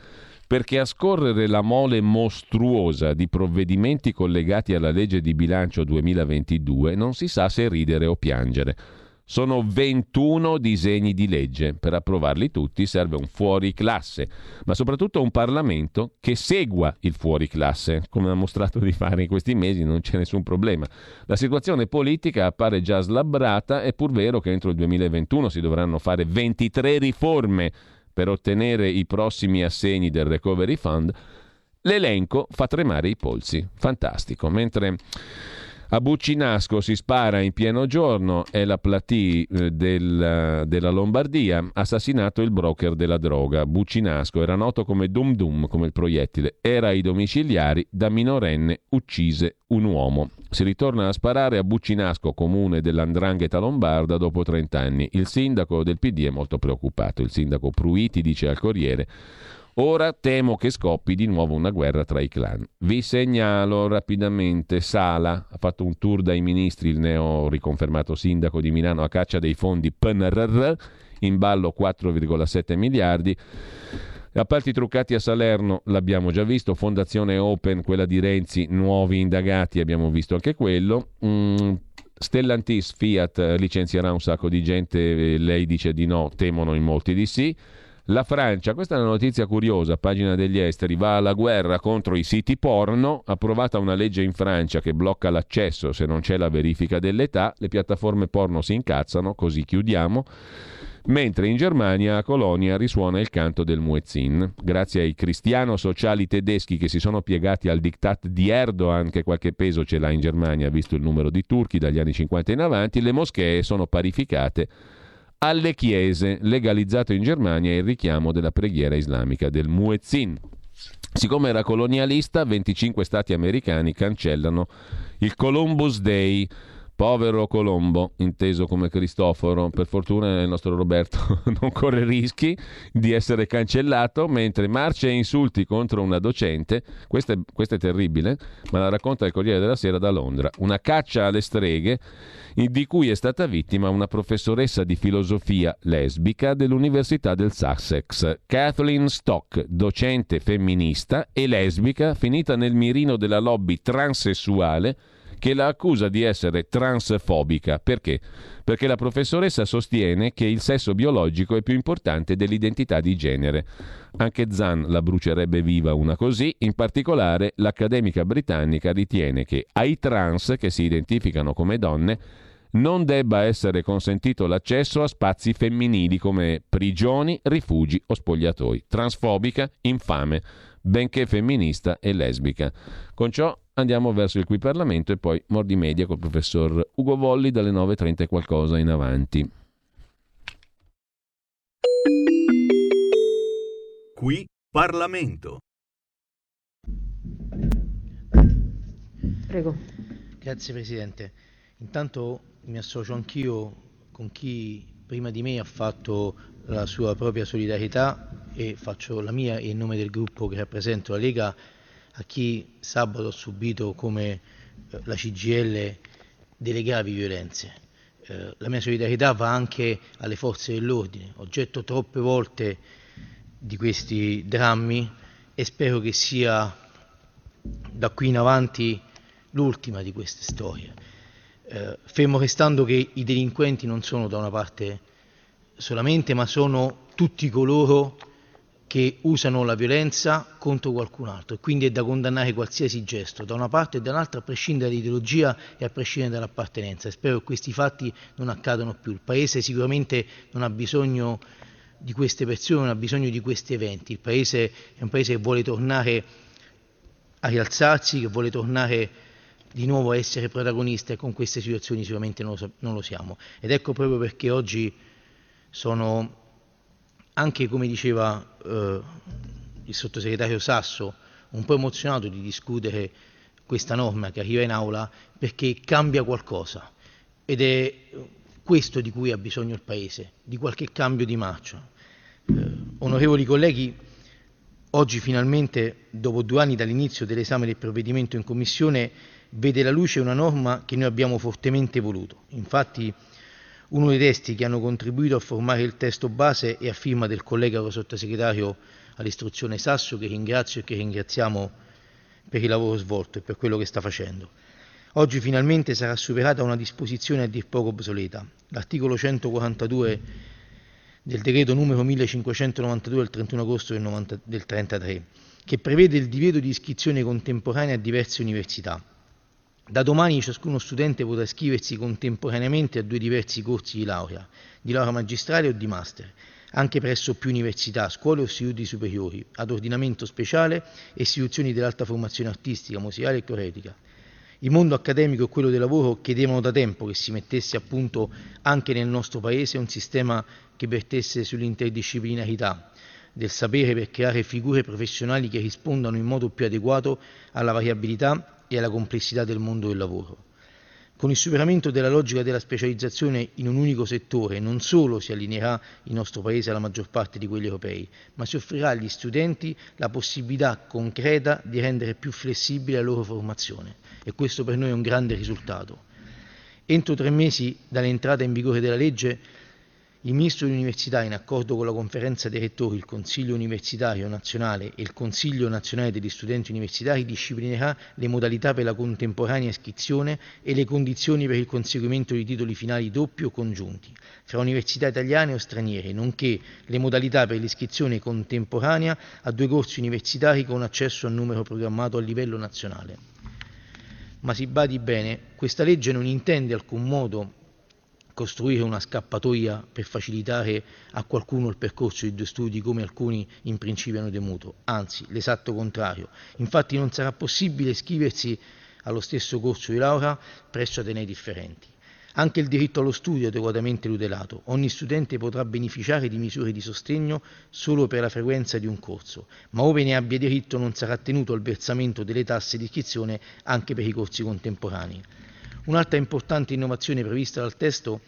perché a scorrere la mole mostruosa di provvedimenti collegati alla legge di bilancio 2022 non si sa se ridere o piangere. Sono 21 disegni di legge. Per approvarli tutti serve un fuori classe, ma soprattutto un Parlamento che segua il fuori classe, come ha mostrato di fare in questi mesi, non c'è nessun problema. La situazione politica appare già slabbrata, è pur vero che entro il 2021 si dovranno fare 23 riforme per ottenere i prossimi assegni del Recovery Fund. L'elenco fa tremare i polsi. Fantastico. Mentre a Buccinasco si spara in pieno giorno, è la platì eh, del, della Lombardia, assassinato il broker della droga. Buccinasco era noto come Dum Dum, come il proiettile. Era ai domiciliari, da minorenne uccise un uomo. Si ritorna a sparare a Buccinasco, comune dell'Andrangheta Lombarda, dopo 30 anni. Il sindaco del PD è molto preoccupato. Il sindaco Pruiti dice al Corriere Ora temo che scoppi di nuovo una guerra tra i clan. Vi segnalo rapidamente Sala ha fatto un tour dai ministri, il neo riconfermato sindaco di Milano a caccia dei fondi PNRR, in ballo 4,7 miliardi. Appalti truccati a Salerno l'abbiamo già visto, Fondazione Open, quella di Renzi, nuovi indagati, abbiamo visto anche quello. Mm, Stellantis Fiat licenzierà un sacco di gente, lei dice di no, temono in molti di sì. La Francia, questa è una notizia curiosa, pagina degli esteri, va alla guerra contro i siti porno, approvata una legge in Francia che blocca l'accesso se non c'è la verifica dell'età, le piattaforme porno si incazzano, così chiudiamo. Mentre in Germania, a Colonia, risuona il canto del muezzin. Grazie ai cristiano-sociali tedeschi che si sono piegati al diktat di Erdogan, che qualche peso ce l'ha in Germania, visto il numero di turchi dagli anni 50 in avanti, le moschee sono parificate alle chiese, legalizzato in Germania il richiamo della preghiera islamica del Muezzin. Siccome era colonialista, 25 stati americani cancellano il Columbus Day, Povero Colombo, inteso come Cristoforo, per fortuna il nostro Roberto non corre rischi di essere cancellato, mentre marce e insulti contro una docente, questa è, questa è terribile, ma la racconta il Corriere della Sera da Londra, una caccia alle streghe di cui è stata vittima una professoressa di filosofia lesbica dell'Università del Sussex, Kathleen Stock, docente femminista e lesbica, finita nel mirino della lobby transessuale che la accusa di essere transfobica. Perché? Perché la professoressa sostiene che il sesso biologico è più importante dell'identità di genere. Anche Zan la brucerebbe viva una così, in particolare l'accademica britannica ritiene che ai trans che si identificano come donne non debba essere consentito l'accesso a spazi femminili come prigioni, rifugi o spogliatoi. Transfobica, infame, benché femminista e lesbica. Con ciò andiamo verso il qui Parlamento e poi Mordi Media col professor Ugo Volli dalle 9.30 e qualcosa in avanti. Qui Parlamento. Prego. Grazie Presidente. Intanto mi associo anch'io con chi prima di me ha fatto la sua propria solidarietà e faccio la mia in nome del gruppo che rappresento la Lega a chi sabato ha subito come eh, la CGL delle gravi violenze. Eh, la mia solidarietà va anche alle forze dell'ordine, oggetto troppe volte di questi drammi e spero che sia da qui in avanti l'ultima di queste storie. Eh, fermo restando che i delinquenti non sono da una parte solamente, ma sono tutti coloro che usano la violenza contro qualcun altro e quindi è da condannare qualsiasi gesto, da una parte e dall'altra, a prescindere dall'ideologia e a prescindere dall'appartenenza. Spero che questi fatti non accadano più. Il Paese sicuramente non ha bisogno di queste persone, non ha bisogno di questi eventi. Il Paese è un Paese che vuole tornare a rialzarsi, che vuole tornare di nuovo a essere protagonista e con queste situazioni sicuramente non lo, non lo siamo. Ed ecco proprio perché oggi sono anche come diceva eh, il sottosegretario Sasso, un po' emozionato di discutere questa norma che arriva in aula perché cambia qualcosa ed è questo di cui ha bisogno il Paese, di qualche cambio di marcia. Eh, onorevoli colleghi, oggi finalmente, dopo due anni dall'inizio dell'esame del provvedimento in Commissione, vede la luce una norma che noi abbiamo fortemente voluto. Infatti uno dei testi che hanno contribuito a formare il testo base è a firma del collega sottosegretario all'istruzione Sasso, che ringrazio e che ringraziamo per il lavoro svolto e per quello che sta facendo. Oggi finalmente sarà superata una disposizione a dir poco obsoleta. L'articolo 142 del decreto numero 1592 del 31 agosto del, 90, del 33, che prevede il divieto di iscrizione contemporanea a diverse università. Da domani ciascuno studente potrà iscriversi contemporaneamente a due diversi corsi di laurea, di laurea magistrale o di master, anche presso più università, scuole o istituti superiori, ad ordinamento speciale e istituzioni dell'alta formazione artistica, museale e coreutica. Il mondo accademico e quello del lavoro chiedevano da tempo che si mettesse a punto anche nel nostro Paese un sistema che vertesse sull'interdisciplinarità del sapere per creare figure professionali che rispondano in modo più adeguato alla variabilità e alla complessità del mondo del lavoro. Con il superamento della logica della specializzazione in un unico settore non solo si allineerà il nostro Paese alla maggior parte di quelli europei, ma si offrirà agli studenti la possibilità concreta di rendere più flessibile la loro formazione e questo per noi è un grande risultato. Entro tre mesi dall'entrata in vigore della legge il Ministro dell'Università, in accordo con la Conferenza dei Rettori, il Consiglio Universitario Nazionale e il Consiglio Nazionale degli Studenti Universitari, disciplinerà le modalità per la contemporanea iscrizione e le condizioni per il conseguimento di titoli finali doppi o congiunti fra università italiane o straniere, nonché le modalità per l'iscrizione contemporanea a due corsi universitari con accesso a numero programmato a livello nazionale. Ma si badi bene, questa legge non intende alcun modo costruire una scappatoia per facilitare a qualcuno il percorso di due studi come alcuni in principio hanno temuto, anzi l'esatto contrario. Infatti non sarà possibile iscriversi allo stesso corso di laurea presso atenei differenti. Anche il diritto allo studio è adeguatamente tutelato. Ogni studente potrà beneficiare di misure di sostegno solo per la frequenza di un corso, ma ove ne abbia diritto non sarà tenuto al versamento delle tasse di iscrizione anche per i corsi contemporanei. Un'altra importante innovazione prevista dal testo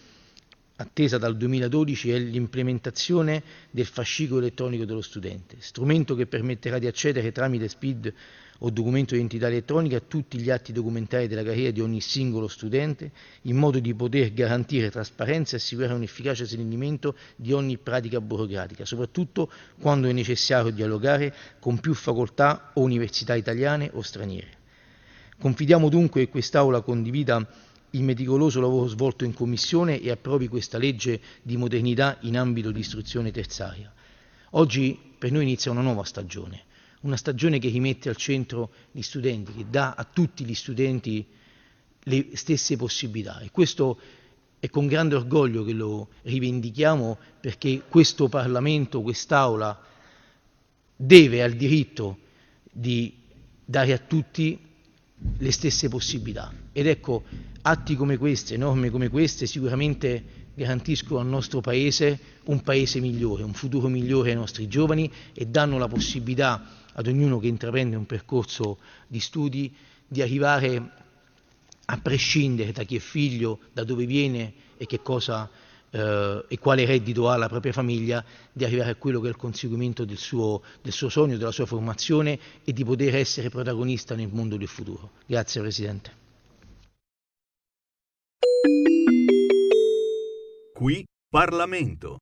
attesa dal 2012 è l'implementazione del fascicolo elettronico dello studente, strumento che permetterà di accedere tramite SPID o documento di identità elettronica a tutti gli atti documentari della carriera di ogni singolo studente, in modo di poter garantire trasparenza e assicurare un efficace snellimento di ogni pratica burocratica, soprattutto quando è necessario dialogare con più facoltà o università italiane o straniere. Confidiamo dunque che quest'Aula condivida il meticoloso lavoro svolto in Commissione e approvi questa legge di modernità in ambito di istruzione terzaria. Oggi per noi inizia una nuova stagione, una stagione che rimette al centro gli studenti, che dà a tutti gli studenti le stesse possibilità e questo è con grande orgoglio che lo rivendichiamo perché questo Parlamento, quest'Aula deve al diritto di dare a tutti le stesse possibilità. Ed ecco, atti come questi, norme come queste sicuramente garantiscono al nostro Paese un Paese migliore, un futuro migliore ai nostri giovani e danno la possibilità ad ognuno che intraprende un percorso di studi di arrivare a prescindere da chi è figlio, da dove viene e che cosa eh, e quale reddito ha la propria famiglia, di arrivare a quello che è il conseguimento del suo, del suo sogno, della sua formazione e di poter essere protagonista nel mondo del futuro. Grazie Presidente. Qui Parlamento.